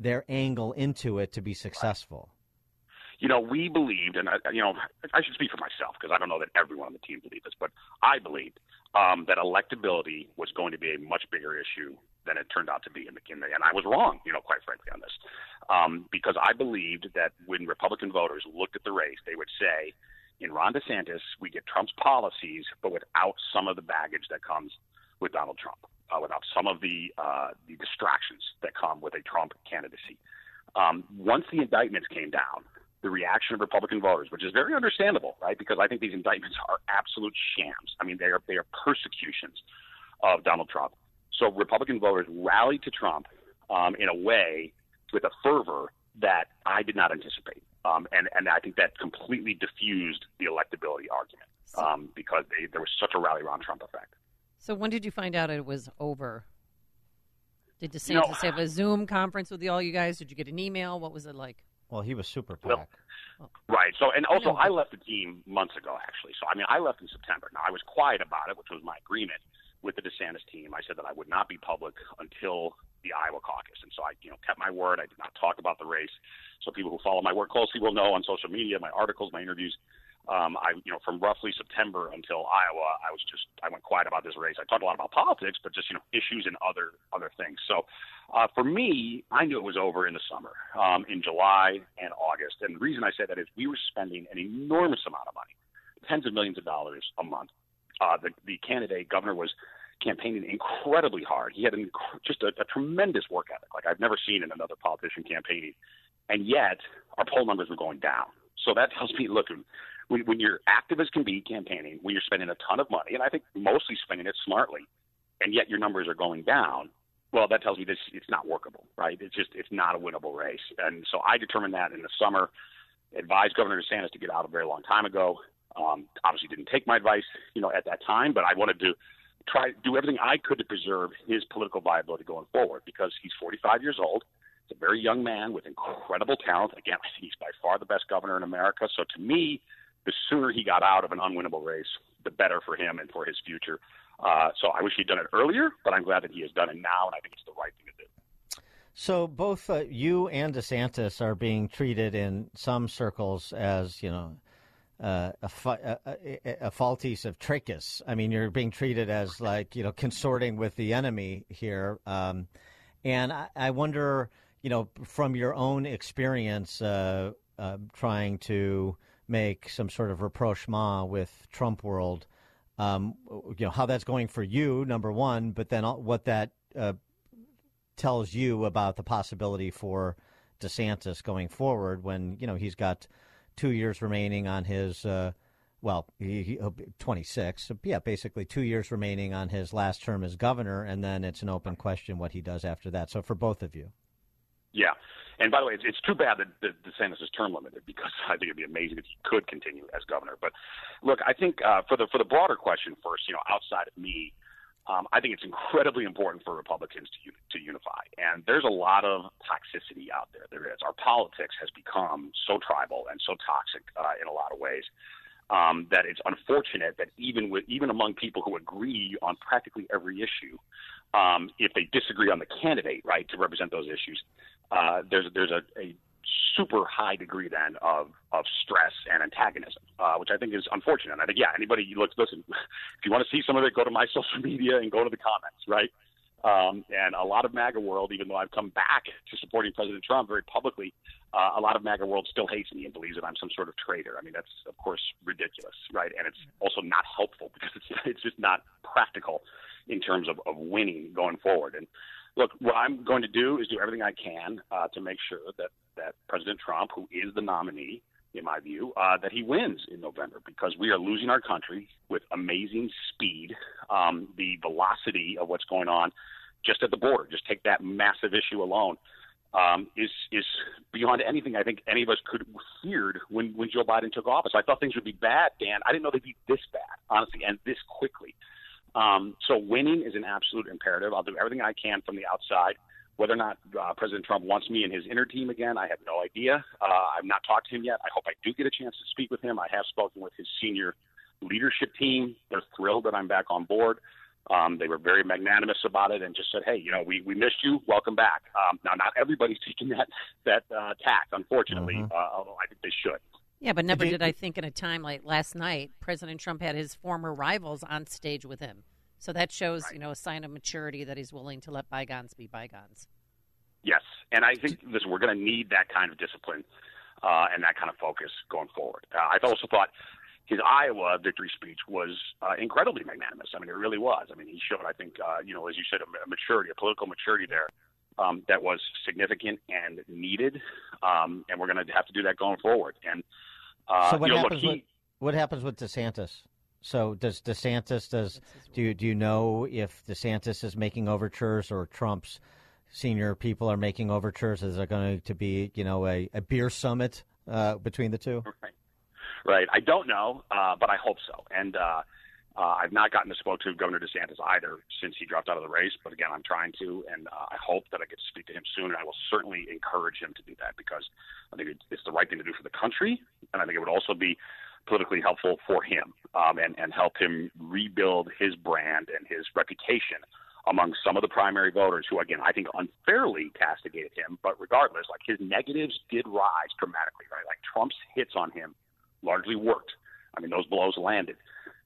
their angle into it to be successful? You know, we believed, and I, you know, I should speak for myself because I don't know that everyone on the team believed this, but I believed um, that electability was going to be a much bigger issue than it turned out to be in the, and I was wrong, you know, quite frankly, on this, um, because I believed that when Republican voters looked at the race, they would say, in Ron DeSantis, we get Trump's policies, but without some of the baggage that comes with Donald Trump, uh, without some of the uh, the distractions that come with a Trump candidacy. Um, once the indictments came down, the reaction of Republican voters, which is very understandable, right? Because I think these indictments are absolute shams. I mean, they are they are persecutions of Donald Trump. So Republican voters rallied to Trump um, in a way with a fervor that I did not anticipate, um, and and I think that completely diffused the electability argument um, because they, there was such a rally around Trump effect. So when did you find out it was over? Did DeSantis you know, have a Zoom conference with all you guys? Did you get an email? What was it like? Well, he was super PAC. Well, right. So, and also, I left the team months ago, actually. So, I mean, I left in September. Now, I was quiet about it, which was my agreement with the DeSantis team. I said that I would not be public until the Iowa caucus, and so I, you know, kept my word. I did not talk about the race. So, people who follow my work closely will know on social media, my articles, my interviews. Um, I, you know, from roughly September until Iowa, I was just I went quiet about this race. I talked a lot about politics, but just you know issues and other other things. So uh, for me, I knew it was over in the summer, um, in July and August. And the reason I say that is we were spending an enormous amount of money, tens of millions of dollars a month. Uh, the the candidate governor was campaigning incredibly hard. He had an, just a, a tremendous work ethic, like I've never seen in another politician campaigning. And yet, our poll numbers were going down. So that tells me, look, when, when you're active as can be campaigning, when you're spending a ton of money, and I think mostly spending it smartly, and yet your numbers are going down, well, that tells me this it's not workable, right? It's just it's not a winnable race, and so I determined that in the summer. Advised Governor DeSantis to get out a very long time ago. Um, obviously, didn't take my advice, you know, at that time, but I wanted to try do everything I could to preserve his political viability going forward because he's 45 years old. He's a very young man with incredible talent. Again, he's by far the best governor in America. So to me, the sooner he got out of an unwinnable race, the better for him and for his future. Uh, so I wish he'd done it earlier, but I'm glad that he has done it now, and I think it's the right thing to do. So both uh, you and DeSantis are being treated in some circles as you know uh, a, a, a, a faulties of trachis. I mean, you're being treated as like you know consorting with the enemy here, um, and I, I, wonder, you know, from your own experience uh, uh, trying to make some sort of rapprochement with Trump world. Um, you know how that's going for you, number one, but then what that uh, tells you about the possibility for DeSantis going forward when you know he's got two years remaining on his. Uh, well, he, he, 26. So, yeah, basically two years remaining on his last term as governor, and then it's an open question what he does after that. So, for both of you. Yeah. And by the way, it's, it's too bad that, that DeSantis is term limited because I think it'd be amazing if he could continue as governor. But look, I think uh, for the for the broader question first, you know, outside of me, um, I think it's incredibly important for Republicans to to unify. And there's a lot of toxicity out there. There is. Our politics has become so tribal and so toxic uh, in a lot of ways. Um, that it's unfortunate that even with even among people who agree on practically every issue, um, if they disagree on the candidate, right, to represent those issues, uh, there's there's a, a super high degree then of of stress and antagonism, uh, which I think is unfortunate. I think yeah, anybody you look listen, if you want to see some of it, go to my social media and go to the comments, right? Um, and a lot of MAGA world, even though I've come back to supporting President Trump very publicly, uh, a lot of MAGA world still hates me and believes that I'm some sort of traitor. I mean, that's of course ridiculous, right? And it's also not helpful because it's it's just not practical in terms of, of winning going forward. And look, what I'm going to do is do everything I can uh, to make sure that that President Trump, who is the nominee, in my view, uh, that he wins in November because we are losing our country with amazing speed. Um, the velocity of what's going on just at the border, just take that massive issue alone, um, is is beyond anything I think any of us could feared when when Joe Biden took office. I thought things would be bad, Dan. I didn't know they'd be this bad, honestly, and this quickly. Um, so winning is an absolute imperative. I'll do everything I can from the outside. Whether or not uh, President Trump wants me in his inner team again, I have no idea. Uh, I've not talked to him yet. I hope I do get a chance to speak with him. I have spoken with his senior leadership team. They're thrilled that I'm back on board. Um, they were very magnanimous about it and just said, "Hey, you know, we, we missed you. Welcome back." Um, now, not everybody's taking that that uh, tack, unfortunately, mm-hmm. uh, although I think they should. Yeah, but never did I think in a time like last night, President Trump had his former rivals on stage with him. So that shows, right. you know, a sign of maturity that he's willing to let bygones be bygones. Yes, and I think listen, we're going to need that kind of discipline uh, and that kind of focus going forward. Uh, I've also thought his Iowa victory speech was uh, incredibly magnanimous. I mean, it really was. I mean, he showed, I think, uh, you know, as you said, a maturity, a political maturity there um, that was significant and needed. Um, and we're going to have to do that going forward. And uh, so what you know, happens? look, he, with, what happens with DeSantis? So does DeSantis does do you, do you know if DeSantis is making overtures or Trump's senior people are making overtures? Is there going to be you know a, a beer summit uh, between the two? Right. Right. I don't know, uh, but I hope so. And uh, I've not gotten to spoke to Governor DeSantis either since he dropped out of the race. But again, I'm trying to, and uh, I hope that I get to speak to him soon. And I will certainly encourage him to do that because I think it's the right thing to do for the country, and I think it would also be politically helpful for him um, and and help him rebuild his brand and his reputation among some of the primary voters who, again, I think unfairly castigated him. But regardless, like his negatives did rise dramatically, right? Like Trump's hits on him largely worked. I mean, those blows landed.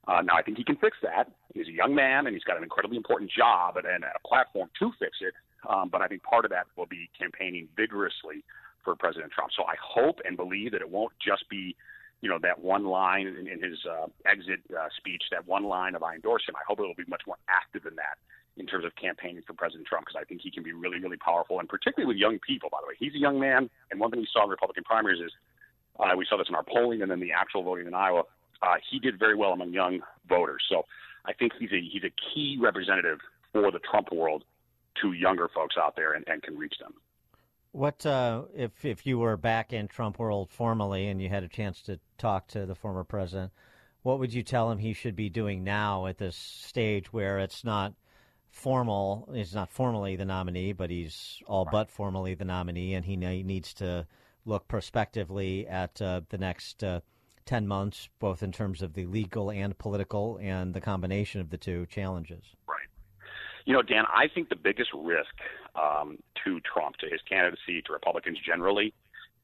Uh, now, I think he can fix that. He's a young man and he's got an incredibly important job and, and a platform to fix it. Um, but I think part of that will be campaigning vigorously for President Trump. So I hope and believe that it won't just be, you know, that one line in, in his uh, exit uh, speech, that one line of I endorse him. I hope it will be much more active than that in terms of campaigning for President Trump because I think he can be really, really powerful, and particularly with young people. By the way, he's a young man, and one thing we saw in Republican primaries is uh, we saw this in our polling and then the actual voting in Iowa. Uh, he did very well among young voters. So I think he's a he's a key representative for the Trump world to younger folks out there and, and can reach them. What uh, if if you were back in Trump world formally and you had a chance to talk to the former president? What would you tell him he should be doing now at this stage where it's not formal? He's not formally the nominee, but he's all right. but formally the nominee, and he needs to look prospectively at uh, the next uh, 10 months, both in terms of the legal and political, and the combination of the two challenges? Right. You know, Dan, I think the biggest risk um, to Trump, to his candidacy, to Republicans generally,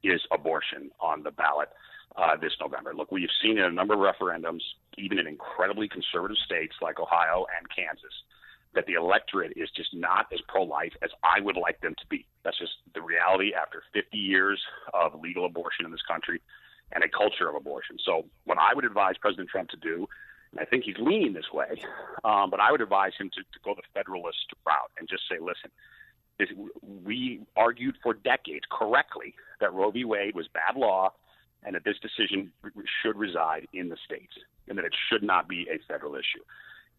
is abortion on the ballot uh, this November. Look, we've seen in a number of referendums, even in incredibly conservative states like Ohio and Kansas, that the electorate is just not as pro life as I would like them to be. That's just the reality after 50 years of legal abortion in this country and a culture of abortion. So, what I would advise President Trump to do, and I think he's leaning this way, um, but I would advise him to, to go the federalist route and just say, listen, this, we argued for decades correctly that Roe v. Wade was bad law and that this decision should reside in the states and that it should not be a federal issue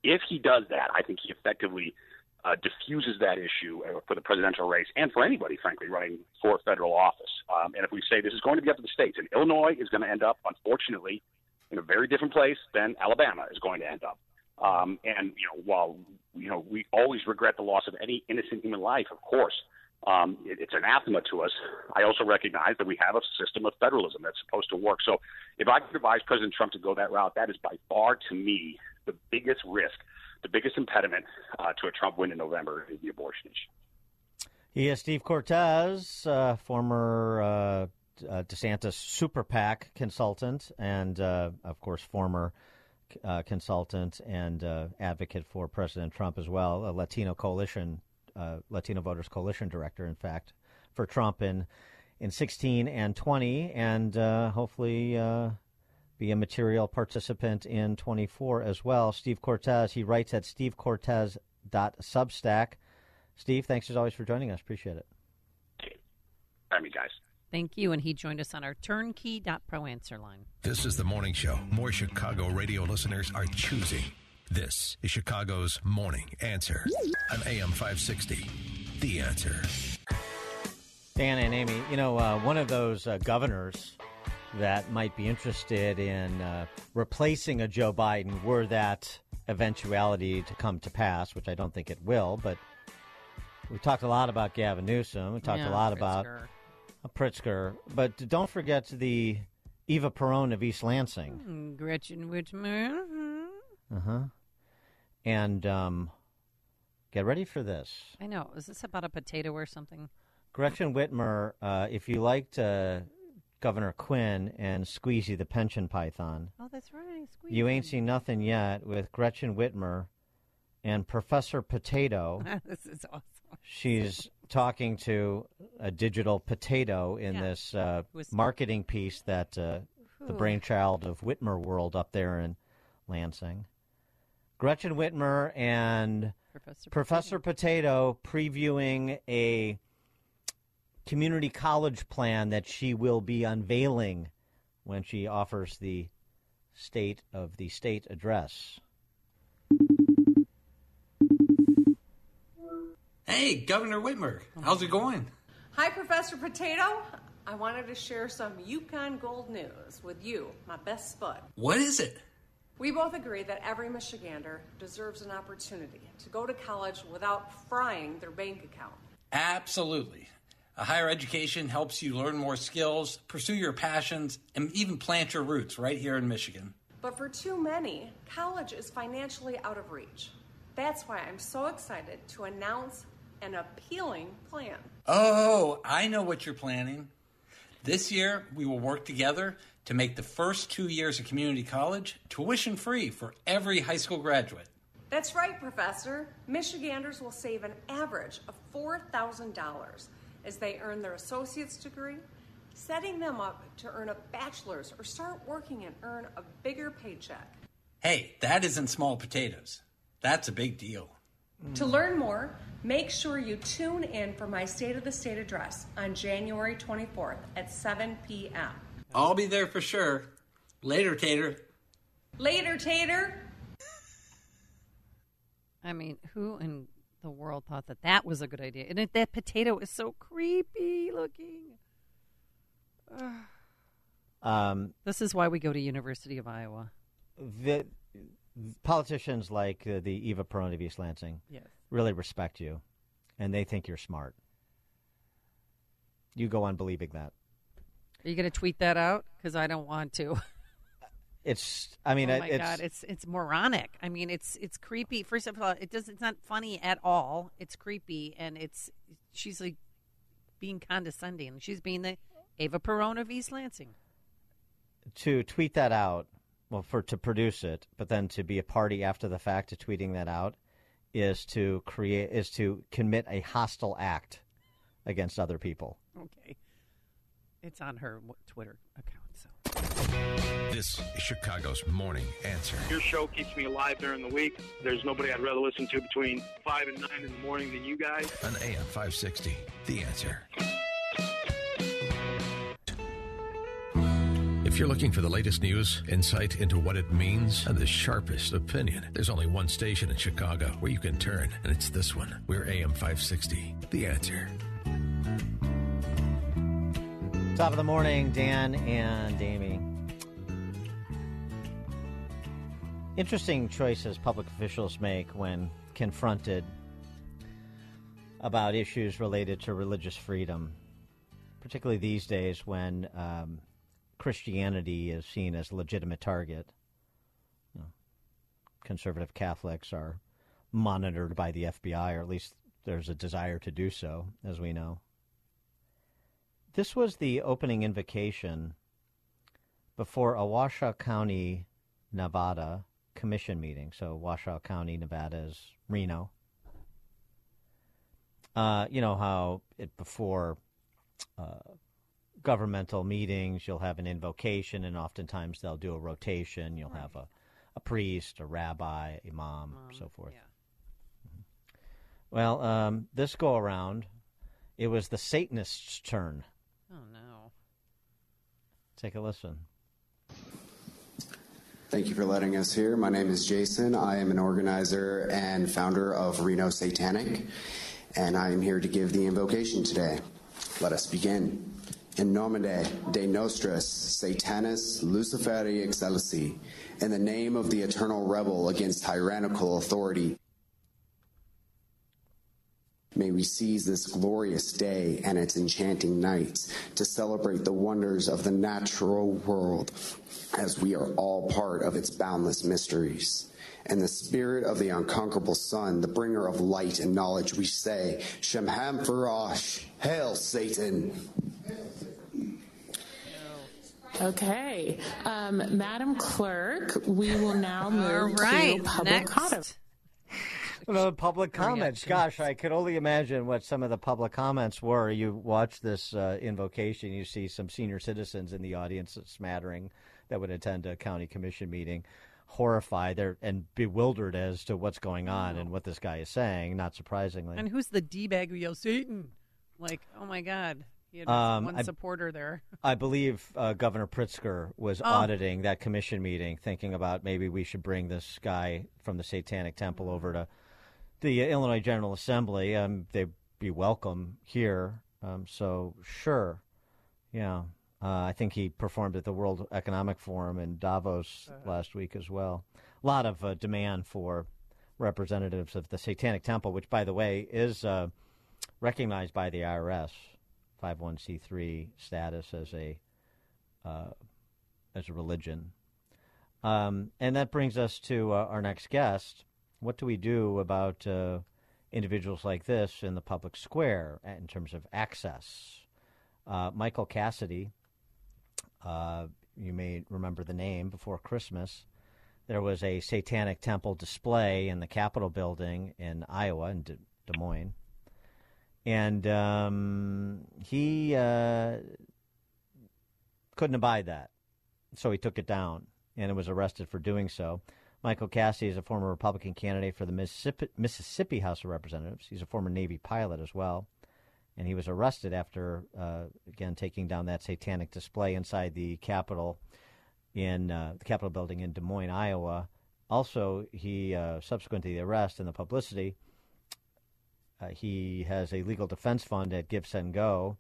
if he does that, I think he effectively uh, diffuses that issue uh, for the presidential race and for anybody, frankly, running for federal office. Um, and if we say this is going to be up to the states, and Illinois is going to end up, unfortunately, in a very different place than Alabama is going to end up. Um, and you know, while you know we always regret the loss of any innocent human life, of course, um, it, it's anathema to us. I also recognize that we have a system of federalism that's supposed to work. So, if I could advise President Trump to go that route, that is by far, to me, the biggest risk the biggest impediment uh, to a Trump win in November is the abortion issue. He is Steve Cortes, uh, former uh, uh DeSantis super PAC consultant, and uh, of course, former uh, consultant and advocate for President Trump as well, a Latino coalition, Latino Voters Coalition director, in fact, for Trump in in 16 and 20, and hopefully be a material participant in 24 as well. Steve Cortes, he writes at stevecortes.substack. Steve, thanks as always for joining us. Appreciate it. Hi, me, guys. Thank you. And he joined us on our turnkey.pro answer line. This is the morning show. More Chicago radio listeners are choosing. This is Chicago's Morning Answer on AM 560. The Answer. Dan and Amy, you know, uh, one of those uh, governors that might be interested in uh, replacing a Joe Biden were that eventuality to come to pass, which I don't think it will. But we talked a lot about Gavin Newsom. We talked yeah, a lot Pritzker. about uh, Pritzker. But don't forget the Eva Peron of East Lansing. Mm, Gretchen Whitmer. Uh huh. And um, get ready for this. I know. Is this about a potato or something? Gretchen Whitmer, uh, if you liked uh, Governor Quinn and Squeezy the pension python. Oh, that's right. Squeezy. You ain't seen nothing yet with Gretchen Whitmer and Professor Potato. this is awesome. She's talking to a digital potato in Yeah. this uh, marketing piece that uh, the brainchild of Whitmer World up there in Lansing. Gretchen Whitmer and Professor Professor Potato previewing a community college plan that she will be unveiling when she offers the state of the state address. Hey, Governor Whitmer, how's it going? Hi, Professor Potato. I wanted to share some Yukon Gold news with you, my best bud. What is it? We both agree that every Michigander deserves an opportunity to go to college without frying their bank account. Absolutely. A higher education helps you learn more skills, pursue your passions, and even plant your roots right here in Michigan. But for too many, college is financially out of reach. That's why I'm so excited to announce an appealing plan. Oh, I know what you're planning. This year, we will work together to make the first two years of community college tuition free for every high school graduate. That's right, Professor. Michiganders will save an average of $4,000 as they earn their associate's degree, setting them up to earn a bachelor's or start working and earn a bigger paycheck. Hey, that isn't small potatoes. That's a big deal. To learn more, make sure you tune in for my State of the State address on January 24th at 7 p.m. I'll be there for sure. Later, Tater. Later, Tater! I mean, who in the world thought that that was a good idea? And it, that potato is so creepy looking. Um, this is why we go to University of Iowa. the politicians like uh, the Eva Peron of East Lansing Yes. really respect you, and they think you're smart. You go on believing that. Are you going to tweet that out? Because I don't want to. It's. I mean, oh my it's. god, it's it's moronic. I mean, it's it's creepy. First of all, it does. It's not funny at all. It's creepy, and it's she's like being condescending. She's being the Eva Peron of East Lansing. to tweet that out, well, for to produce it, but then to be a party after the fact to tweeting that out, is to create is to commit a hostile act against other people. Okay, it's on her Twitter This is Chicago's Morning Answer. Your show keeps me alive during the week. There's nobody I'd rather listen to between 5 and 9 in the morning than you guys. On AM 560. The Answer. If you're looking for the latest news, insight into what it means, and the sharpest opinion, there's only one station in Chicago where you can turn, and it's this one. We're AM 560. The answer. Top of the morning, Dan and Amy. Interesting choices public officials make when confronted about issues related to religious freedom, particularly these days when um, Christianity is seen as a legitimate target. You know, conservative Catholics are monitored by the FBI, or at least there's a desire to do so, as we know. This was the opening invocation before a Washoe County, Nevada commission meeting. So, Washoe County, Nevada is Reno. Uh, you know how it before uh, governmental meetings, you'll have an invocation, and oftentimes they'll do a rotation. You'll right. have a, a priest, a rabbi, imam, um, so forth. Yeah. Mm-hmm. Well, um, this go around, it was the Satanists' turn. Oh, no. Take a listen. Thank you for letting us here. My name is Jason. I am an organizer and founder of Reno Satanic, and I am here to give the invocation today. Let us begin. In nomine de nostris Satanis Luciferi Excelsi, in the name of the eternal rebel against tyrannical authority, May we seize this glorious day and its enchanting nights to celebrate the wonders of the natural world as we are all part of its boundless mysteries. In the spirit of the unconquerable sun, the bringer of light and knowledge, we say, Shemham Farash, Hail Satan! Okay. Um, Madam Clerk, we will now move right, to public comment. Well, public comments. Gosh, I could only imagine what some of the public comments were. You watch this uh, invocation, you see some senior citizens in the audience, smattering that would attend a county commission meeting, horrified there and bewildered as to what's going on and what this guy is saying. Not surprisingly. And who's the d bag of Satan? Like, oh my God. He had um, one I, supporter there. I believe uh, Governor Pritzker was oh. auditing that commission meeting, thinking about maybe we should bring this guy from the Satanic Temple over to the Illinois General Assembly. Um, they'd be welcome here. Um, so sure, yeah. Uh, I think he performed at the World Economic Forum in Davos uh-huh. last week as well. A lot of uh, demand for representatives of the Satanic Temple, which, by the way, is uh, recognized by the IRS, 501c3 status as a uh, as a religion. Um, and that brings us to uh, our next guest. What do we do about uh, individuals like this in the public square in terms of access? Uh, Michael Cassidy, uh, you may remember the name before Christmas. There was a satanic temple display in the Capitol building in Iowa, in De- Des Moines. And um, he uh, couldn't abide that. So he took it down and was arrested for doing so. Michael Cassidy is a former Republican candidate for the Mississippi, Mississippi House of Representatives. He's a former Navy pilot as well. And he was arrested after, uh, again, taking down that satanic display inside the Capitol in uh, the Capitol building in Des Moines, Iowa. Also, he, uh, subsequent to the arrest and the publicity, uh, he has a legal defense fund at Give Send Go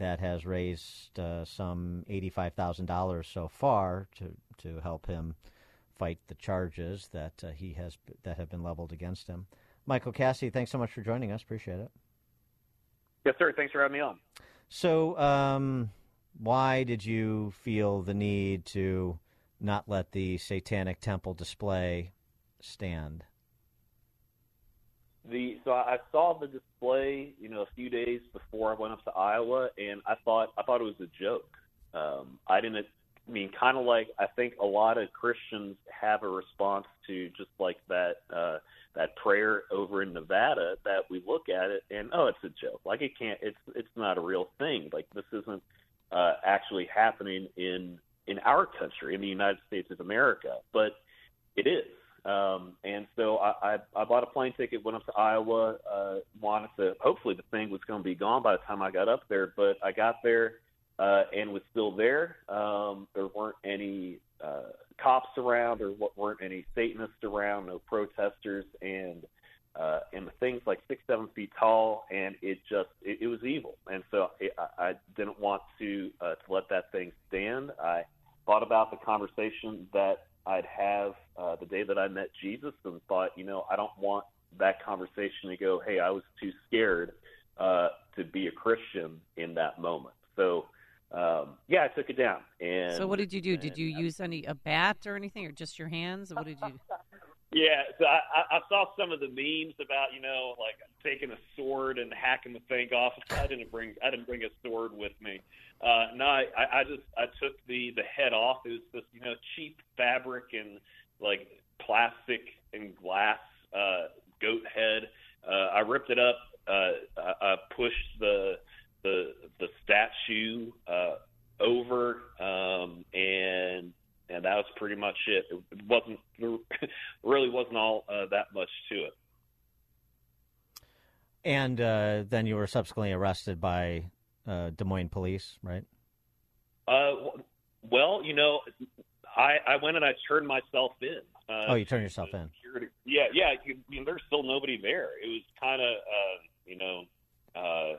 that has raised uh, some $85,000 so far to, to help him fight the charges that uh, he has that have been leveled against him. Michael Cassidy, thanks so much for joining us. Appreciate it. Yes, sir. Thanks for having me on. So, um, why did you feel the need to not let the Satanic Temple display stand? The so I saw the display, you know, a few days before I went up to Iowa, and I thought I thought it was a joke. Um, I didn't I mean, kind of like I think a lot of Christians have a response to just like that uh, that prayer over in Nevada that we look at it and oh, it's a joke. Like it can't. It's it's not a real thing. Like this isn't uh, actually happening in in our country in the United States of America, but it is. Um, and so I, I, I bought a plane ticket, went up to Iowa, uh, wanted to. Hopefully, the thing was going to be gone by the time I got up there, but I got there uh, and was still there. Um, there weren't any uh, cops around, or what weren't any Satanists around, no protesters, and uh, and the thing's like six, seven feet tall, and it just it, it was evil. And so I, I didn't want to uh, to let that thing stand. I thought about the conversation that I'd have uh, the day that I met Jesus, and thought, you know, I don't want that conversation to go, hey, I was too scared uh, to be a Christian in that moment. So um, yeah, I took it down. And so what did you do? Did you use any a bat or anything, or just your hands? What did you? Yeah, so I, I saw some of the memes about you know like taking a sword and hacking the thing off. I didn't bring I didn't bring a sword with me. Uh, no, I, I just I took the the head off. It was this you know cheap fabric and like plastic and glass uh, goat head. Uh, I ripped it up. Uh, I, I pushed the the the statue uh, over, um, and and that was pretty much it. It wasn't really wasn't all uh, that much to it. And uh, then you were subsequently arrested by uh, Des Moines police, right? Uh, well, you know, I, I went and I turned myself in. Uh, oh, you turned yourself in. Security. Yeah, yeah. You, I mean, there's still nobody there. It was kind of, uh, you know, uh,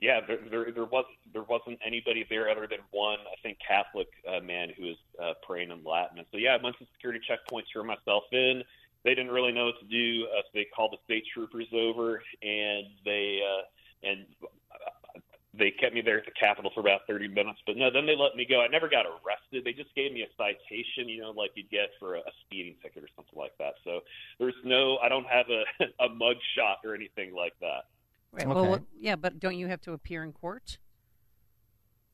yeah, there, there there wasn't there wasn't anybody there other than one I think Catholic uh, man who was uh, praying in Latin. And so yeah, I went to security checkpoints, turned myself in. They didn't really know what to do, uh, so they called the state troopers over, and they uh, and uh, they kept me there at the Capitol for about 30 minutes. But no, then they let me go. I never got arrested. They just gave me a citation, you know, like you'd get for a, a speeding ticket or something like that. So there's no, I don't have a, a mug shot or anything like that. Right. Okay. Well, yeah, but don't you have to appear in court?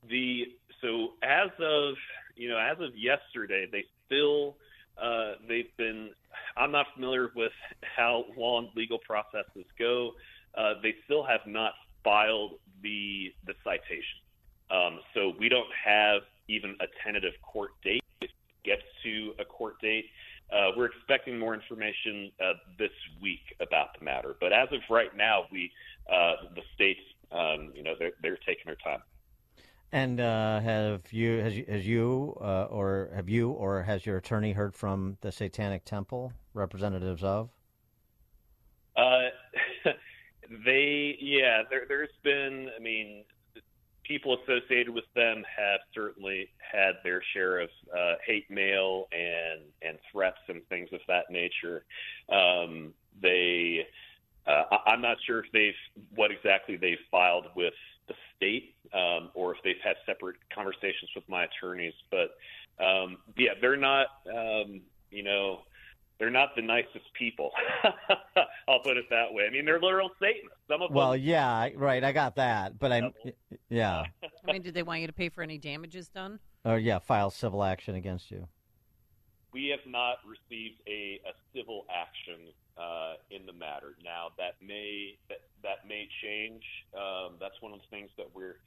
The so as of you know as of yesterday, they still uh, they've been. I'm not familiar with how long legal processes go. Uh, they still have not filed the the citation, um, so we don't have even a tentative court date. If it gets to a court date, uh, we're expecting more information uh, this week about the matter. But as of right now, we the states, um, you know, they're, they're taking their time. And uh, have you has you, has you uh, or have you or has your attorney heard from the Satanic Temple representatives of? Uh, they yeah, there, there's been. I mean, people associated with them have certainly had their share of uh, hate mail and and threats and things of that nature. Um, they uh, I'm not sure if they've what exactly they've filed with the state um, or if they've had separate conversations with my attorneys. But um, yeah, they're not. Um, you know, they're not the nicest people. I'll put it that way. I mean, they're literal Satanists. Some of well, them. yeah, right. I got that, but I'm. Yeah. I mean, did they want you to pay for any damages done? Or yeah, file civil action against you. We have not received a, a civil action uh, in the matter. Now that may that, that may change. Um, that's one of the things that we're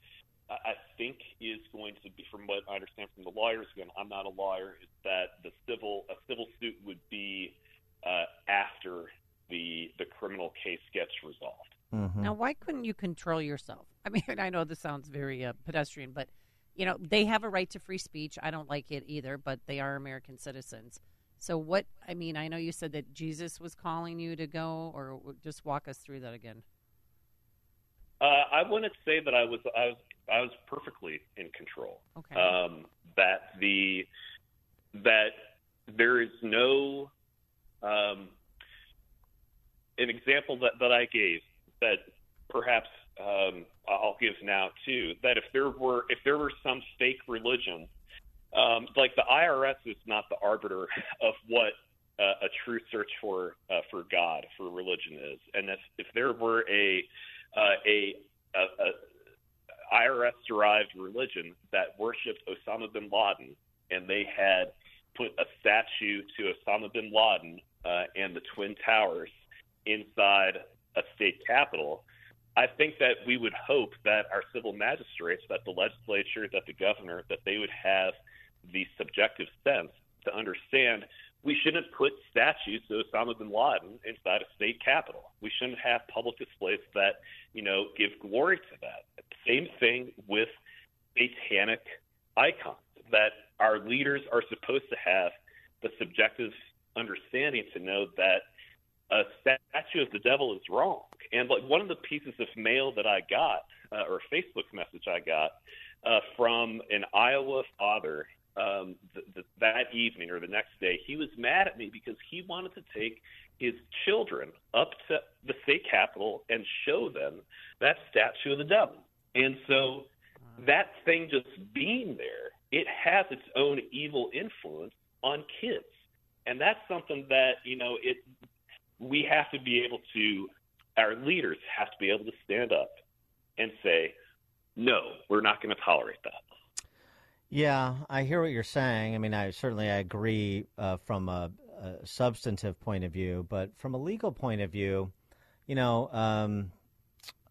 I think is going to be, from what I understand from the lawyers. Again, I'm not a lawyer. Is that the civil a civil suit would be uh, after the the criminal case gets resolved. Mm-hmm. Now, why couldn't you control yourself? I mean, I know this sounds very uh, pedestrian, but you know they have a right to free speech. I don't like it either, but they are American citizens. So what? I mean, I know you said that Jesus was calling you to go, or just walk us through that again. Uh, I wouldn't say that I was. I was. I was perfectly in control. Okay. Um, that the that there is no um, an example that that I gave that perhaps um, I'll give now too. That if there were if there were some fake religion um, like the IRS is not the arbiter of what uh, a true search for uh, for God for religion is, and if if there were a uh, a, a, a IRS derived religion that worshipped Osama bin Laden, and they had put a statue to Osama bin Laden uh, and the Twin Towers inside a state capitol, I think that we would hope that our civil magistrates, that the legislature, that the governor, that they would have the subjective sense to understand we shouldn't put statues of Osama bin Laden inside a state capitol. We shouldn't have public displays that, you know, give glory to that. Same thing with satanic icons that our leaders are supposed to have the subjective understanding to know that a statue of the devil is wrong. And like one of the pieces of mail that I got, uh, or Facebook message I got uh, from an Iowa father um, th- th- that evening or the next day, he was mad at me because he wanted to take his children up to the state capitol and show them that statue of the devil. And so that thing just being there, it has its own evil influence on kids. And that's something that, you know, it we have to be able to our leaders have to be able to stand up and say, no, we're not going to tolerate that. Yeah, I hear what you're saying. I mean, I certainly I agree uh, from a, a, substantive point of view, but from a legal point of view, you know, um,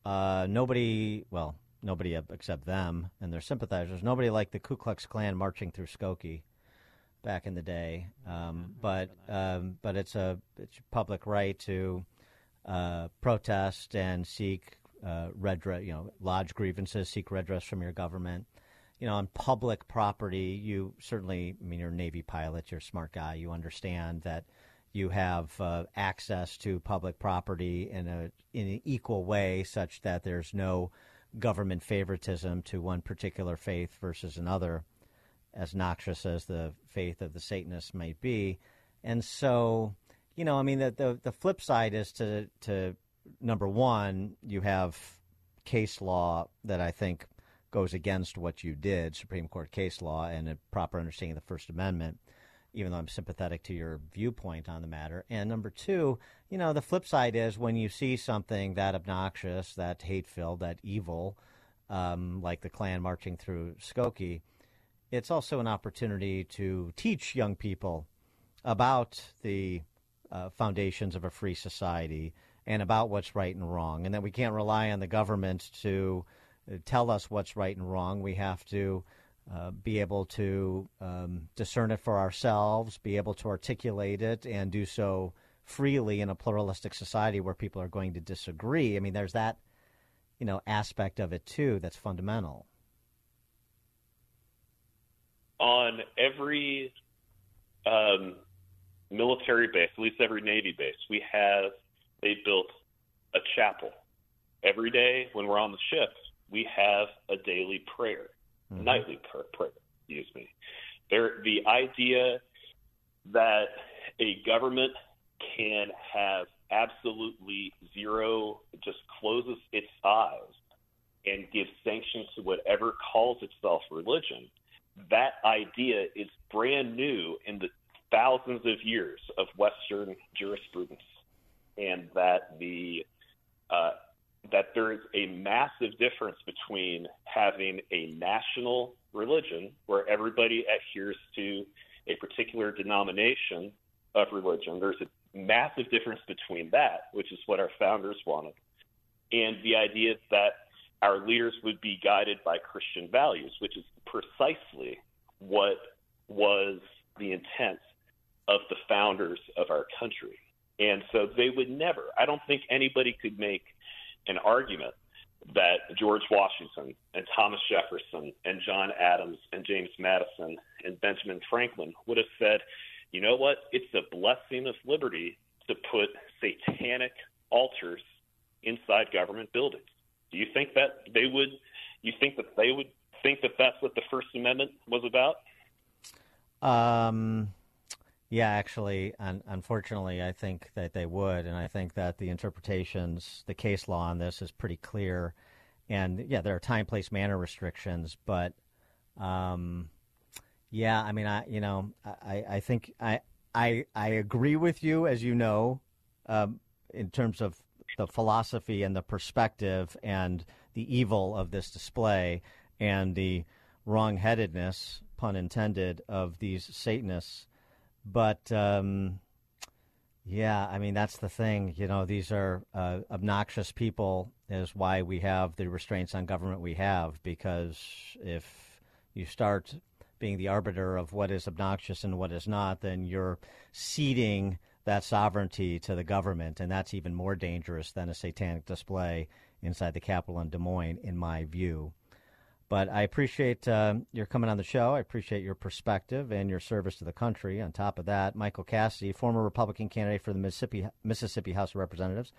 uh, nobody, well, nobody except them and their sympathizers, nobody liked the Ku Klux Klan marching through Skokie back in the day. Um, but um, but it's a it's a public right to uh, protest and seek uh, redress, you know, lodge grievances, seek redress from your government you know, on public property, you certainly, I mean, you're a Navy pilot, you're a smart guy, you understand that you have uh, access to public property in a in an equal way, such that there's no government favoritism to one particular faith versus another, as noxious as the faith of the Satanists might be. And so, you know, I mean, the the, the flip side is to to number one, you have case law that I think goes against what you did, Supreme Court case law, and a proper understanding of the First Amendment, even though I'm sympathetic to your viewpoint on the matter. And number two, you know, the flip side is when you see something that obnoxious, that hate filled, that evil, um, like the Klan marching through Skokie, it's also an opportunity to teach young people about the uh, foundations of a free society and about what's right and wrong, and that we can't rely on the government to tell us what's right and wrong. We have to uh, be able to um, discern it for ourselves, be able to articulate it, and do so freely in a pluralistic society where people are going to disagree. I mean, there's that, you know, aspect of it too that's fundamental. On every um, military base, at least every Navy base, we have they built a chapel. Every day when we're on the ship, we have a daily prayer, mm-hmm. nightly prayer, excuse me. There, the idea that a government can have absolutely zero, just closes its eyes and gives sanction to whatever calls itself religion, that idea is brand new in the thousands of years of Western jurisprudence, and that the uh, that there is a massive difference between having a national religion where everybody adheres to a particular denomination of religion. There's a massive difference between that, which is what our founders wanted, and the idea that our leaders would be guided by Christian values, which is precisely what was the intent of the founders of our country. And so they would never, I don't think anybody could make an argument that George Washington and Thomas Jefferson and John Adams and James Madison and Benjamin Franklin would have said, you know what? It's a blessing of liberty to put satanic altars inside government buildings. Do you think that they would? You think that they would think that that's what the First Amendment was about? Um, yeah, actually, un- unfortunately, I think that they would, and I think that the interpretations, the case law on this is pretty clear. And yeah, there are time, place, manner restrictions, but um, yeah, I mean, I you know, I, I think I I I agree with you, as you know, um, in terms of the philosophy and the perspective and the evil of this display and the wrongheadedness, pun intended, of these Satanists but um, yeah, I mean that's the thing. You know, these are uh, obnoxious people. Is why we have the restraints on government we have. Because if you start being the arbiter of what is obnoxious and what is not, then you're ceding that sovereignty to the government, and that's even more dangerous than a satanic display inside the Capitol in Des Moines, in my view. But I appreciate uh, your coming on the show. I appreciate your perspective and your service to the country. On top of that, Michael Cassidy, former Republican candidate for the Mississippi Mississippi House of Representatives,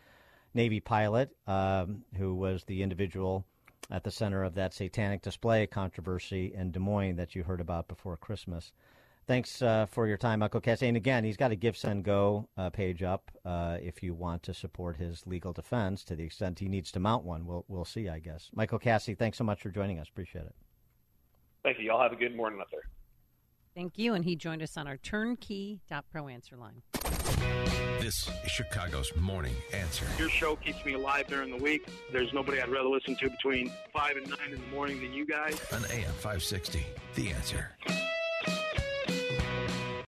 Navy pilot, um, who was the individual at the center of that satanic display controversy in Des Moines that you heard about before Christmas. Thanks uh, for your time, Michael Cassidy. And again, he's got a Give Send Go uh, page up uh, if you want to support his legal defense to the extent he needs to mount one. We'll we'll see, I guess. Michael Cassidy, thanks so much for joining us. Appreciate it. Thank you. Y'all have a good morning up there. Thank you. And he joined us on our turnkey.pro answer line. This is Chicago's Morning Answer. Your show keeps me alive during the week. There's nobody I'd rather listen to between 5 and 9 in the morning than you guys. On AM 560, The Answer.